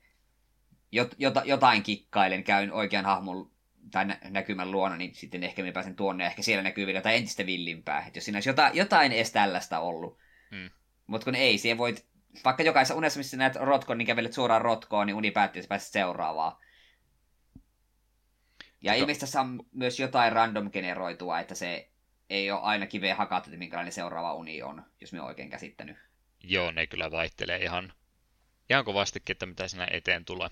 jot, jot, jotain kikkailen, käyn oikean hahmon tai nä- näkymän luona, niin sitten ehkä me pääsen tuonne, ehkä siellä näkyy vielä jotain entistä villimpää. Et jos siinä olisi jotain, jotain edes tällaista ollut. Hmm. Mutta kun ei, siihen voit, vaikka jokaisessa unessa, missä näet rotkon, niin kävelet suoraan rotkoon, niin uni päättyy, että pääset seuraavaan. Ja ilmeisesti tässä on myös jotain random generoitua, että se ei ole aina kiveen hakattu, että minkälainen seuraava uni on, jos me oikein käsittänyt. Joo, ne kyllä vaihtelee ihan, ihan kovastikin, että mitä sinä eteen tulee.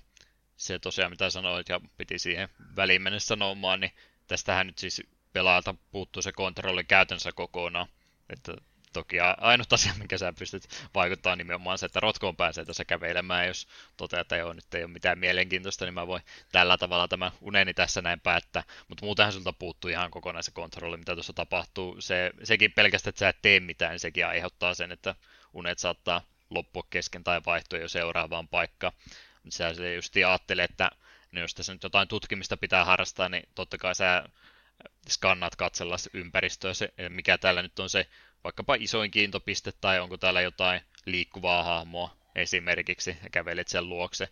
Se tosiaan, mitä sanoit, ja piti siihen väliin mennä sanomaan, niin tästähän nyt siis pelaajalta puuttuu se kontrolli käytännössä kokonaan. Että toki ainut asia, minkä sä pystyt vaikuttaa nimenomaan se, että rotkoon pääsee tässä kävelemään. Jos toteat, että joo, nyt ei ole mitään mielenkiintoista, niin mä voin tällä tavalla tämä uneni tässä näin päättää. Mutta muutenhan sulta puuttuu ihan kokonaan se kontrolli, mitä tuossa tapahtuu. Se, sekin pelkästään, että sä et tee mitään, niin sekin aiheuttaa sen, että unet saattaa loppua kesken tai vaihtua jo seuraavaan paikkaan. Sä se just ajattelee, että no jos tässä nyt jotain tutkimista pitää harrastaa, niin totta kai sä skannat katsella ympäristöä, se, mikä täällä nyt on se vaikkapa isoin kiintopiste tai onko täällä jotain liikkuvaa hahmoa esimerkiksi ja kävelet sen luokse,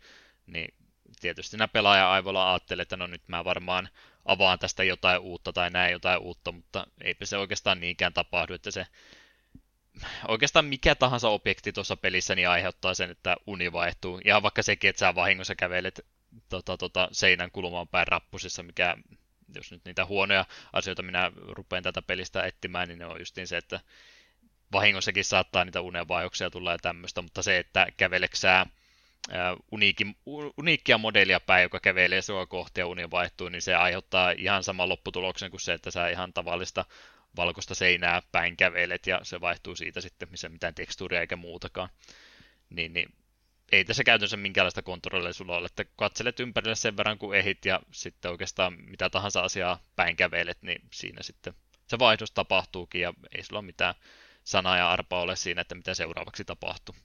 niin tietysti nämä pelaaja aivoilla ajattelee, että no nyt mä varmaan avaan tästä jotain uutta tai näin jotain uutta, mutta eipä se oikeastaan niinkään tapahdu, että se oikeastaan mikä tahansa objekti tuossa pelissä niin aiheuttaa sen, että uni vaihtuu. Ihan vaikka sekin, että sä vahingossa kävelet tota, tota, seinän kulmaan päin rappusissa, mikä jos nyt niitä huonoja asioita minä rupean tätä pelistä etsimään, niin ne on justiin se, että vahingossakin saattaa niitä unenvaihoksia tulla ja tämmöistä, mutta se, että käveleksää uniikin, uniikkia modelia päin, joka kävelee sua kohti ja uni vaihtuu, niin se aiheuttaa ihan saman lopputuloksen kuin se, että sä ihan tavallista valkoista seinää päin kävelet ja se vaihtuu siitä sitten, missä mitään tekstuuria eikä muutakaan. Niin, niin ei tässä käytännössä minkäänlaista kontrollia sulla ole, että katselet ympärille sen verran kuin ehit ja sitten oikeastaan mitä tahansa asiaa päin kävelet, niin siinä sitten se vaihdos tapahtuukin ja ei sulla ole mitään sanaa ja arpaa ole siinä, että mitä seuraavaksi tapahtuu.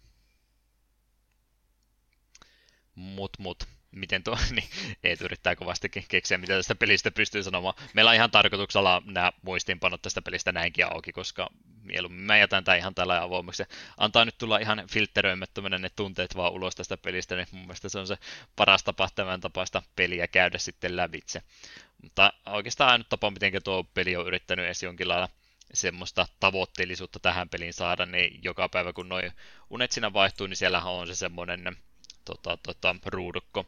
Mut, mut miten tuo, niin Eetu yrittää kovastikin keksiä, mitä tästä pelistä pystyy sanomaan. Meillä on ihan tarkoituksella nämä muistiinpanot tästä pelistä näinkin auki, koska mieluummin mä jätän tämän ihan tällä avoimeksi. Antaa nyt tulla ihan filtteröimättömänä ne tunteet vaan ulos tästä pelistä, niin mun mielestä se on se paras tapa tämän tapaista peliä käydä sitten lävitse. Mutta oikeastaan ainut tapa, miten tuo peli on yrittänyt edes jonkin lailla semmoista tavoitteellisuutta tähän peliin saada, niin joka päivä kun noin unet siinä vaihtuu, niin siellähän on se semmoinen tota, tota, ruudukko,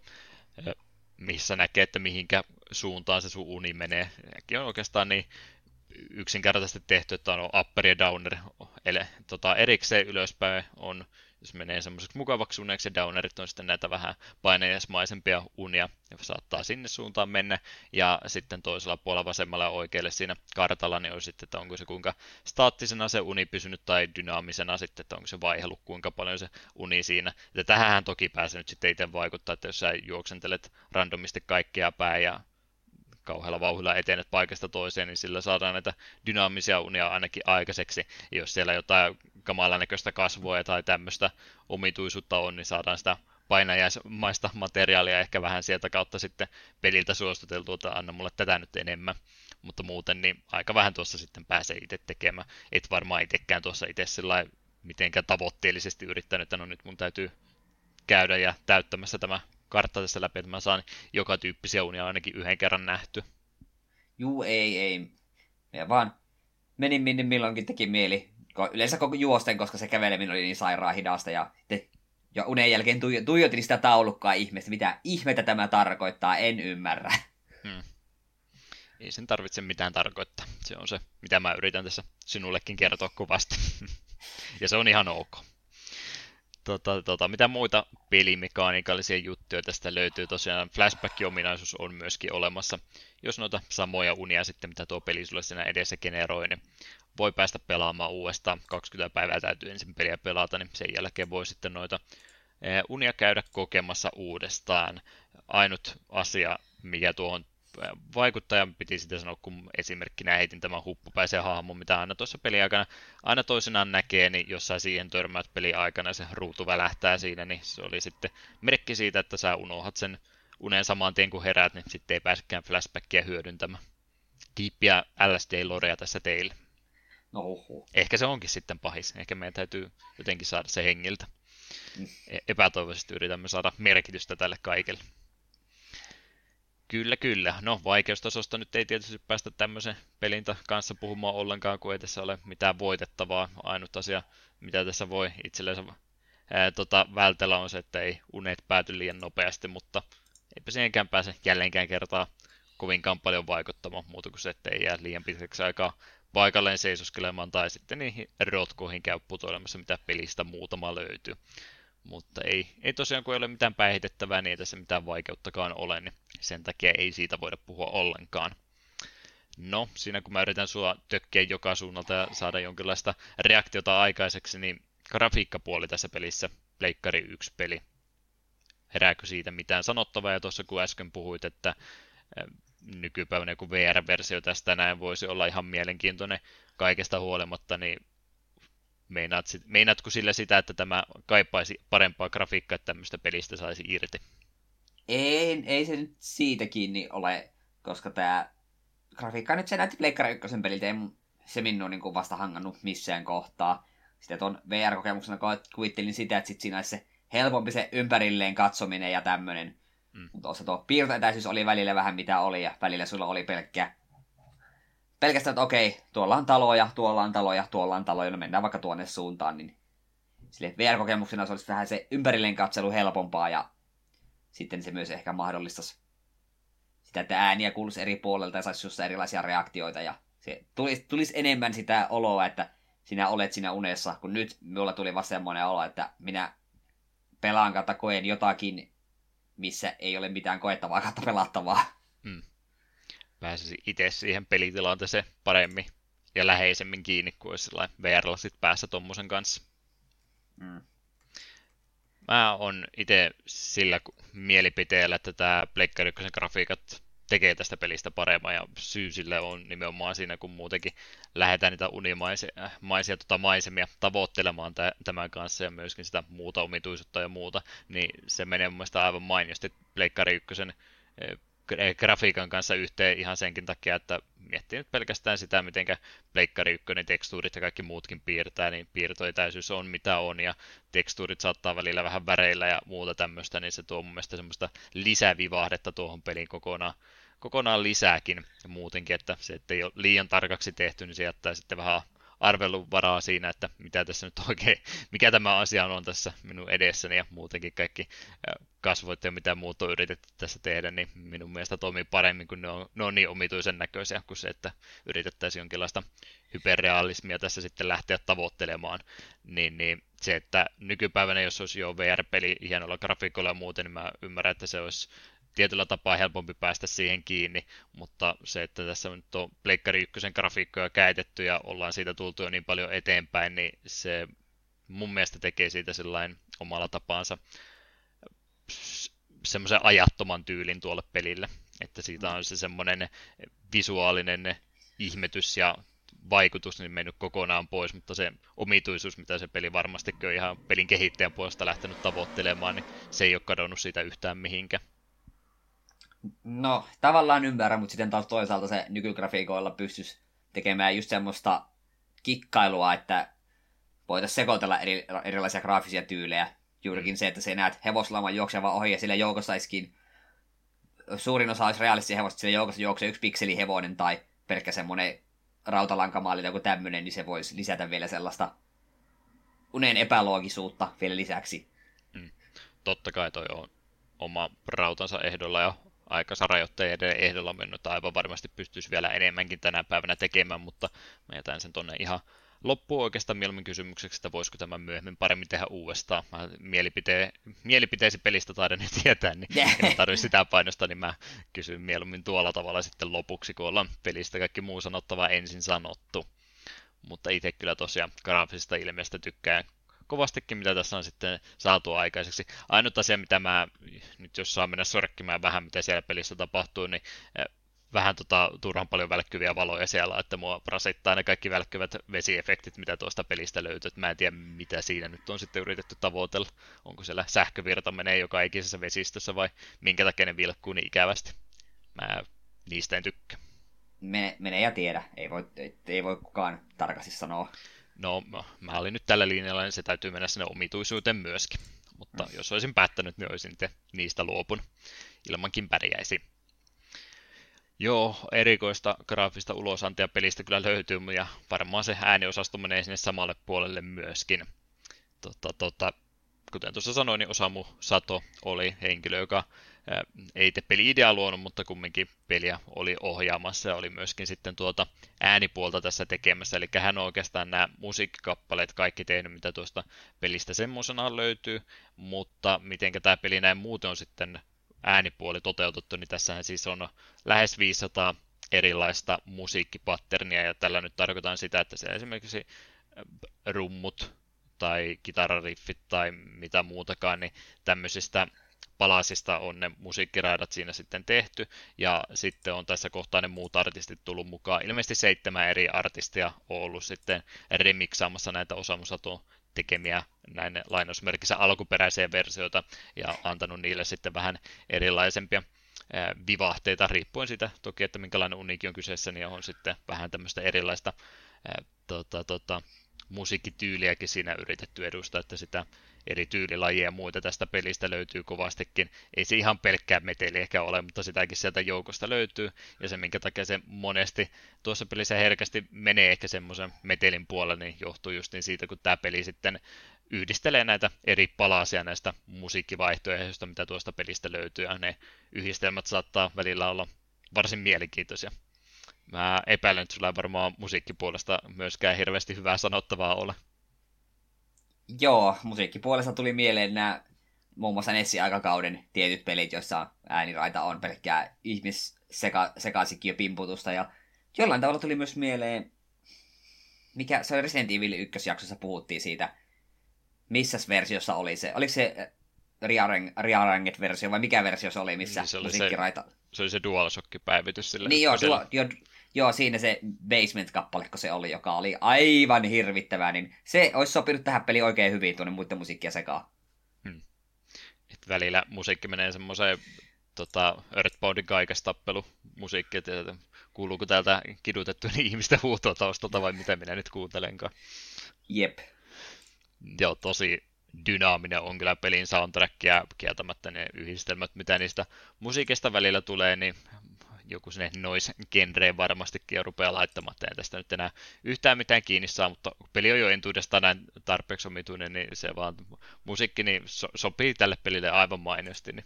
missä näkee, että mihinkä suuntaan se sun uni menee. Näkin on oikeastaan niin yksinkertaisesti tehty, että on upper ja downer eli, tota, erikseen ylöspäin on jos menee semmoiseksi mukavaksi uneksi ja downerit on sitten näitä vähän paineismaisempia unia, ja saattaa sinne suuntaan mennä, ja sitten toisella puolella vasemmalla ja oikealle siinä kartalla, niin on sitten, että onko se kuinka staattisena se uni pysynyt tai dynaamisena sitten, että onko se vaihellut kuinka paljon se uni siinä. Ja tähän toki pääsee nyt sitten itse vaikuttaa, että jos sä juoksentelet randomisti kaikkea päin ja kauhealla vauhdilla etenet paikasta toiseen, niin sillä saadaan näitä dynaamisia unia ainakin aikaiseksi. Ja jos siellä jotain kamalan näköistä kasvua tai tämmöistä omituisuutta on, niin saadaan sitä painajaismaista materiaalia ehkä vähän sieltä kautta sitten peliltä suostuteltua, että anna mulle tätä nyt enemmän. Mutta muuten niin aika vähän tuossa sitten pääsee itse tekemään. Et varmaan itsekään tuossa itse sillä mitenkään tavoitteellisesti yrittänyt, että no nyt mun täytyy käydä ja täyttämässä tämä kartta tässä läpi, että mä saan joka tyyppisiä unia ainakin yhden kerran nähty. Juu, ei, ei. Ja vaan menin minne milloinkin teki mieli. Yleensä koko juosten, koska se käveleminen oli niin sairaan hidasta. Ja, ja unen jälkeen tuijo, tuijotin sitä taulukkaa ihmeestä. Mitä ihmettä tämä tarkoittaa, en ymmärrä. Hmm. Ei sen tarvitse mitään tarkoittaa. Se on se, mitä mä yritän tässä sinullekin kertoa kovasti. ja se on ihan ok. Tota, tota, mitä muita pelimekaanikallisia juttuja tästä löytyy? Tosiaan flashback-ominaisuus on myöskin olemassa. Jos noita samoja unia sitten, mitä tuo peli sulle siinä edessä generoi, niin voi päästä pelaamaan uudestaan. 20 päivää täytyy ensin peliä pelata, niin sen jälkeen voi sitten noita eh, unia käydä kokemassa uudestaan. Ainut asia, mikä tuohon vaikuttajan piti sitä sanoa, kun esimerkkinä heitin tämän huppupäisen hahmon, mitä aina tuossa peliaikana aina toisenaan näkee, niin jos sä siihen törmäät peliaikana se ruutu välähtää siinä, niin se oli sitten merkki siitä, että sä unohdat sen unen saman tien kun heräät, niin sitten ei pääsekään flashbackia hyödyntämään. Diippiä LSD-lorea tässä teille. No. Ehkä se onkin sitten pahis. Ehkä meidän täytyy jotenkin saada se hengiltä. Mm. E- epätoivoisesti yritämme saada merkitystä tälle kaikelle. Kyllä, kyllä. No, vaikeustasosta nyt ei tietysti päästä tämmöisen pelin kanssa puhumaan ollenkaan, kun ei tässä ole mitään voitettavaa. Ainut asia, mitä tässä voi itsellensä ää, tota, vältellä on se, että ei unet pääty liian nopeasti, mutta eipä siihenkään pääse jälleenkään kertaa kovinkaan paljon vaikuttamaan, muuta kuin se, että ei jää liian pitkäksi aikaa paikalleen seisoskelemaan tai sitten niihin rotkoihin käy putoilemassa, mitä pelistä muutama löytyy. Mutta ei, ei tosiaan, kun ei ole mitään päihitettävää, niin ei tässä mitään vaikeuttakaan ole, niin sen takia ei siitä voida puhua ollenkaan. No, siinä kun mä yritän sua tökkiä joka suunnalta ja saada jonkinlaista reaktiota aikaiseksi, niin grafiikkapuoli tässä pelissä, Pleikkari 1 peli. Herääkö siitä mitään sanottavaa? Ja tuossa kun äsken puhuit, että nykypäivänä joku VR-versio tästä näin voisi olla ihan mielenkiintoinen kaikesta huolimatta, niin meinaat, meinaatko sillä sitä, että tämä kaipaisi parempaa grafiikkaa, että tämmöistä pelistä saisi irti? Ei, ei se nyt siitä kiinni ole, koska tämä grafiikka nyt se näytti Pleikkari 1 peliltä, ei se minun niin kuin vasta hangannut missään kohtaa. Sitten tuon VR-kokemuksena kuvittelin sitä, että sit siinä olisi se helpompi se ympärilleen katsominen ja tämmöinen. Mm. Mutta tuossa tuo piirtoetäisyys oli välillä vähän mitä oli, ja välillä sulla oli pelkkä pelkästään, että okei, tuolla on taloja, tuolla on taloja, tuolla on taloja, no mennään vaikka tuonne suuntaan, niin sille VR-kokemuksena se olisi vähän se ympärilleen katselu helpompaa, ja sitten se myös ehkä mahdollistaisi sitä, että ääniä kuuluisi eri puolelta ja saisi erilaisia reaktioita, ja se tulisi, tulisi enemmän sitä oloa, että sinä olet siinä unessa, kun nyt minulla tuli vasta semmoinen olo, että minä pelaan kautta koen jotakin, missä ei ole mitään koettavaa kautta pelattavaa. Hmm. Pääsisi itse siihen pelitilanteeseen paremmin ja läheisemmin kiinni kuin olisi VR sit päässä tuommoisen kanssa. Hmm. Mä on itse sillä mielipiteellä, että tämä Pleikkari 1 grafiikat tekee tästä pelistä paremman ja syy sille on nimenomaan siinä, kun muutenkin lähdetään niitä unimaisia maisia, tota, maisemia tavoittelemaan tämän kanssa ja myöskin sitä muuta omituisuutta ja muuta, niin se menee mun mielestä aivan mainiosti Pleikkari 1 grafiikan kanssa yhteen ihan senkin takia, että miettii nyt pelkästään sitä, miten Pleikkari 1 tekstuurit ja kaikki muutkin piirtää, niin piirtoetäisyys on mitä on, ja tekstuurit saattaa välillä vähän väreillä ja muuta tämmöistä, niin se tuo mun mielestä semmoista lisävivahdetta tuohon peliin kokonaan, kokonaan lisääkin muutenkin, että se, että ei ole liian tarkaksi tehty, niin se jättää sitten vähän arveluvaraa siinä, että mitä tässä nyt oikein, mikä tämä asia on tässä minun edessäni ja muutenkin kaikki kasvoit ja mitä muuta on yritetty tässä tehdä, niin minun mielestä toimii paremmin, kun ne on, ne on niin omituisen näköisiä kuin se, että yritettäisiin jonkinlaista hyperrealismia tässä sitten lähteä tavoittelemaan, niin, niin se, että nykypäivänä, jos olisi jo VR-peli hienolla grafiikolla ja muuten, niin mä ymmärrän, että se olisi tietyllä tapaa helpompi päästä siihen kiinni, mutta se, että tässä nyt on Pleikkari 1 grafiikkoja käytetty ja ollaan siitä tultu jo niin paljon eteenpäin, niin se mun mielestä tekee siitä sellainen omalla tapaansa semmoisen ajattoman tyylin tuolle pelille, että siitä on se semmoinen visuaalinen ihmetys ja vaikutus niin mennyt kokonaan pois, mutta se omituisuus, mitä se peli varmasti on ihan pelin kehittäjän puolesta lähtenyt tavoittelemaan, niin se ei ole kadonnut siitä yhtään mihinkään. No, tavallaan ymmärrän, mutta sitten taas toisaalta se nykygrafiikoilla pystyisi tekemään just semmoista kikkailua, että voitaisiin sekoitella eri, erilaisia graafisia tyylejä. Juurikin se, että se näet hevoslauman juokseva ohi ja sillä joukossa olisikin suurin osa olisi realistisia hevosta, sillä joukossa juoksee yksi pikseli hevonen tai pelkkä semmoinen rautalankamalli tai joku tämmöinen, niin se voisi lisätä vielä sellaista unen epäloogisuutta vielä lisäksi. Mm. Totta kai toi on oma rautansa ehdolla ja aikasarajoitteiden ehdolla mennyt, aivan varmasti pystyisi vielä enemmänkin tänä päivänä tekemään, mutta mä jätän sen tonne ihan loppuun oikeastaan mieluummin kysymykseksi, että voisiko tämä myöhemmin paremmin tehdä uudestaan. Mä mielipite- mielipiteesi pelistä taidan nyt tietää, niin en tarvitse sitä painosta, niin mä kysyn mieluummin tuolla tavalla sitten lopuksi, kun ollaan pelistä kaikki muu sanottava ensin sanottu. Mutta itse kyllä tosiaan graafisesta ilmeestä tykkään kovastikin, mitä tässä on sitten saatu aikaiseksi. Ainut asia, mitä mä nyt jos saa mennä sorkkimään vähän, mitä siellä pelissä tapahtuu, niin vähän tota, turhan paljon välkkyviä valoja siellä, että mua rasittaa ne kaikki välkkyvät vesiefektit, mitä tuosta pelistä löytyy. Mä en tiedä, mitä siinä nyt on sitten yritetty tavoitella. Onko siellä sähkövirta menee joka ikisessä vesistössä vai minkä takia ne vilkkuu niin ikävästi. Mä niistä en tykkää. Mene, mene ja tiedä, ei voi, ei voi kukaan tarkasti sanoa. No, mä olin nyt tällä linjalla, niin se täytyy mennä sinne omituisuuteen myöskin. Mutta mm. jos olisin päättänyt, niin olisin te niistä luopun. Ilmankin pärjäisi. Joo, erikoista graafista ulosantia pelistä kyllä löytyy, ja varmaan se ääniosasto menee sinne samalle puolelle myöskin. Tota, tota, kuten tuossa sanoin, niin Osamu Sato oli henkilö, joka ei itse peli-idea luonut, mutta kumminkin peliä oli ohjaamassa ja oli myöskin sitten tuota äänipuolta tässä tekemässä. Eli hän on oikeastaan nämä musiikkikappaleet kaikki tehnyt, mitä tuosta pelistä semmoisena löytyy, mutta miten tämä peli näin muuten on sitten äänipuoli toteutettu, niin tässähän siis on lähes 500 erilaista musiikkipatternia, ja tällä nyt tarkoitan sitä, että se esimerkiksi rummut tai kitarariffit tai mitä muutakaan, niin tämmöisistä palasista on ne musiikkiraidat siinä sitten tehty, ja sitten on tässä kohtaa ne muut artistit tullut mukaan. Ilmeisesti seitsemän eri artistia on ollut sitten remiksaamassa näitä osamusato tekemiä näin lainausmerkissä alkuperäisiä versioita ja antanut niille sitten vähän erilaisempia vivahteita, riippuen siitä toki, että minkälainen uniikki on kyseessä, niin on sitten vähän tämmöistä erilaista tota, tota, musiikkityyliäkin siinä yritetty edustaa, että sitä eri tyylilajia ja muita tästä pelistä löytyy kovastikin. Ei se ihan pelkkää meteli ehkä ole, mutta sitäkin sieltä joukosta löytyy. Ja se, minkä takia se monesti tuossa pelissä herkästi menee ehkä semmoisen metelin puolelle, niin johtuu just niin siitä, kun tämä peli sitten yhdistelee näitä eri palasia näistä musiikkivaihtoehdoista, mitä tuosta pelistä löytyy, ja ne yhdistelmät saattaa välillä olla varsin mielenkiintoisia. Mä epäilen, että sulla ei varmaan musiikkipuolesta myöskään hirveästi hyvää sanottavaa ole. Joo, musiikkipuolesta tuli mieleen nämä muun muassa Nessi-aikakauden tietyt pelit, joissa ääniraita on pelkkää ihmis seka, ja pimputusta. Ja jollain tavalla tuli myös mieleen, mikä se oli Resident Evil 1 jaksossa puhuttiin siitä, missä versiossa oli se. Oliko se Rearranged-versio vai mikä versio se oli, missä niin, se oli musiikkiraita... Se, se oli se DualShock-päivitys sille. Niin joo, dual, jo, Joo, siinä se Basement-kappale, kun se oli, joka oli aivan hirvittävää, niin se olisi sopinut tähän peliin oikein hyvin tuonne muiden musiikkia sekaan. Hmm. Et välillä musiikki menee semmoiseen tota, Earthboundin kaikastappelu musiikki, että kuuluuko täältä kidutettujen ihmisten huutoa taustalta vai mitä minä nyt kuuntelenkaan. Jep. Joo, tosi dynaaminen on kyllä pelin soundtrack ja kieltämättä ne yhdistelmät, mitä niistä musiikista välillä tulee, niin joku sinne nois genreen varmastikin jo rupeaa laittamaan, että tästä nyt enää yhtään mitään kiinni saa, mutta peli on jo entuudestaan näin tarpeeksi omituinen, niin se vaan musiikki niin so- sopii tälle pelille aivan mainiosti, niin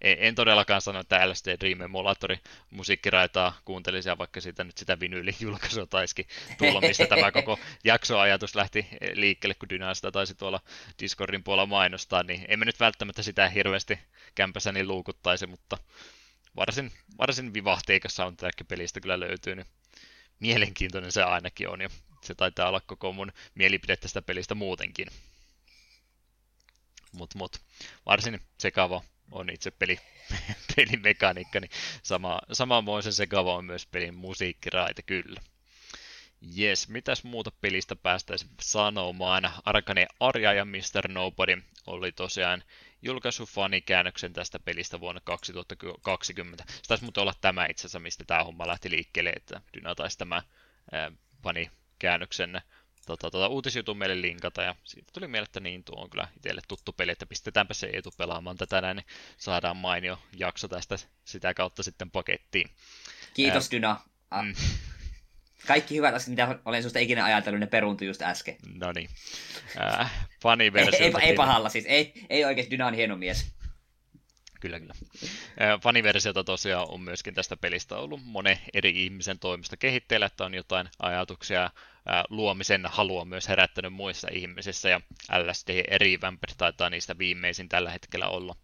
en, en todellakaan sano, että LSD Dream Emulatori musiikkiraitaa kuuntelisi, vaikka siitä nyt sitä julkaisua taisikin tulla, mistä tämä koko jaksoajatus lähti liikkeelle, kun Dyna sitä taisi tuolla Discordin puolella mainostaa, niin emme nyt välttämättä sitä hirveästi kämpässäni luukuttaisi, mutta varsin, varsin vivahteikas soundtrack pelistä kyllä löytyy, niin mielenkiintoinen se ainakin on, ja se taitaa olla koko mun mielipide tästä pelistä muutenkin. Mutta mut, varsin sekava on itse peli, pelimekaniikka, niin sama, samanmoisen sekava on myös pelin musiikkiraite kyllä. Jes, mitäs muuta pelistä päästäisiin sanomaan? Arkane Arja ja Mr. Nobody oli tosiaan julkaisu fanikäännöksen tästä pelistä vuonna 2020. Se taisi muuten olla tämä itse asiassa, mistä tämä homma lähti liikkeelle, että Dyna taisi tämä ää, fanikäännöksen tota, tota, uutisjutun meille linkata, ja siitä tuli mieleen, että niin, tuo on kyllä itselle tuttu peli, että pistetäänpä se etu pelaamaan tätä näin, niin saadaan mainio jakso tästä sitä kautta sitten pakettiin. Kiitos ää, Dyna. Mm. Kaikki hyvät asiat, mitä olen sinusta ikinä ajatellut, ne peruuntui just äsken. No niin. Äh, faniversiota. ei, ei, ei, pahalla siis, ei, ei oikeasti Dyna on hieno mies. Kyllä, kyllä. Äh, faniversiota tosiaan on myöskin tästä pelistä ollut monen eri ihmisen toimesta kehitteillä, että on jotain ajatuksia äh, luomisen halua myös herättänyt muissa ihmisissä, ja LSD Revamped taitaa niistä viimeisin tällä hetkellä olla.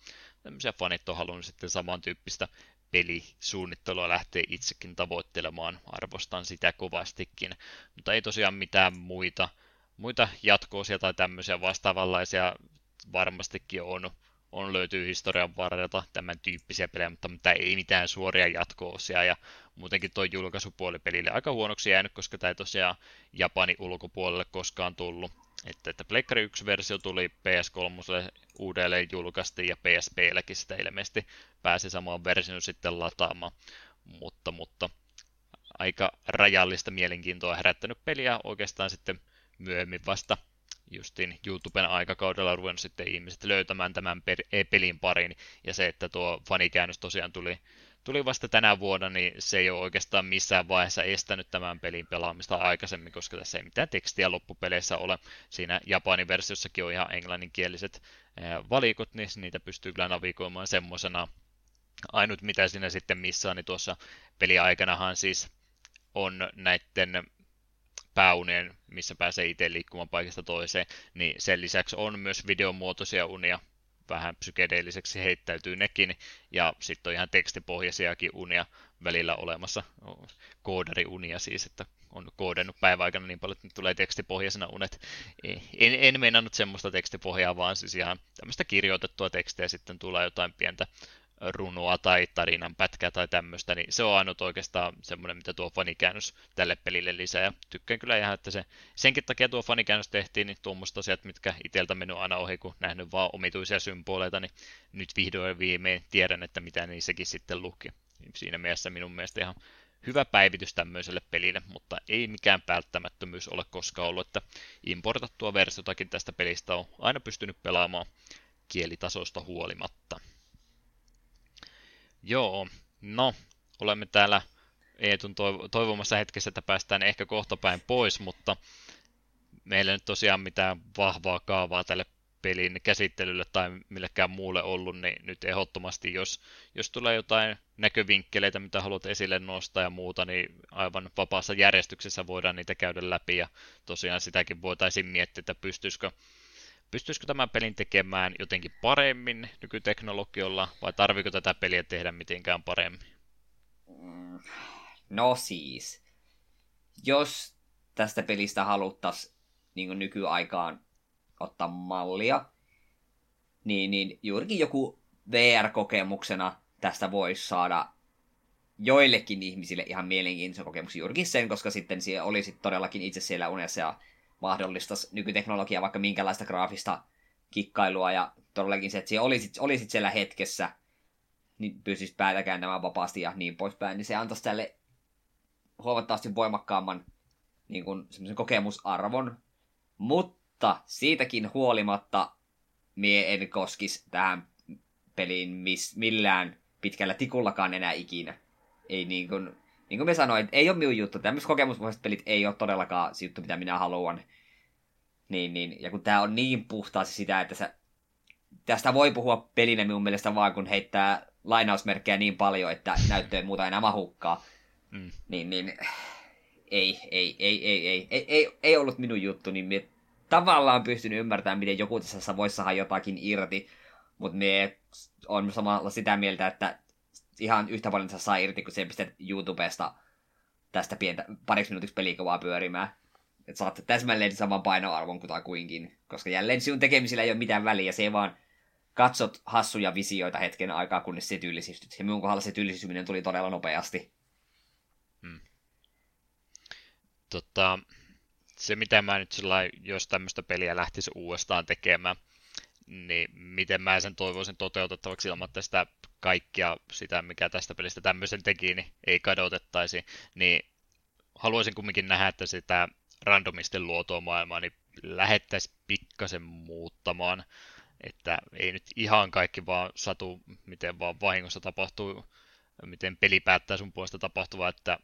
Tämmöisiä fanit on halunnut sitten samantyyppistä pelisuunnittelua lähtee itsekin tavoittelemaan, arvostan sitä kovastikin, mutta ei tosiaan mitään muita, muita jatkoosia tai tämmöisiä vastaavanlaisia varmastikin on on löytyy historian varrelta tämän tyyppisiä pelejä, mutta, mutta ei mitään suoria jatko-osia, ja muutenkin tuo julkaisupuoli pelille aika huonoksi jäänyt, koska tämä ei tosiaan Japanin ulkopuolelle koskaan tullut. Että, että Pleikkari 1-versio tuli PS3 uudelleen julkaistiin ja PSPlläkin sitä ilmeisesti pääsi samaan versioon sitten lataamaan. Mutta, mutta aika rajallista mielenkiintoa herättänyt peliä oikeastaan sitten myöhemmin vasta justiin YouTuben aikakaudella ruvennut sitten ihmiset löytämään tämän pelin parin, ja se, että tuo fanikäännös tosiaan tuli, tuli vasta tänä vuonna, niin se ei ole oikeastaan missään vaiheessa estänyt tämän pelin pelaamista aikaisemmin, koska tässä ei mitään tekstiä loppupeleissä ole. Siinä Japanin versiossakin on ihan englanninkieliset valikot, niin niitä pystyy kyllä navigoimaan semmoisena. Ainut mitä siinä sitten missään, niin tuossa peliaikanahan siis on näiden pääunien, missä pääsee itse liikkumaan paikasta toiseen, niin sen lisäksi on myös videomuotoisia unia, vähän psykedeelliseksi heittäytyy nekin, ja sitten on ihan tekstipohjaisiakin unia välillä olemassa, koodariunia siis, että on koodannut päiväaikana niin paljon, että tulee tekstipohjaisena unet. En, en meinannut semmoista tekstipohjaa, vaan siis ihan tämmöistä kirjoitettua tekstiä, sitten tulee jotain pientä runoa tai tarinan pätkää tai tämmöistä, niin se on ainut oikeastaan semmoinen, mitä tuo fanikäännös tälle pelille lisää. Ja tykkään kyllä ihan, että se, senkin takia tuo fanikäännös tehtiin, niin tuommoista asiat, mitkä iteltä mennyt aina ohi, kun nähnyt vaan omituisia symboleita, niin nyt vihdoin viimein tiedän, että mitä niissäkin sitten luki. Siinä mielessä minun mielestä ihan hyvä päivitys tämmöiselle pelille, mutta ei mikään välttämättömyys ole koskaan ollut, että importattua versiotakin tästä pelistä on aina pystynyt pelaamaan kielitasosta huolimatta. Joo, no, olemme täällä Eetun toivomassa hetkessä, että päästään ehkä kohtapäin pois, mutta meillä ei nyt tosiaan mitään vahvaa kaavaa tälle pelin käsittelylle tai millekään muulle ollut, niin nyt ehdottomasti, jos, jos tulee jotain näkövinkkeleitä, mitä haluat esille nostaa ja muuta, niin aivan vapaassa järjestyksessä voidaan niitä käydä läpi, ja tosiaan sitäkin voitaisiin miettiä, että pystyisikö pystyisikö tämän pelin tekemään jotenkin paremmin nykyteknologiolla, vai tarviko tätä peliä tehdä mitenkään paremmin? Mm, no siis, jos tästä pelistä haluttaisiin niin nykyaikaan ottaa mallia, niin, niin juurikin joku VR-kokemuksena tästä voisi saada joillekin ihmisille ihan mielenkiintoisen kokemuksen juurikin sen, koska sitten siellä olisi todellakin itse siellä unessa ja mahdollistaisi nykyteknologia vaikka minkälaista graafista kikkailua ja todellakin se, että olisit, olisit siellä hetkessä, niin pystyisit päätä kääntämään vapaasti ja niin poispäin, niin se antaisi tälle huomattavasti voimakkaamman niin kuin, kokemusarvon. Mutta siitäkin huolimatta mie en koskisi tähän peliin miss, millään pitkällä tikullakaan enää ikinä. Ei niin kuin, niin kuin me sanoin, ei ole minun juttu. Tämmöiset kokemuspohjaiset pelit ei ole todellakaan se juttu, mitä minä haluan. Niin, niin. Ja kun tämä on niin puhtaasti sitä, että sä, tästä voi puhua pelinä minun mielestä vaan, kun heittää lainausmerkkejä niin paljon, että näyttöön muuta enää mahukkaa. Mm. Niin, niin ei, ei, ei, ei, ei, ei, ei, ei ollut minun juttu, niin me tavallaan pystynyt ymmärtämään, miten joku tässä voisi saada jotakin irti, mutta me on samalla sitä mieltä, että ihan yhtä paljon sä saa irti, kun se pistät YouTubesta tästä pientä pariksi minuutiksi pelikuvaa pyörimään. Että saat täsmälleen saman painoarvon kuinkin. Koska jälleen sinun tekemisillä ei ole mitään väliä, se vaan katsot hassuja visioita hetken aikaa, kunnes se tyyllisystyt. Ja minun kohdalla se tyllisystyminen tuli todella nopeasti. Hmm. Tota, se mitä mä nyt jos tämmöistä peliä lähtisi uudestaan tekemään, niin miten mä sen toivoisin toteutettavaksi ilman, että sitä kaikkia sitä, mikä tästä pelistä tämmöisen teki, niin ei kadotettaisi, niin haluaisin kumminkin nähdä, että sitä randomisten luotua maailmaa niin lähettäisiin pikkasen muuttamaan, että ei nyt ihan kaikki vaan satu, miten vaan vahingossa tapahtuu, miten peli päättää sun puolesta tapahtuvaa, että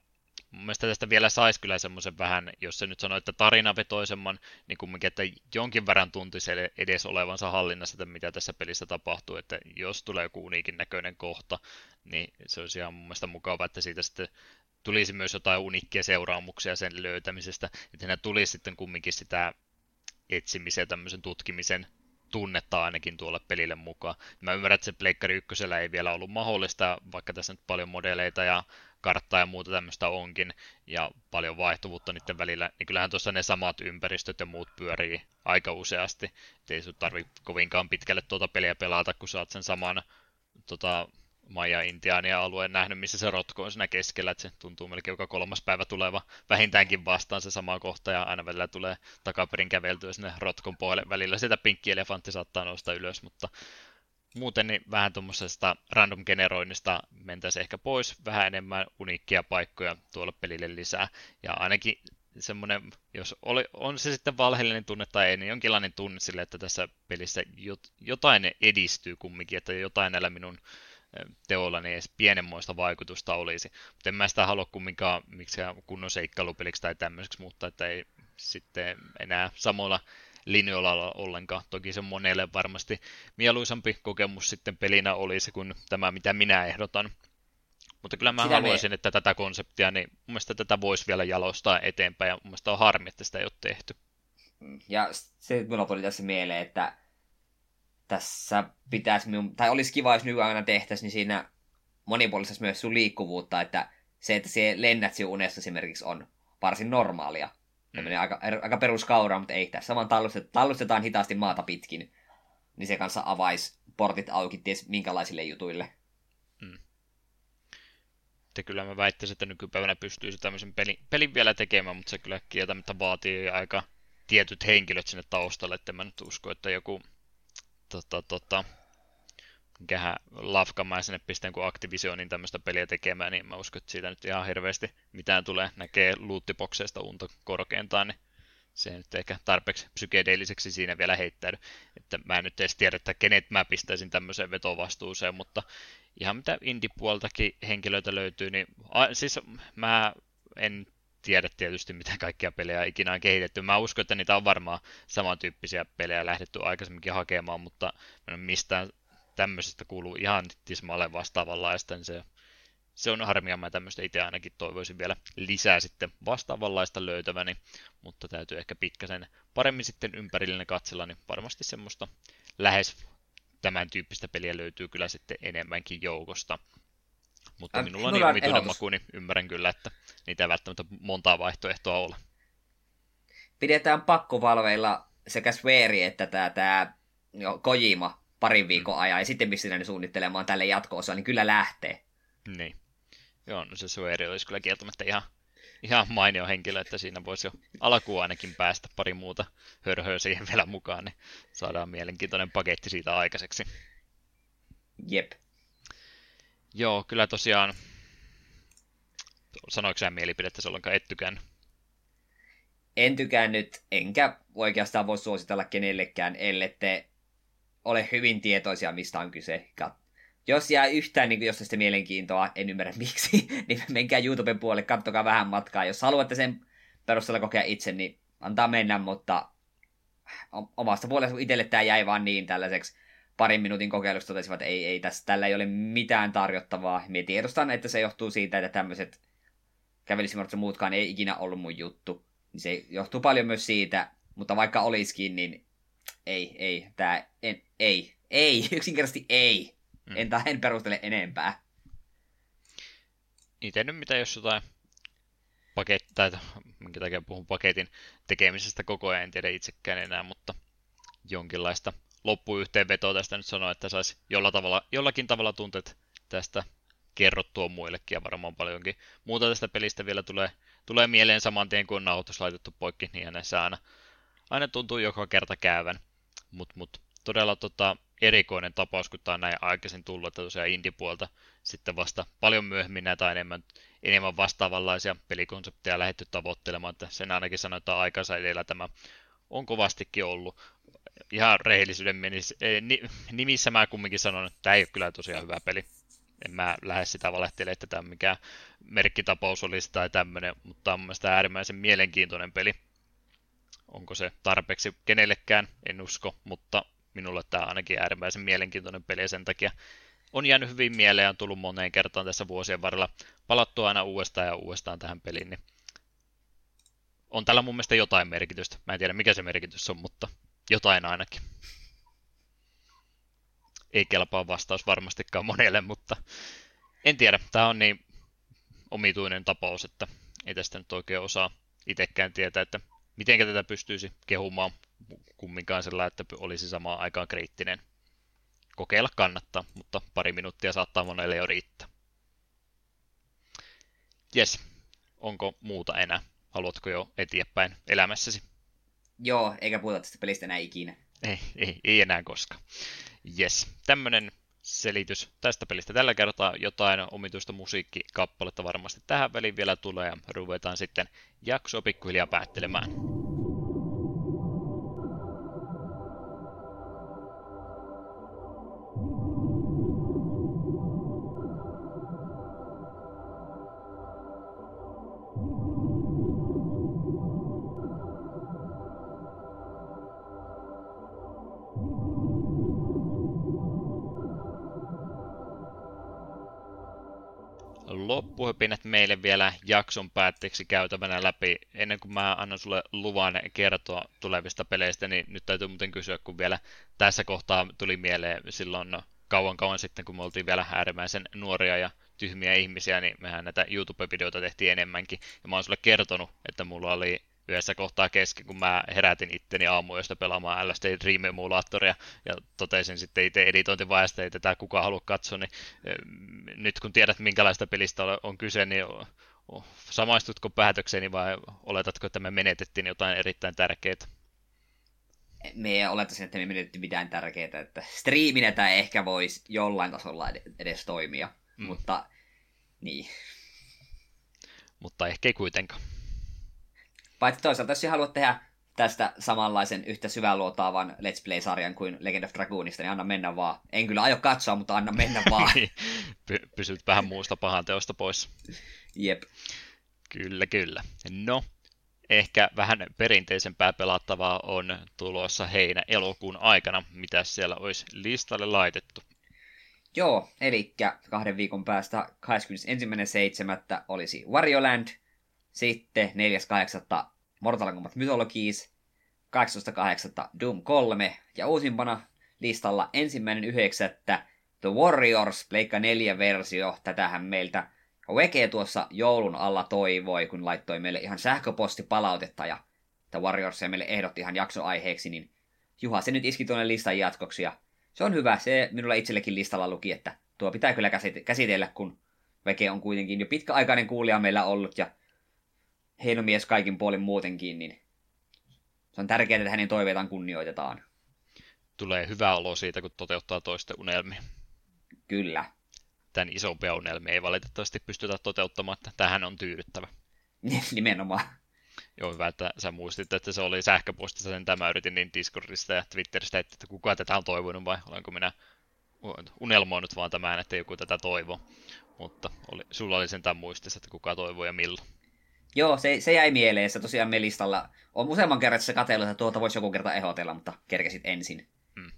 mun mielestä tästä vielä saisi kyllä semmoisen vähän, jos se nyt sanoo, että tarinavetoisemman, niin kumminkin, että jonkin verran tuntisi edes olevansa hallinnassa, että mitä tässä pelissä tapahtuu, että jos tulee joku uniikin näköinen kohta, niin se olisi ihan mun mielestä mukava, että siitä sitten tulisi myös jotain unikkia seuraamuksia sen löytämisestä, että siinä tulisi sitten kumminkin sitä etsimisen ja tämmöisen tutkimisen tunnetta ainakin tuolle pelille mukaan. Mä ymmärrän, että se Pleikkari ykkösellä ei vielä ollut mahdollista, vaikka tässä nyt paljon modeleita ja karttaa ja muuta tämmöistä onkin, ja paljon vaihtuvuutta niiden välillä, niin kyllähän tuossa ne samat ympäristöt ja muut pyörii aika useasti. Et ei sun tarvi kovinkaan pitkälle tuota peliä pelata, kun saat sen saman tota, Maja Intiaania alueen nähnyt, missä se rotko on siinä keskellä, että se tuntuu melkein joka kolmas päivä tuleva vähintäänkin vastaan se sama kohta, ja aina välillä tulee takaperin käveltyä sinne rotkon puolelle välillä. Sitä pinkki elefantti saattaa nousta ylös, mutta muuten niin vähän tuommoisesta random generoinnista mentäisiin ehkä pois, vähän enemmän uniikkia paikkoja tuolle pelille lisää, ja ainakin semmoinen, jos oli, on se sitten valheellinen tunne tai ei, niin jonkinlainen tunne sille, että tässä pelissä jotain edistyy kumminkin, että jotain näillä minun teolla niin edes pienenmoista vaikutusta olisi. Mutta en mä sitä halua kumminkaan miksikään kunnon seikkailupeliksi tai tämmöiseksi, mutta että ei sitten enää samoilla linjoilla ollenkaan. Toki se monelle varmasti mieluisampi kokemus sitten pelinä olisi kuin tämä, mitä minä ehdotan. Mutta kyllä mä sitä haluaisin, me... että tätä konseptia, niin mun mielestä tätä voisi vielä jalostaa eteenpäin, ja mun mielestä on harmi, että sitä ei ole tehty. Ja se mulla tuli tässä mieleen, että tässä pitäisi, minun, tai olisi kiva, jos nykyaikana tehtäisiin, niin siinä monipuolistaisi myös sun liikkuvuutta, että se, että se lennät sinun unessa esimerkiksi on varsin normaalia. Mm. aika, aika peruskaura, mutta ei tässä vaan tallustetaan, tallustetaan hitaasti maata pitkin, niin se kanssa avaisi portit auki ties minkälaisille jutuille. Mm. Kyllä mä väittäisin, että nykypäivänä pystyisi tämmöisen pelin, pelin vielä tekemään, mutta se kyllä kieltämättä vaatii aika tietyt henkilöt sinne taustalle, että mä nyt usko, että joku tota, tota, mikähän lafkamaan sinne pisteen kuin Activisionin tämmöistä peliä tekemään, niin mä uskon, että siitä nyt ihan hirveästi mitään tulee. Näkee lootipokseista unta korkeintaan, niin se nyt ehkä tarpeeksi psykedeelliseksi siinä vielä heittäydy. Että mä en nyt edes tiedä, että kenet mä pistäisin tämmöiseen vetovastuuseen, mutta ihan mitä indie-puoltakin henkilöitä löytyy, niin a, siis mä en tiedä tietysti, mitä kaikkia pelejä ikinä on kehitetty. Mä uskon, että niitä on varmaan samantyyppisiä pelejä lähdetty aikaisemminkin hakemaan, mutta mistään tämmöisestä kuuluu ihan tismalle vastaavanlaista, niin se, se on harmia. Mä tämmöistä itse ainakin toivoisin vielä lisää sitten vastaavanlaista löytäväni, mutta täytyy ehkä pikkasen paremmin sitten ympärillinen katsella, niin varmasti semmoista lähes tämän tyyppistä peliä löytyy kyllä sitten enemmänkin joukosta. Mutta äh, minulla on niin omituinen maku, niin ymmärrän kyllä, että niitä ei välttämättä montaa vaihtoehtoa ole. Pidetään pakkovalveilla sekä Sweari että tämä, tämä jo, Kojima parin viikon mm. ajan, ja sitten missä ne suunnittelemaan tälle jatko niin kyllä lähtee. Niin. Joo, no se Sweari olisi kyllä kieltämättä ihan, ihan mainio henkilö, että siinä voisi jo alkuun ainakin päästä pari muuta hörhöä siihen vielä mukaan, niin saadaan mielenkiintoinen paketti siitä aikaiseksi. Jep. Joo, kyllä tosiaan sanoiko sä mielipidettä ollenkaan et tykännyt? En tykännyt, enkä oikeastaan voi suositella kenellekään, ellette ole hyvin tietoisia, mistä on kyse. Jos jää yhtään niin jos sitä mielenkiintoa, en ymmärrä miksi, niin menkää YouTuben puolelle, kattokaa vähän matkaa. Jos haluatte sen perusteella kokea itse, niin antaa mennä, mutta omasta puolesta itselle tämä jäi vaan niin tällaiseksi parin minuutin kokeilusta totesivat, että ei, ei tässä, tällä ei ole mitään tarjottavaa. Mie tiedostan, että se johtuu siitä, että tämmöiset kävelisimmat muutkaan ei ikinä ollut mun juttu. Se johtuu paljon myös siitä, mutta vaikka olisikin, niin ei, ei, tää, en, ei, ei, yksinkertaisesti ei. Mm. En, en perustele enempää. Itse nyt mitä jos jotain pakettia, tai minkä takia puhun paketin tekemisestä koko ajan, en tiedä itsekään enää, mutta jonkinlaista loppuyhteenvetoa tästä nyt sanoa, että saisi jolla tavalla, jollakin tavalla tunteet tästä kerrottua muillekin ja varmaan paljonkin muuta tästä pelistä vielä tulee, tulee mieleen saman tien, kun on nauhoitus laitettu poikki, niin näissä aina, aina tuntuu joka kerta käyvän. Mutta mut, todella tota, erikoinen tapaus, kun tämä on näin aikaisin tullut, että tosiaan indie-puolta sitten vasta paljon myöhemmin näitä enemmän, enemmän vastaavanlaisia pelikonsepteja lähdetty tavoittelemaan, että sen ainakin sanotaan aikansa edellä tämä on kovastikin ollut. Ihan rehellisyyden nimissä mä kumminkin sanon, että tämä ei ole kyllä tosiaan hyvä peli en mä lähde sitä valehtelemaan, että tämä mikä merkkitapaus olisi tai tämmöinen, mutta on mielestäni äärimmäisen mielenkiintoinen peli. Onko se tarpeeksi kenellekään, en usko, mutta minulle tämä on ainakin äärimmäisen mielenkiintoinen peli sen takia on jäänyt hyvin mieleen ja on tullut moneen kertaan tässä vuosien varrella palattua aina uudestaan ja uudestaan tähän peliin, niin on tällä mun mielestä jotain merkitystä. Mä en tiedä mikä se merkitys on, mutta jotain ainakin. ei kelpaa vastaus varmastikaan monelle, mutta en tiedä. Tämä on niin omituinen tapaus, että ei tästä nyt oikein osaa itsekään tietää, että miten tätä pystyisi kehumaan kumminkaan sillä, että olisi samaan aikaan kriittinen. Kokeilla kannattaa, mutta pari minuuttia saattaa monelle jo riittää. Jes, onko muuta enää? Haluatko jo eteenpäin elämässäsi? Joo, eikä puhuta tästä pelistä enää ikinä. Ei, ei, ei enää koskaan. Jes, tämmönen selitys tästä pelistä tällä kertaa. Jotain omituista musiikkikappaletta varmasti tähän väliin vielä tulee ja ruvetaan sitten jaksoa pikkuhiljaa päättelemään. Loppuhypinät meille vielä jakson päätteeksi käytävänä läpi. Ennen kuin mä annan sulle luvan kertoa tulevista peleistä, niin nyt täytyy muuten kysyä, kun vielä tässä kohtaa tuli mieleen silloin no, kauan kauan sitten, kun me oltiin vielä äärimmäisen nuoria ja tyhmiä ihmisiä, niin mehän näitä YouTube-videoita tehtiin enemmänkin. Ja mä oon sulle kertonut, että mulla oli yhdessä kohtaa kesken, kun mä herätin itteni aamuista pelaamaan LSD Dream Emulatoria ja totesin sitten itse editointivaiheesta, että tätä kukaan halua katsoa, niin nyt kun tiedät minkälaista pelistä on kyse, niin samaistutko päätökseni vai oletatko, että me menetettiin jotain erittäin tärkeää? Me olettaisin, että me menetettiin mitään tärkeää, että striiminä tämä ehkä voisi jollain tasolla edes toimia, mm. mutta niin. Mutta ehkä ei kuitenkaan. Paitsi toisaalta, jos haluat tehdä tästä samanlaisen yhtä syväluotaavan Let's Play-sarjan kuin Legend of Dragoonista, niin anna mennä vaan. En kyllä aio katsoa, mutta anna mennä vaan. Pysyt vähän muusta pahan teosta pois. Jep. Kyllä, kyllä. No, ehkä vähän perinteisempää pelattavaa on tulossa heinä elokuun aikana. Mitä siellä olisi listalle laitettu? Joo, eli kahden viikon päästä 21.7. olisi Wario Land, sitten 4.8. Mortal Kombat Mythologies, 18.8. Doom 3 ja uusimpana listalla ensimmäinen yhdeksättä The Warriors Pleikka 4 versio. Tätähän meiltä Weke tuossa joulun alla toivoi, kun laittoi meille ihan sähköpostipalautetta ja The Warriors meille ehdotti ihan jaksoaiheeksi, niin Juha se nyt iski tuonne listan jatkoksi ja se on hyvä. Se minulla itsellekin listalla luki, että tuo pitää kyllä käsitellä, kun Veke on kuitenkin jo pitkäaikainen kuulija meillä ollut ja heinomies kaikin puolin muutenkin, niin se on tärkeää, että hänen toiveitaan kunnioitetaan. Tulee hyvä olo siitä, kun toteuttaa toisten unelmia. Kyllä. Tän isompia unelmia ei valitettavasti pystytä toteuttamaan, että tähän on tyydyttävä. Nimenomaan. Joo, hyvä, että sä muistit, että se oli sähköpostissa sen tämä yritin niin Discordista ja Twitteristä, että kuka tätä on toivonut vai olenko minä unelmoinut vaan tämän, että joku tätä toivo. Mutta oli, sulla oli sen tämän muistissa, että kuka toivoo ja milloin. Joo, se, se jäi mieleen. Se tosiaan me listalla on useamman kerran se katsellut, että tuota voisi joku kerta ehdotella, mutta kerkesit ensin. Hmm.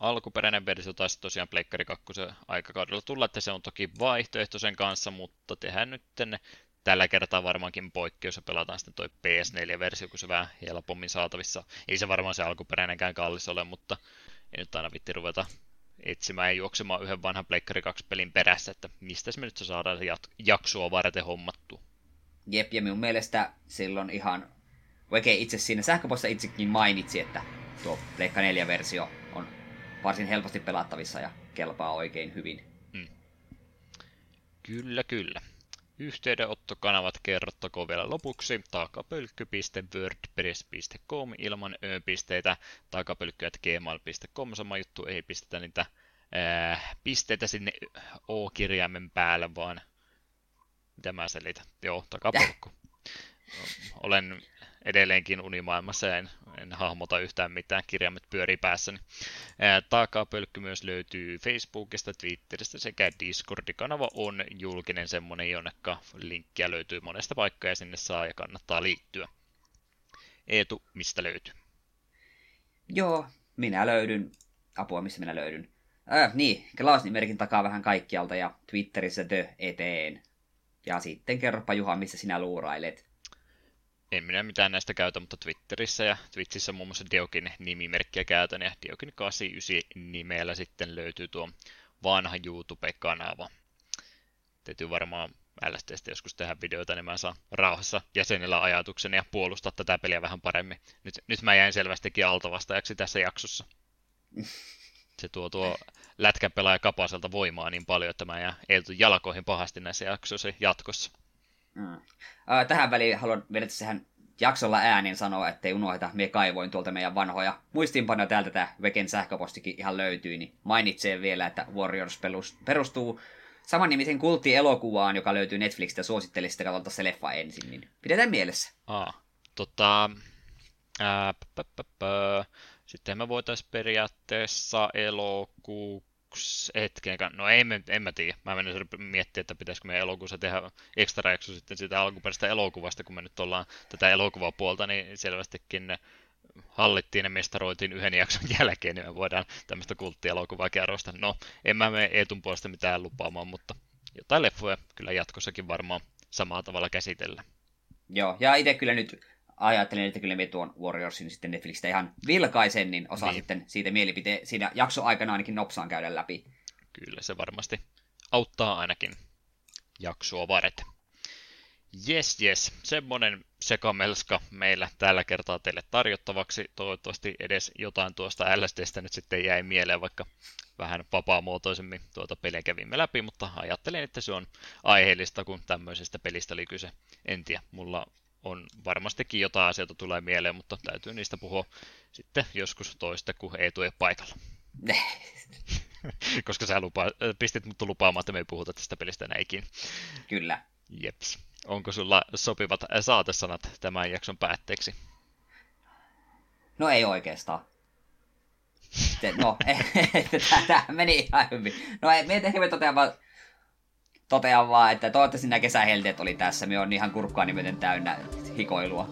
Alkuperäinen versio taisi tosiaan Pleikkari 2 aikakaudella tulla, että se on toki vaihtoehto sen kanssa, mutta tehdään nyt tällä kertaa varmaankin poikkeus ja pelataan sitten toi PS4-versio, kun se vähän helpommin saatavissa. Ei se varmaan se alkuperäinenkään kallis ole, mutta ei nyt aina vitti ruveta etsimään ja juoksemaan yhden vanhan Pleikkari 2 pelin perässä, että mistä me nyt se saadaan jaksoa varten hommattua. Jep, ja minun mielestä silloin ihan, oikein itse siinä sähköposta itsekin mainitsi, että tuo Pleikka 4-versio on varsin helposti pelattavissa ja kelpaa oikein hyvin. Hmm. Kyllä, kyllä. Yhteydenottokanavat kerrottakoon vielä lopuksi takapölkky.wordpress.com ilman ö-pisteitä, takapölkky.gmail.com sama juttu, ei pistetä niitä ää, pisteitä sinne O-kirjaimen päälle, vaan mitä mä selitän? Joo, takapolkku. Olen edelleenkin unimaailmassa ja en, en hahmota yhtään mitään, kirjaimet pyörii päässäni. Takapölkky myös löytyy Facebookista, Twitteristä sekä Discord-kanava on julkinen semmonen, jonnekka linkkiä löytyy monesta paikkaa ja sinne saa ja kannattaa liittyä. Eetu, mistä löytyy? Joo, minä löydyn. Apua, missä minä löydyn? Äh, niin, Klaus-nimerkin takaa vähän kaikkialta ja Twitterissä The eteen. Ja sitten kerropa Juha, missä sinä luurailet. en minä mitään näistä käytä, mutta Twitterissä ja Twitchissä muun muassa Diokin nimimerkkiä käytän, ja Diokin 89 nimellä sitten löytyy tuo vanha YouTube-kanava. Täytyy varmaan LSTstä joskus tehdä videoita, niin mä saan rauhassa jäsenellä ajatuksen ja puolustaa tätä peliä vähän paremmin. Nyt, nyt mä jäin selvästikin altavastajaksi tässä jaksossa. Se tuo tuo lätkän pelaaja kapaselta voimaa niin paljon, että mä jään eilty jalkoihin pahasti näissä jaksoissa jatkossa. Mm. Äh, tähän väliin haluan vielä sehän jaksolla äänin sanoa, ettei unohda, me kaivoin tuolta meidän vanhoja muistiinpanoja täältä tämä Veken sähköpostikin ihan löytyy, niin mainitsee vielä, että Warriors perustuu samannimisen kulttielokuvaan, joka löytyy Netflixistä, suosittelisin sitä katsotaan se leffa ensin, niin pidetään mielessä. Aa, tota, ää, p- p- p- sitten me voitaisiin periaatteessa elokuuksi hetken, no ei, en mä tiedä, mä menen miettiä, että pitäisikö me elokuussa tehdä ekstra jakso sitten siitä alkuperäisestä elokuvasta, kun me nyt ollaan tätä elokuvapuolta, niin selvästikin ne hallittiin ja mestaroitiin yhden jakson jälkeen, niin me voidaan tämmöistä kulttielokuvaa kerrosta. No, en mä mene Eetun puolesta mitään lupaamaan, mutta jotain leffoja kyllä jatkossakin varmaan samalla tavalla käsitellä. Joo, ja itse kyllä nyt ajattelin, että kyllä me tuon Warriorsin sitten Netflixistä ihan vilkaisen, niin osaa niin. sitten siitä mielipiteen siinä jakso aikana ainakin nopsaan käydä läpi. Kyllä, se varmasti auttaa ainakin jaksoa varten. Jes, jes, semmonen sekamelska meillä tällä kertaa teille tarjottavaksi. Toivottavasti edes jotain tuosta LSDstä nyt sitten jäi mieleen, vaikka vähän vapaamuotoisemmin tuota peliä kävimme läpi, mutta ajattelin, että se on aiheellista, kun tämmöisestä pelistä oli kyse. En tiedä, mulla on varmastikin jotain asioita tulee mieleen, mutta täytyy niistä puhua sitten joskus toista, kun ei tule paikalla. Koska sä lupa, pistit mut lupaamaan, että me ei puhuta tästä pelistä näikin. Kyllä. Jeps. Onko sulla sopivat saatesanat tämän jakson päätteeksi? No ei oikeastaan. no, tämä meni ihan hyvin. No ei, me ehkä me totean vaan, totean vaan, että toivottavasti nämä kesähelteet oli tässä. Me on ihan kurkkaani myöten täynnä hikoilua.